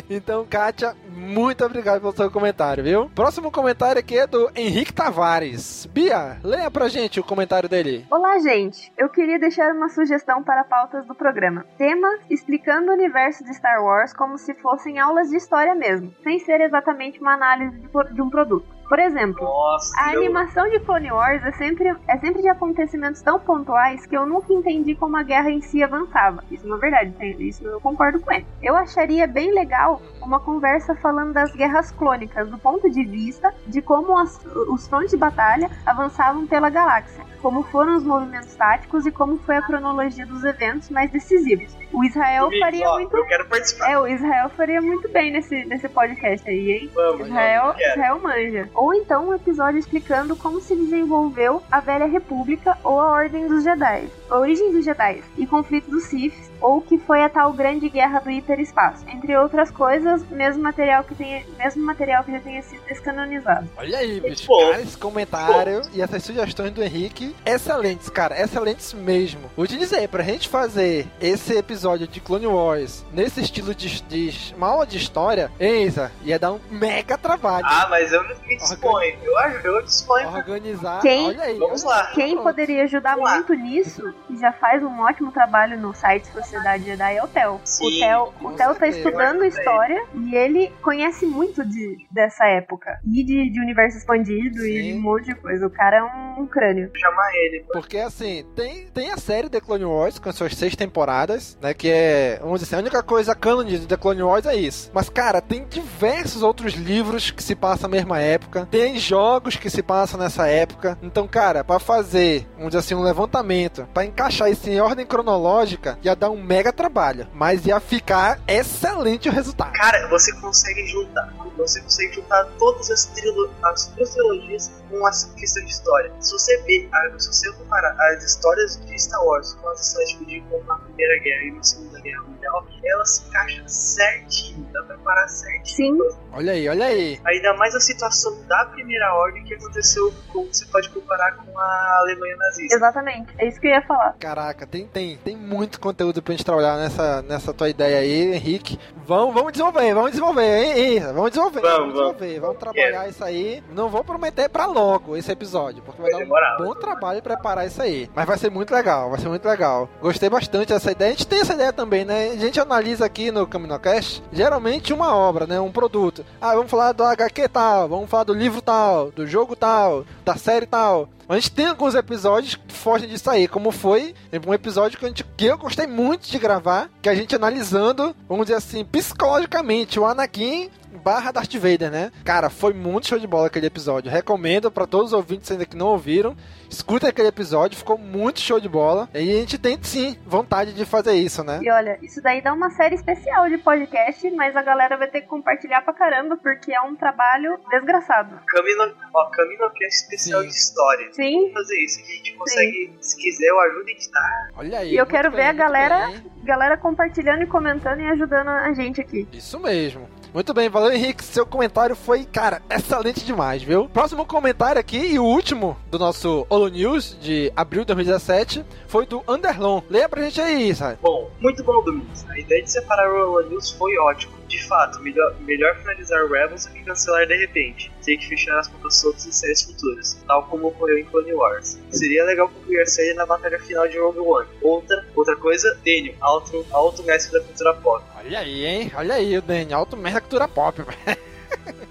então, Kátia, muito obrigado pelo seu comentário, viu? Próximo comentário aqui é do Henrique Tavares. Bia, leia pra gente o comentário dele. Olá, gente! Eu queria deixar uma sugestão para pautas do programa. Tema explicando o universo de Star Wars como se fossem aulas de história mesmo, sem ser exatamente uma análise de um produto. Por exemplo, Nossa, a eu- animação de Clone Wars é sempre, é sempre de acontecimentos tão pontuais que eu nunca entendi como a guerra em si avançava. Isso não é verdade, tem- isso eu concordo com ele. Eu acharia bem legal uma conversa falando das guerras clônicas, do ponto de vista de como as- os frontes de batalha avançavam pela galáxia, como foram os movimentos táticos e como foi a cronologia dos eventos mais decisivos. O Israel faria ó, muito. Eu quero participar. É, o Israel faria muito bem nesse, nesse podcast aí, hein? Vamos, Israel. Israel manja. Ou então um episódio explicando como se desenvolveu a Velha República ou a Ordem dos Jedi, a origem dos Jedi e conflito dos Sith, ou que foi a tal Grande Guerra do Hiperespaço, entre outras coisas, mesmo material que tenha, mesmo material que já tenha sido descanonizado. Olha aí, bicho. Cara, esse comentário e essas sugestões do Henrique, excelentes, cara, excelentes mesmo. Vou te dizer, pra gente fazer esse episódio de Clone Wars nesse estilo de, de uma aula de história, Enza, ia dar um mega trabalho. Ah, mas eu não me disponho. Eu, eu disponho. Organizar. Quem- Olha aí. Vamos lá. Quem pronto. poderia ajudar Vamos lá. muito nisso, e já faz um ótimo trabalho no site Sociedade Jedi, é o Theo. Sim, o Theo, o Theo tá estudando história e ele conhece muito de, dessa época. E de, de universo expandido e Sim. de um monte de coisa. O cara é um, crânio. Vou chamar ele. Porque assim, tem, tem a série The Clone Wars com as suas seis temporadas, né? Que é, vamos dizer assim, a única coisa canon de The Clone Wars é isso. Mas, cara, tem diversos outros livros que se passam na mesma época. Tem jogos que se passam nessa época. Então, cara, pra fazer, vamos assim, um levantamento, pra encaixar isso em ordem cronológica, ia dar um mega trabalho. Mas ia ficar excelente o resultado. Cara, você consegue juntar. Você consegue juntar todas as, trilo as trilogias com essa questão de história. Se você ver, a- se você comparar as histórias de Star Wars com as histórias tipo, de como a Primeira Guerra e a Segunda Guerra Mundial, elas se encaixam certinho, dá pra parar certinho. Sim, Olha aí, olha aí. Ainda mais a situação da Primeira Ordem que aconteceu, como você pode comparar com a Alemanha nazista. exatamente. É isso que eu ia falar. Caraca, tem, tem, tem muito conteúdo pra gente trabalhar nessa, nessa tua ideia aí, Henrique. Vamos, vamos desenvolver, vamos desenvolver, hein? Vamos desenvolver, Vamos, vamos vamos. desenvolver, vamos trabalhar isso aí. Não vou prometer pra logo esse episódio, porque vai, Vai dar demorar, um bom trabalho preparar isso aí. Mas vai ser muito legal, vai ser muito legal. Gostei bastante dessa ideia. A gente tem essa ideia também, né? A gente analisa aqui no Caminocast, geralmente uma obra, né? Um produto. Ah, vamos falar do HQ tal, vamos falar do livro tal, do jogo tal, da série tal. A gente tem alguns episódios que fogem disso aí, como foi um episódio que, a gente, que eu gostei muito de gravar, que a gente analisando, vamos dizer assim, psicologicamente, o Anakin barra Darth Vader, né? Cara, foi muito show de bola aquele episódio. Recomendo pra todos os ouvintes ainda que não ouviram. Escuta aquele episódio, ficou muito show de bola. E a gente tem sim vontade de fazer isso, né? E olha, isso daí dá uma série especial de podcast, mas a galera vai ter que compartilhar pra caramba, porque é um trabalho desgraçado. Camino, ó, Camino que é especial Sim. de história. Sim, Vamos fazer isso. A gente consegue, se quiser, eu ajudo a editar. Olha aí. E eu quero bem, ver a galera- bem. galera compartilhando e comentando e ajudando a gente aqui. Isso mesmo. Muito bem, valeu Henrique. Seu comentário foi, cara, excelente demais, viu? Próximo comentário aqui e o último do nosso Holo News de abril de 2017 foi do Underlon. Leia pra gente aí, sabe? Bom, muito bom, Domingos. A ideia de separar o Roland News foi ótima. De fato, melhor, melhor finalizar Rebels do que cancelar de repente. Ter que fechar as pontas soltas em séries futuras, tal como ocorreu em Clone Wars. Seria legal concluir a série na batalha final de Rogue One. Outra, outra coisa, Daniel, alto, alto mestre da cultura pop. Olha aí, hein? Olha aí o Daniel, alto merda cultura pop. [laughs]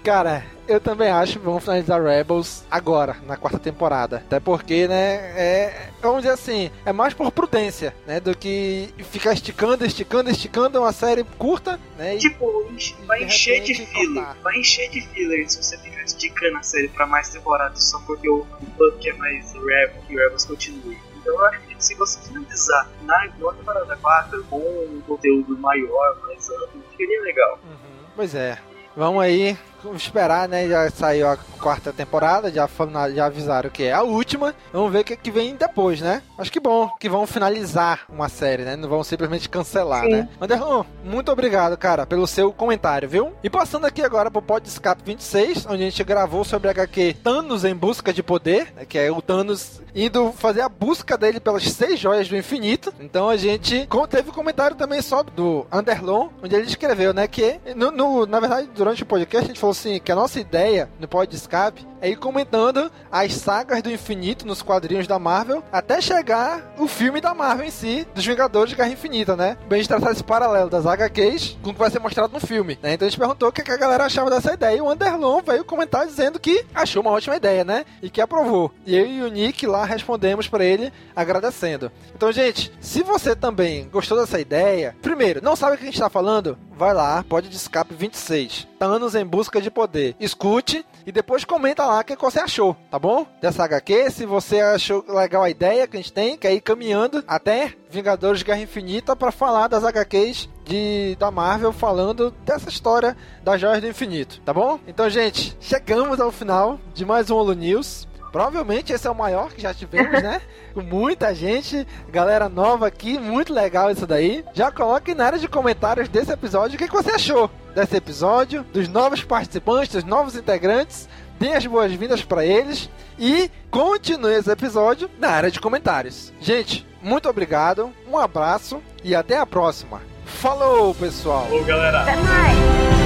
Cara, eu também acho que vamos finalizar Rebels agora, na quarta temporada. Até porque, né, é, vamos dizer assim, é mais por prudência, né, do que ficar esticando, esticando, esticando uma série curta, né, Tipo, vai de encher de filler. cortar. Vai encher de filler se você ficar esticando a série pra mais temporadas só porque o fã quer mais Rebels, que Rebels continue. Então eu acho que se você finalizar na, na temporada 4 com um conteúdo maior, mais amplo, seria legal. Uhum. Pois é. Vamos aí vamos esperar, né? Já saiu a quarta temporada, já, já avisaram que é a última. Vamos ver o que, que vem depois, né? Acho que bom que vão finalizar uma série, né? Não vão simplesmente cancelar, Sim. né? Anderson, muito obrigado, cara, pelo seu comentário, viu? E passando aqui agora pro Pod Escape 26, onde a gente gravou sobre a HQ Thanos em Busca de Poder, né, que é o Thanos indo fazer a busca dele pelas seis joias do infinito. Então a gente teve um comentário também só do Underlon, onde ele escreveu, né, que no, no- na verdade durante o podcast a gente falou assim que a nossa ideia no Pod Escape é ir comentando as sagas do infinito nos quadrinhos da Marvel até chegar o filme da Marvel em si, dos Vingadores de Guerra Infinita, né? Bem de traçar esse paralelo das HQs com o que vai ser mostrado no filme, né? Então a gente perguntou o que que a galera achava dessa ideia e o Underlon veio comentar dizendo que achou uma ótima ideia, né? E que aprovou. E eu e o Nick lá respondemos pra ele agradecendo. Então, gente, se você também gostou dessa ideia, primeiro, não sabe o que a gente tá falando? Vai lá, pode de escape 26. Thanos em busca de poder. Escute e depois comenta lá o que você achou, tá bom? Dessa HQ, se você achou legal a ideia que a gente tem, quer ir caminhando até Vingadores Guerra Infinita para falar das HQs de, da Marvel falando dessa história das Joias do Infinito, tá bom? Então, gente, chegamos ao final de mais um Holo News. Provavelmente esse é o maior que já tivemos, né? [laughs] Com muita gente, galera nova aqui, muito legal isso daí. Já coloque na área de comentários desse episódio o que, que você achou desse episódio, dos novos participantes, dos novos integrantes. Dê as boas-vindas para eles e continue esse episódio na área de comentários. Gente, muito obrigado, um abraço e até a próxima. Falou, pessoal! Ô, galera! Até mais!